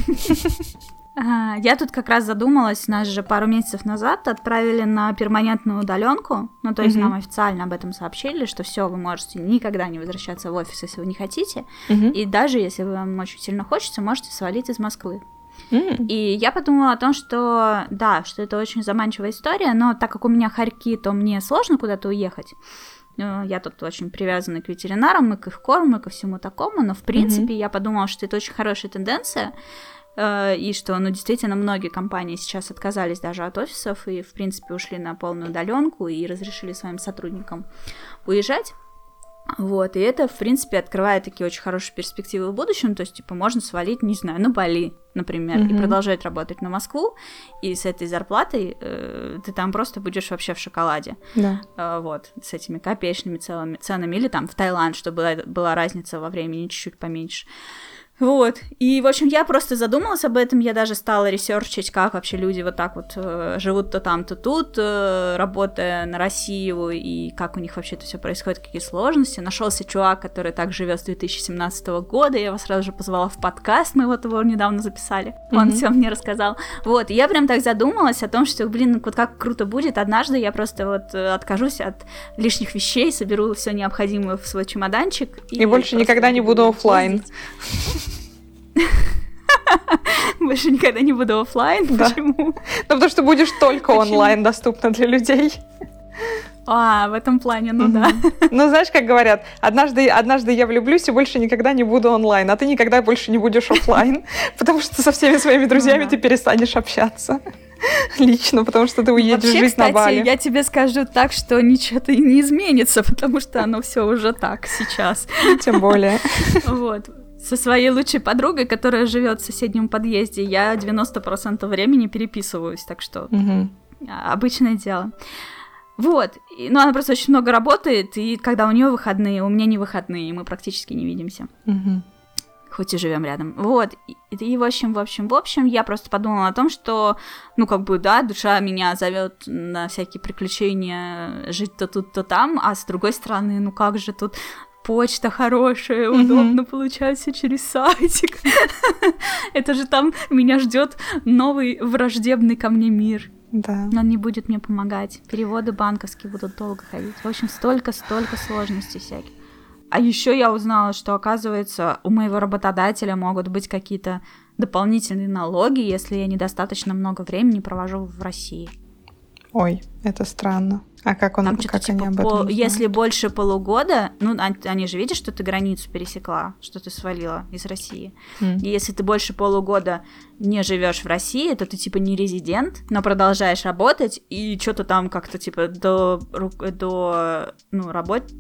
Я тут как раз задумалась, нас же пару месяцев назад отправили на перманентную удаленку, ну то есть mm-hmm. нам официально об этом сообщили, что все, вы можете никогда не возвращаться в офис, если вы не хотите, mm-hmm. и даже если вам очень сильно хочется, можете свалить из Москвы. Mm. И я подумала о том, что да, что это очень заманчивая история, но так как у меня хорьки, то мне сложно куда-то уехать. Ну, я тут очень привязана к ветеринарам, и к их корму, и ко всему такому, но в принципе mm-hmm. я подумала, что это очень хорошая тенденция, э, и что, ну, действительно, многие компании сейчас отказались даже от офисов и, в принципе, ушли на полную удаленку и разрешили своим сотрудникам уезжать. Вот, и это, в принципе, открывает такие очень хорошие перспективы в будущем, то есть, типа, можно свалить, не знаю, на Бали, например, mm-hmm. и продолжать работать на Москву, и с этой зарплатой э, ты там просто будешь вообще в шоколаде. Да. Э, вот, с этими копеечными целыми, ценами, или там в Таиланд, чтобы была, была разница во времени чуть-чуть поменьше. Вот. И, в общем, я просто задумалась об этом, я даже стала ресерчить, как вообще люди вот так вот э, живут то там, то тут, э, работая на Россию, и как у них вообще это все происходит, какие сложности. Нашелся чувак, который так живет с 2017 года, я его сразу же позвала в подкаст, мы вот его недавно записали, он mm-hmm. все мне рассказал. Вот, и я прям так задумалась о том, что, блин, вот как круто будет, однажды я просто вот э, откажусь от лишних вещей, соберу все необходимое в свой чемоданчик. И, и больше никогда не буду офлайн. Больше никогда не буду офлайн. Да. Почему? Ну, потому что будешь только онлайн доступна для людей. А, в этом плане, ну да. Ну, знаешь, как говорят, однажды, однажды я влюблюсь и больше никогда не буду онлайн, а ты никогда больше не будешь офлайн, потому что со всеми своими друзьями ну, да. ты перестанешь общаться лично, потому что ты уедешь Вообще, жить кстати, на Бали. я тебе скажу так, что ничего-то не изменится, потому что оно все уже так сейчас. Тем более. Вот со своей лучшей подругой, которая живет в соседнем подъезде, я 90% времени переписываюсь, так что угу. обычное дело. Вот, и, ну она просто очень много работает, и когда у нее выходные, у меня не выходные, мы практически не видимся. Угу. Хоть и живем рядом. Вот. И, и в общем, в общем, в общем, я просто подумала о том, что, ну, как бы, да, душа меня зовет на всякие приключения жить то тут, то там, а с другой стороны, ну как же тут почта хорошая, mm-hmm. удобно получается через сайтик. Это же там меня ждет новый враждебный ко мне мир. Да. Он не будет мне помогать. Переводы банковские будут долго ходить. В общем, столько-столько сложностей всяких. А еще я узнала, что, оказывается, у моего работодателя могут быть какие-то дополнительные налоги, если я недостаточно много времени провожу в России. Ой, это странно. А как он, Там как типа, они об этом по, Если больше полугода, ну, они же видят, что ты границу пересекла, что ты свалила из России. Mm. И если ты больше полугода не живешь в России, то ты типа не резидент, но продолжаешь работать, и что-то там как-то типа до, до ну, работ,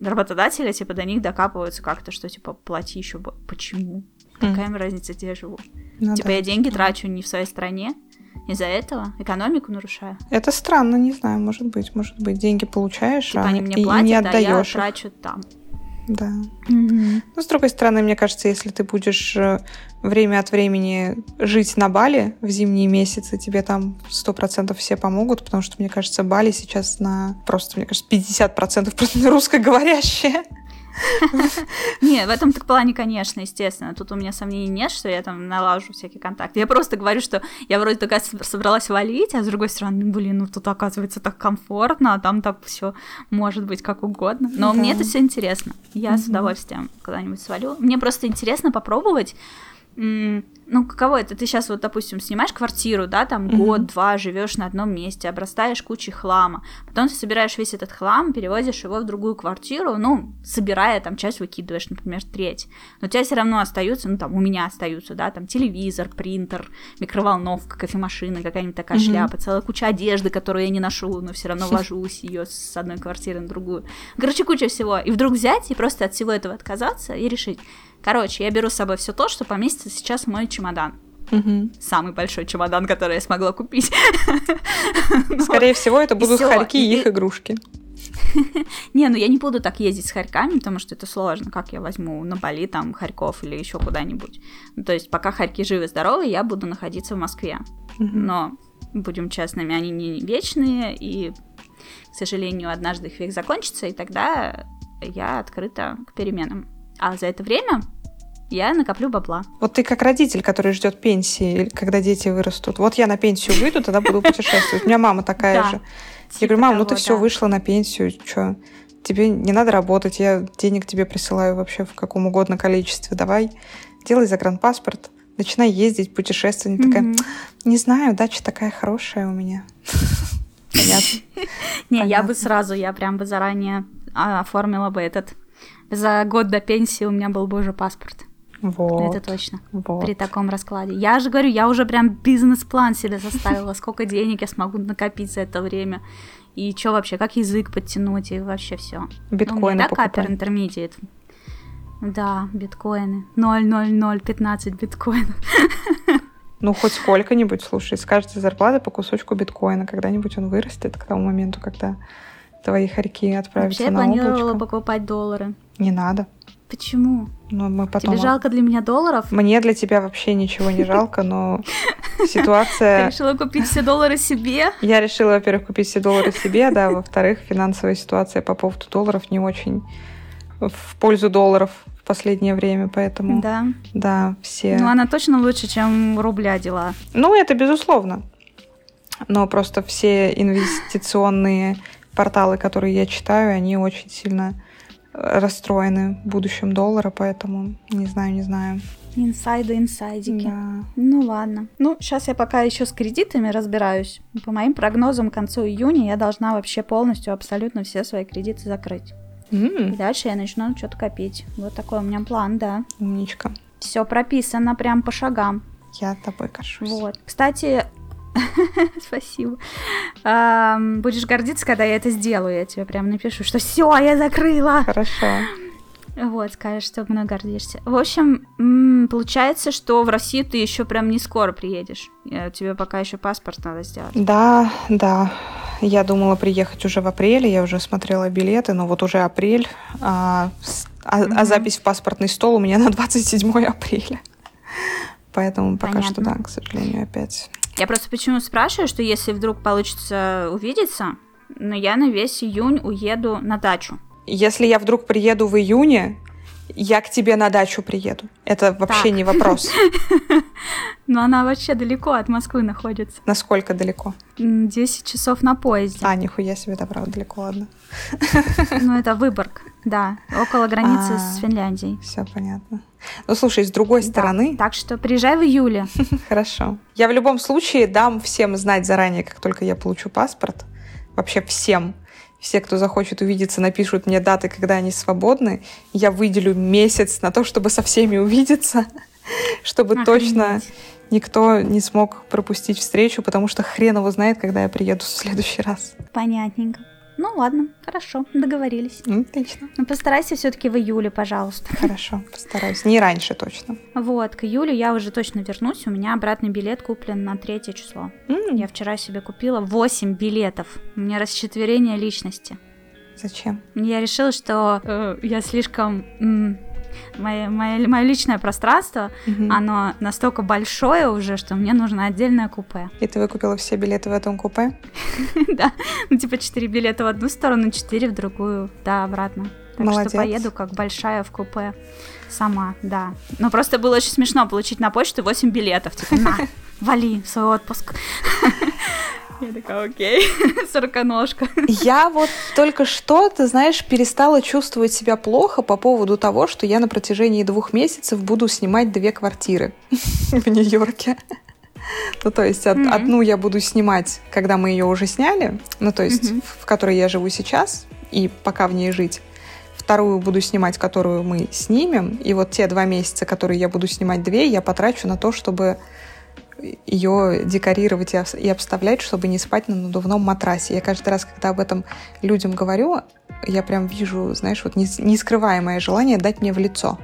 работодателя, типа до них докапываются как-то, что типа плати еще. Почему? Mm. Какая разница, где я живу? Ну, типа да, я деньги трачу не в своей стране, из-за этого экономику нарушаю. Это странно, не знаю, может быть, может быть, деньги получаешь, типа а они мне платят, не отдаешь. А я трачу там. Да. Mm-hmm. Ну, с другой стороны, мне кажется, если ты будешь э, время от времени жить на Бали в зимние месяцы, тебе там сто процентов все помогут, потому что, мне кажется, Бали сейчас на просто, мне кажется, 50% просто русскоговорящие. Не, в этом плане, конечно, естественно. Тут у меня сомнений нет, что я там налажу всякие контакты. Я просто говорю, что я вроде такая собралась валить, а с другой стороны, блин, ну тут оказывается так комфортно, а там так все может быть как угодно. Но мне это все интересно. Я с удовольствием когда-нибудь свалю. Мне просто интересно попробовать ну, каково это? Ты сейчас вот, допустим, снимаешь квартиру, да, там mm-hmm. год-два живешь на одном месте, обрастаешь кучей хлама, потом ты собираешь весь этот хлам, перевозишь его в другую квартиру, ну, собирая, там, часть выкидываешь, например, треть, но у тебя все равно остаются, ну, там, у меня остаются, да, там, телевизор, принтер, микроволновка, кофемашина, какая-нибудь такая mm-hmm. шляпа, целая куча одежды, которую я не ношу, но все равно вожусь ее с одной квартиры на другую. Короче, куча всего. И вдруг взять и просто от всего этого отказаться и решить, Короче, я беру с собой все то, что поместится сейчас в мой чемодан. Угу. Самый большой чемодан, который я смогла купить. Скорее всего, это будут хорьки и их игрушки. Не, ну я не буду так ездить с хорьками, потому что это сложно. Как я возьму на Бали там хорьков или еще куда-нибудь? Ну, то есть пока хорьки живы-здоровы, я буду находиться в Москве. Но, будем честными, они не вечные, и, к сожалению, однажды их век закончится, и тогда я открыта к переменам. А за это время я накоплю бабла. Вот ты как родитель, который ждет пенсии, когда дети вырастут. Вот я на пенсию выйду, тогда буду путешествовать. У меня мама такая же. Я говорю, мам, ну ты все вышла на пенсию, что? Тебе не надо работать, я денег тебе присылаю вообще в каком угодно количестве. Давай, делай загранпаспорт, начинай ездить, путешествовать. Такая, не знаю, дача такая хорошая у меня. Понятно. Не, я бы сразу, я прям бы заранее а, оформила бы этот за год до пенсии у меня был бы уже паспорт. Вот. Это точно. Вот. При таком раскладе. Я же говорю, я уже прям бизнес-план себе составила, сколько денег я смогу накопить за это время. И что вообще, как язык подтянуть, и вообще все. Биткоины ну, да, капер интермедиат. Да, биткоины. 0,0015 биткоинов. Ну, хоть сколько-нибудь, слушай, с каждой зарплаты по кусочку биткоина. Когда-нибудь он вырастет к тому моменту, когда твои хорьки отправятся Вообще, на я планировала облачко. покупать доллары. Не надо. Почему? Ну, мы потом... Тебе жалко для меня долларов? Мне для тебя вообще ничего не жалко, но ситуация... Ты решила купить все доллары себе? Я решила, во-первых, купить все доллары себе, да, во-вторых, финансовая ситуация по поводу долларов не очень в пользу долларов в последнее время, поэтому... Да. Да, все... Ну, она точно лучше, чем рубля дела. Ну, это безусловно. Но просто все инвестиционные порталы, которые я читаю, они очень сильно расстроены будущим доллара, поэтому не знаю, не знаю. Инсайды, инсайдики. Да. Ну ладно. Ну, сейчас я пока еще с кредитами разбираюсь. По моим прогнозам, к концу июня я должна вообще полностью, абсолютно все свои кредиты закрыть. Mm. И дальше я начну что-то копить. Вот такой у меня план, да. Умничка. Все прописано прям по шагам. Я тобой кашусь. Вот. Кстати, Спасибо. Будешь гордиться, когда я это сделаю. Я тебе прям напишу, что все, я закрыла. Хорошо. Вот, скажешь, что мной гордишься. В общем, получается, что в Россию ты еще прям не скоро приедешь. Тебе пока еще паспорт надо сделать. Да, да. Я думала приехать уже в апреле, я уже смотрела билеты, но вот уже апрель, а, а, mm-hmm. а запись в паспортный стол у меня на 27 апреля. Поэтому пока Понятно. что да, к сожалению, опять я просто почему спрашиваю, что если вдруг получится увидеться, но я на весь июнь уеду на дачу. Если я вдруг приеду в июне, я к тебе на дачу приеду. Это вообще так. не вопрос. Но она вообще далеко от Москвы находится. Насколько далеко? 10 часов на поезде. А, нихуя себе, да, правда, далеко, ладно. Ну, это Выборг, да, около границы а, с Финляндией. Все понятно. Ну, слушай, с другой стороны... Так что приезжай в июле. Хорошо. Я в любом случае дам всем знать заранее, как только я получу паспорт. Вообще всем все, кто захочет увидеться, напишут мне даты, когда они свободны. Я выделю месяц на то, чтобы со всеми увидеться, чтобы Охренеть. точно никто не смог пропустить встречу, потому что хрен его знает, когда я приеду в следующий раз. Понятненько. Ну ладно, хорошо, договорились. Отлично. Ну постарайся все-таки в июле, пожалуйста. Хорошо, постараюсь. Не раньше точно. Вот, к июлю я уже точно вернусь. У меня обратный билет куплен на третье число. Mm. Я вчера себе купила 8 билетов. У меня расчетверение личности. Зачем? Я решила, что э, я слишком мое, мое, мое личное пространство, угу. оно настолько большое уже, что мне нужно отдельное купе. И ты выкупила все билеты в этом купе? Да, ну типа 4 билета в одну сторону, 4 в другую, да, обратно. Так Молодец. что поеду как большая в купе сама, да. Но просто было очень смешно получить на почту 8 билетов. Типа, на, вали в свой отпуск. Я такая, окей, сороконожка. Я вот только что, ты знаешь, перестала чувствовать себя плохо по поводу того, что я на протяжении двух месяцев буду снимать две квартиры в Нью-Йорке. Ну, то есть mm-hmm. одну я буду снимать, когда мы ее уже сняли, ну, то есть mm-hmm. в которой я живу сейчас, и пока в ней жить. Вторую буду снимать, которую мы снимем. И вот те два месяца, которые я буду снимать две, я потрачу на то, чтобы ее декорировать и обставлять, чтобы не спать на надувном матрасе. Я каждый раз, когда об этом людям говорю, я прям вижу, знаешь, вот нескрываемое желание дать мне в лицо.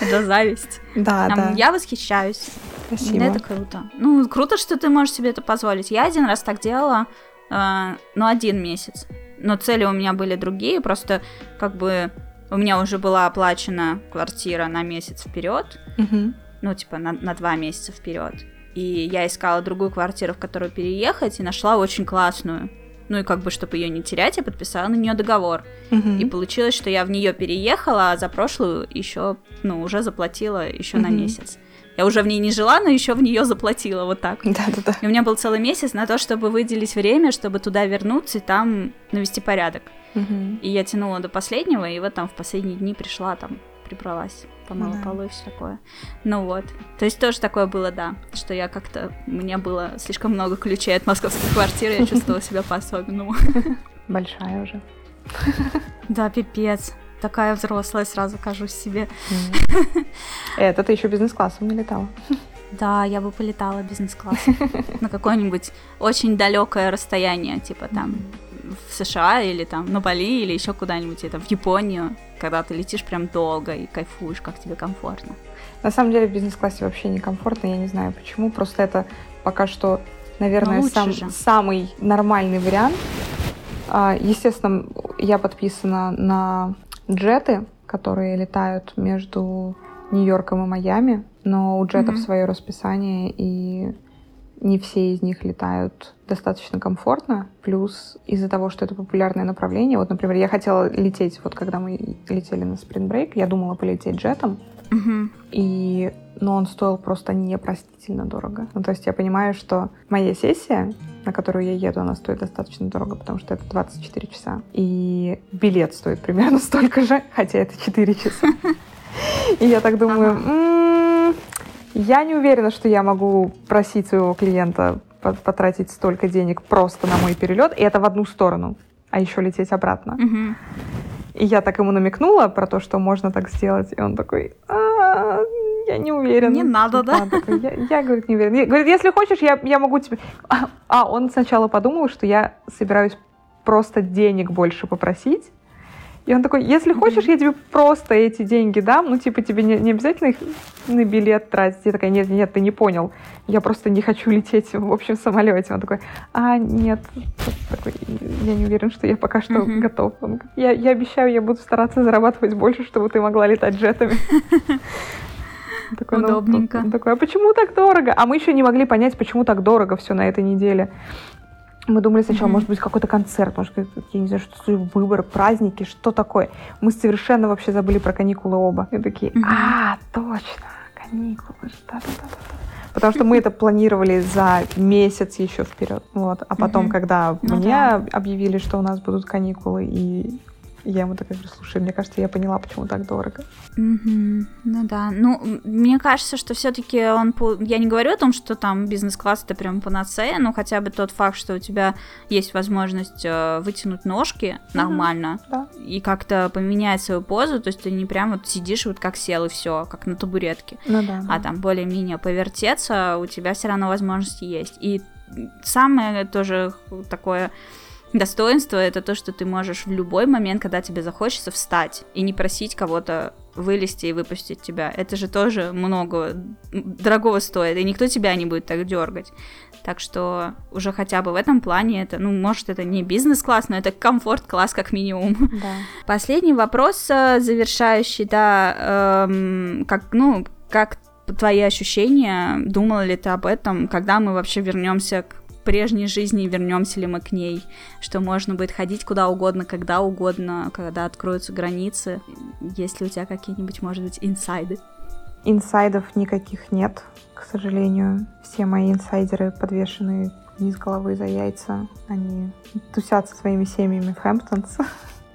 Это зависть. Да, да. Я восхищаюсь. Спасибо. Это круто. Ну, круто, что ты можешь себе это позволить. Я один раз так делала, э, ну, один месяц. Но цели у меня были другие, просто как бы у меня уже была оплачена квартира на месяц вперед, угу. Ну, типа на, на два месяца вперед. И я искала другую квартиру, в которую переехать, и нашла очень классную. Ну и как бы, чтобы ее не терять, я подписала на нее договор. Угу. И получилось, что я в нее переехала, а за прошлую еще, ну, уже заплатила еще угу. на месяц. Я уже в ней не жила, но еще в нее заплатила вот так. Да, да, да. И у меня был целый месяц на то, чтобы выделить время, чтобы туда вернуться и там навести порядок. Угу. И я тянула до последнего, и вот там в последние дни пришла, там прибралась, помыла да. полы и все такое. Ну вот. То есть тоже такое было, да, что я как-то... У меня было слишком много ключей от московской квартиры, я чувствовала себя по-особенному. Большая уже. Да, пипец. Такая взрослая, сразу кажусь себе. Это ты еще бизнес-классом не летала? Да, я бы полетала бизнес-классом на какое-нибудь очень далекое расстояние, типа там в США или там на Бали или еще куда-нибудь, это в Японию, когда ты летишь прям долго и кайфуешь, как тебе комфортно. На самом деле в бизнес-классе вообще некомфортно, я не знаю почему, просто это пока что, наверное, сам, самый нормальный вариант. А, естественно, я подписана на джеты, которые летают между Нью-Йорком и Майами, но у джетов mm-hmm. свое расписание, и не все из них летают достаточно комфортно. Плюс из-за того, что это популярное направление, вот, например, я хотела лететь, вот когда мы летели на спринт-брейк, я думала полететь джетом, угу. и но он стоил просто непростительно дорого. Ну, то есть я понимаю, что моя сессия, на которую я еду, она стоит достаточно дорого, потому что это 24 часа. И билет стоит примерно столько же, хотя это 4 часа. И я так думаю, я не уверена, что я могу просить своего клиента потратить столько денег просто на мой перелет, и это в одну сторону, а еще лететь обратно. Угу. И я так ему намекнула про то, что можно так сделать, и он такой, а, я не уверен. Не надо, да? такой, я, я, говорит, не уверен. Говорит, если хочешь, я, я могу тебе... А, а, он сначала подумал, что я собираюсь просто денег больше попросить, и он такой, если хочешь, я тебе просто эти деньги дам, ну, типа, тебе не, не обязательно их на билет тратить. Я такая, нет, нет, ты не понял. Я просто не хочу лететь в общем самолете. Он такой, а, нет. Такой, я не уверен, что я пока что uh-huh. готов. Он, я, я обещаю, я буду стараться зарабатывать больше, чтобы ты могла летать джетами. Такой, ну, Удобненько. Ну, такой, а почему так дорого? А мы еще не могли понять, почему так дорого все на этой неделе. Мы думали сначала, mm-hmm. может быть, какой-то концерт, может, я не знаю, что выбор, праздники, что такое. Мы совершенно вообще забыли про каникулы оба. И такие, mm-hmm. а, точно, каникулы, да-да-да. Потому что мы это планировали за месяц еще вперед. Вот. А потом, mm-hmm. когда ну, мне да. объявили, что у нас будут каникулы, и я ему такая говорю, слушай, мне кажется, я поняла, почему так дорого. Mm-hmm. Ну да, ну, мне кажется, что все-таки он... Я не говорю о том, что там бизнес-класс это прям панацея, но хотя бы тот факт, что у тебя есть возможность э, вытянуть ножки mm-hmm. нормально да. и как-то поменять свою позу, то есть ты не прям вот сидишь вот как сел и все, как на табуретке, ну, да, а там более-менее повертеться, у тебя все равно возможности есть. И самое тоже такое Достоинство это то, что ты можешь в любой момент, когда тебе захочется, встать и не просить кого-то вылезти и выпустить тебя. Это же тоже много дорогого стоит, и никто тебя не будет так дергать. Так что уже хотя бы в этом плане это, ну, может, это не бизнес-класс, но это комфорт-класс как минимум. Да. Последний вопрос э, завершающий, да, эм, как, ну, как твои ощущения, думала ли ты об этом, когда мы вообще вернемся к прежней жизни, вернемся ли мы к ней, что можно будет ходить куда угодно, когда угодно, когда откроются границы. Есть ли у тебя какие-нибудь, может быть, инсайды? инсайдов никаких нет, к сожалению. Все мои инсайдеры подвешены вниз головы за яйца. Они тусят со своими семьями в Хэмптонс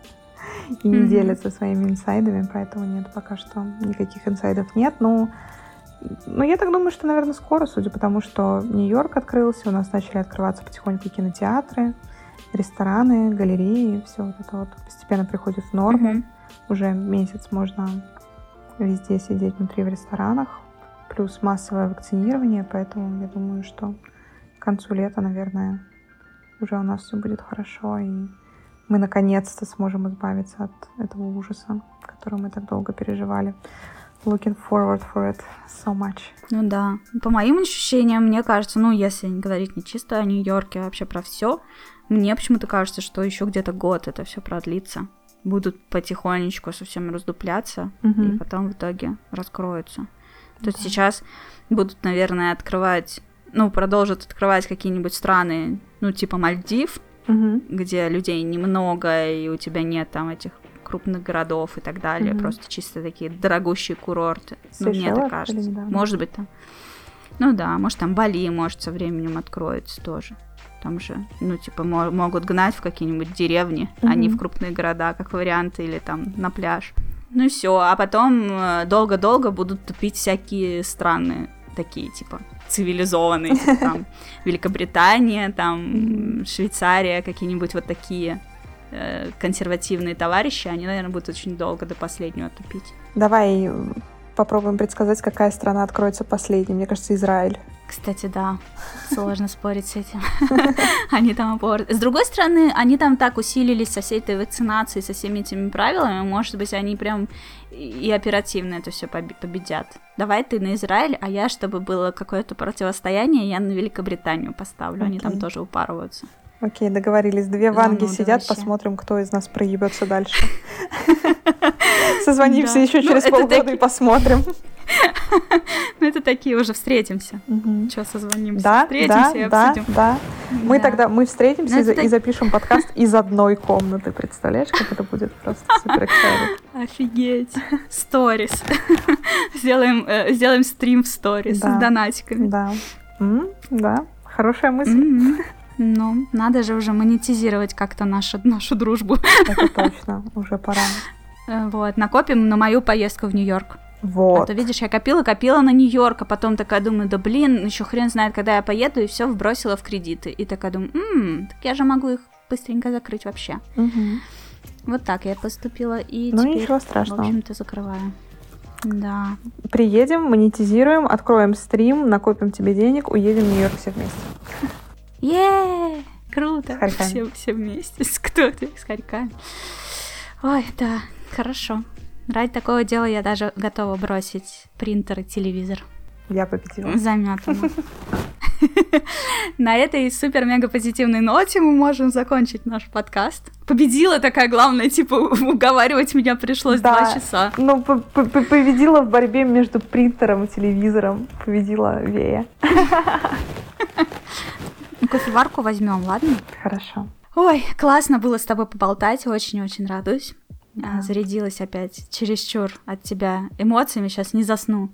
и не делятся своими инсайдами, поэтому нет, пока что никаких инсайдов нет. Ну, ну, я так думаю, что, наверное, скоро, судя по тому, что Нью-Йорк открылся, у нас начали открываться потихоньку кинотеатры, рестораны, галереи, все вот это вот постепенно приходит в норму. Mm-hmm. Уже месяц можно везде сидеть внутри в ресторанах, плюс массовое вакцинирование, поэтому я думаю, что к концу лета, наверное, уже у нас все будет хорошо, и мы наконец-то сможем избавиться от этого ужаса, который мы так долго переживали. Looking forward for it so much. Ну да. По моим ощущениям, мне кажется, ну, если не говорить не чисто о Нью-Йорке, а вообще про все, мне почему-то кажется, что еще где-то год это все продлится. Будут потихонечку совсем раздупляться, mm-hmm. и потом в итоге раскроются. То есть сейчас будут, наверное, открывать, ну, продолжат открывать какие-нибудь страны, ну, типа Мальдив, угу. где людей немного, и у тебя нет там этих крупных городов и так далее, угу. просто чисто такие дорогущие курорты. ну, мне так кажется. Может быть, там. Ну да, может, там Бали, может, со временем откроется тоже. Там же, ну, типа, могут гнать в какие-нибудь деревни, mm а не в крупные города, как варианты, или там на пляж. Ну и все, а потом э, долго-долго будут тупить всякие страны такие, типа, цивилизованные, типа, там, Великобритания, там, Швейцария, какие-нибудь вот такие э, консервативные товарищи, они, наверное, будут очень долго до последнего тупить. Давай попробуем предсказать, какая страна откроется последней. Мне кажется, Израиль. Кстати, да, сложно спорить с этим. Они там опор... С другой стороны, они там так усилились со всей этой вакцинацией, со всеми этими правилами, может быть, они прям и оперативно это все победят. Давай ты на Израиль, а я, чтобы было какое-то противостояние, я на Великобританию поставлю, они там тоже упарываются. Окей, договорились. Две ванги сидят, вообще. посмотрим, кто из нас проебется дальше. Созвонимся еще ну, через полгода и посмотрим. Ну, это такие уже встретимся. Что, созвонимся? Да, встретимся и да, да. Мы тогда, мы встретимся ну, и запишем подкаст из одной комнаты. Представляешь, как это будет просто супер Офигеть. Сторис. Сделаем, э, сделаем стрим в сторис с донатиками. Да. Да, хорошая мысль. Ну, надо же уже монетизировать как-то нашу, нашу дружбу. Это точно, уже пора. Э, вот, накопим на мою поездку в Нью-Йорк. Вот. А то, видишь, я копила, копила на Нью-Йорк, а потом такая думаю, да блин, еще хрен знает, когда я поеду, и все вбросила в кредиты. И такая думаю, м-м, так я же могу их быстренько закрыть вообще. Угу. Вот так я поступила, и ну, теперь, ничего страшного. в общем-то, закрываю. Да. Приедем, монетизируем, откроем стрим, накопим тебе денег, уедем в Нью-Йорк все вместе. Е, круто. Все, все вместе. С кто-то с хорьками. Ой, да, хорошо. Ради такого дела я даже готова бросить принтер и телевизор. Я победила. Заметано. На этой супер-мега позитивной ноте мы можем закончить наш подкаст. Победила такая главная, типа, уговаривать меня пришлось да. два часа. Ну, победила в борьбе между принтером и телевизором. Победила Вея. Кофеварку возьмем, ладно? Хорошо. Ой, классно было с тобой поболтать, очень-очень радуюсь. Да. Зарядилась опять чересчур от тебя эмоциями, сейчас не засну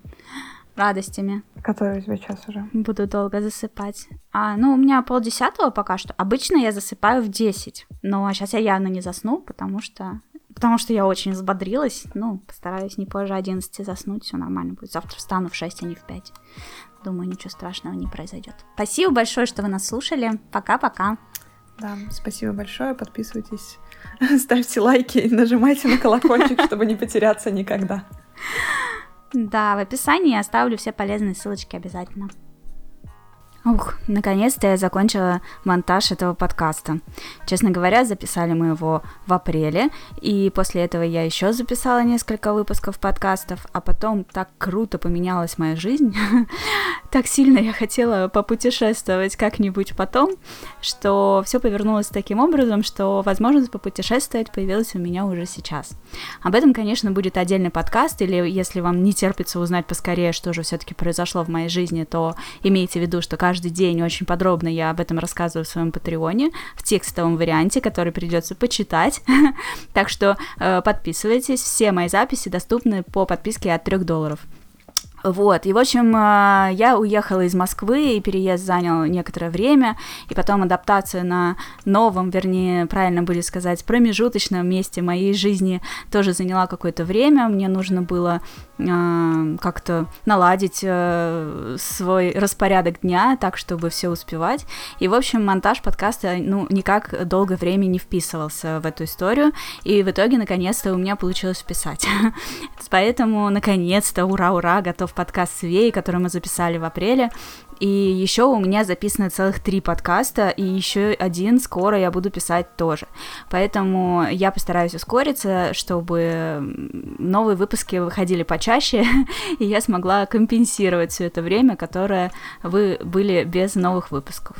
радостями. Которые у тебя сейчас уже? Буду долго засыпать. А, ну, у меня полдесятого пока что. Обычно я засыпаю в 10, но сейчас я явно не засну, потому что потому что я очень взбодрилась. Ну, постараюсь не позже 11 заснуть, все нормально будет. Завтра встану в 6, а не в 5. Думаю, ничего страшного не произойдет. Спасибо большое, что вы нас слушали. Пока-пока. Да, спасибо большое. Подписывайтесь, ставьте лайки и нажимайте на колокольчик, чтобы не потеряться никогда. Да, в описании оставлю все полезные ссылочки обязательно. Ух, наконец-то я закончила монтаж этого подкаста. Честно говоря, записали мы его в апреле, и после этого я еще записала несколько выпусков подкастов, а потом так круто поменялась моя жизнь, так сильно я хотела попутешествовать как-нибудь потом, что все повернулось таким образом, что возможность попутешествовать появилась у меня уже сейчас. Об этом, конечно, будет отдельный подкаст, или если вам не терпится узнать поскорее, что же все-таки произошло в моей жизни, то имейте в виду, что каждый каждый день очень подробно я об этом рассказываю в своем патреоне в текстовом варианте, который придется почитать. так что э, подписывайтесь, все мои записи доступны по подписке от 3 долларов. Вот, и, в общем, э, я уехала из Москвы, и переезд занял некоторое время, и потом адаптация на новом, вернее, правильно будет сказать, промежуточном месте моей жизни тоже заняла какое-то время, мне нужно было как-то наладить э, свой распорядок дня так, чтобы все успевать, и, в общем, монтаж подкаста, ну, никак долгое время не вписывался в эту историю, и в итоге, наконец-то, у меня получилось вписать. Поэтому, наконец-то, ура-ура, готов подкаст Свей, который мы записали в апреле. И еще у меня записано целых три подкаста, и еще один скоро я буду писать тоже. Поэтому я постараюсь ускориться, чтобы новые выпуски выходили почаще, и я смогла компенсировать все это время, которое вы были без новых выпусков.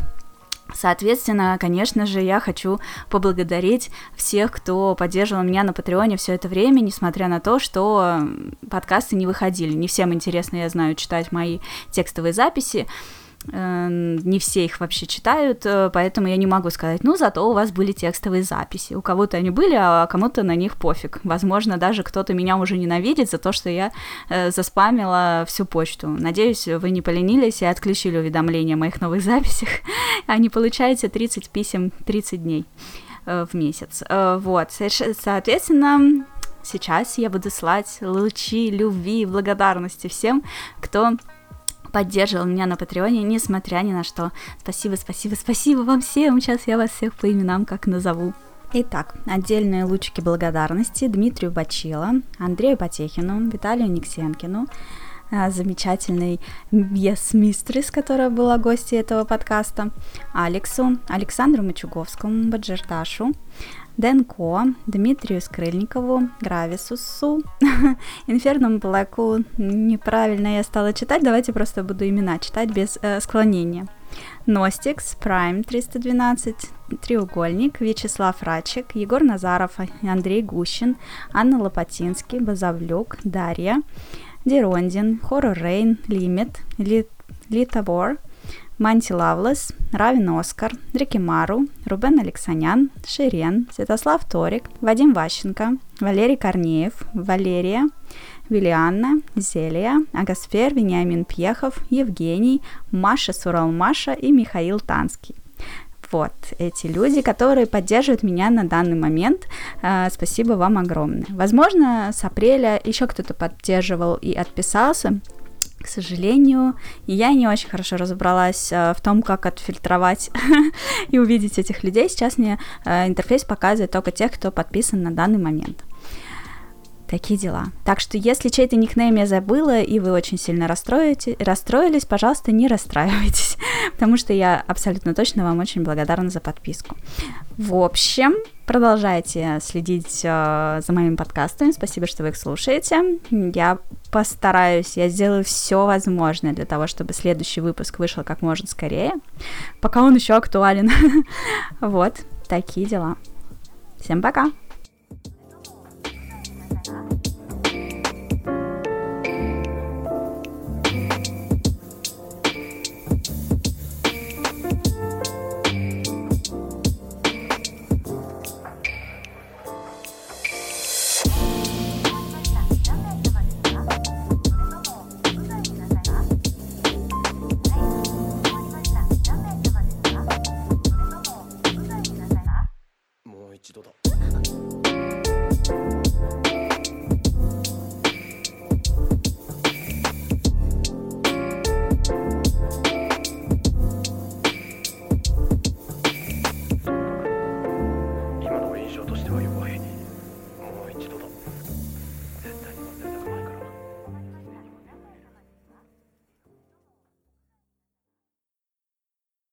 Соответственно, конечно же, я хочу поблагодарить всех, кто поддерживал меня на Патреоне все это время, несмотря на то, что подкасты не выходили. Не всем интересно, я знаю, читать мои текстовые записи. Эм, не все их вообще читают, э, поэтому я не могу сказать, ну, зато у вас были текстовые записи. У кого-то они были, а кому-то на них пофиг. Возможно, даже кто-то меня уже ненавидит за то, что я э, заспамила всю почту. Надеюсь, вы не поленились и отключили уведомления о моих новых записях, а не получаете 30 писем 30 дней э, в месяц. Вот, соответственно, сейчас я буду слать лучи любви и благодарности всем, кто поддерживал меня на Патреоне, несмотря ни на что. Спасибо, спасибо, спасибо вам всем. Сейчас я вас всех по именам как назову. Итак, отдельные лучики благодарности Дмитрию Бачило, Андрею Потехину, Виталию Никсенкину, а, замечательной Yes Mistress, которая была гостьей этого подкаста, Алексу, Александру Мачуговскому, Баджерташу, Денко, Дмитрию Скрыльникову, Грависусу, Инфернум Блэку. Неправильно я стала читать, давайте просто буду имена читать без э, склонения. Ностикс, Прайм 312, Треугольник, Вячеслав Рачек, Егор Назаров, Андрей Гущин, Анна Лопатинский, Базавлюк, Дарья, Дерондин, Хоррор Рейн, Лимит, Литабор, Манти Лавлес, Равин Оскар, Дрикимару, Рубен Алексанян, Ширен, Святослав Торик, Вадим Ващенко, Валерий Корнеев, Валерия, Виллианна, Зелия, Агасфер, Вениамин Пьехов, Евгений, Маша Суралмаша и Михаил Танский. Вот эти люди, которые поддерживают меня на данный момент. Э, спасибо вам огромное. Возможно, с апреля еще кто-то поддерживал и отписался. К сожалению, я не очень хорошо разобралась э, в том, как отфильтровать и увидеть этих людей. Сейчас мне э, интерфейс показывает только тех, кто подписан на данный момент. Такие дела. Так что, если чей-то никнейм я забыла, и вы очень сильно расстроите, расстроились, пожалуйста, не расстраивайтесь, потому что я абсолютно точно вам очень благодарна за подписку. В общем, продолжайте следить э, за моими подкастами. Спасибо, что вы их слушаете. Я постараюсь, я сделаю все возможное для того, чтобы следующий выпуск вышел как можно скорее, пока он еще актуален. Вот, такие дела. Всем пока! 一度だ。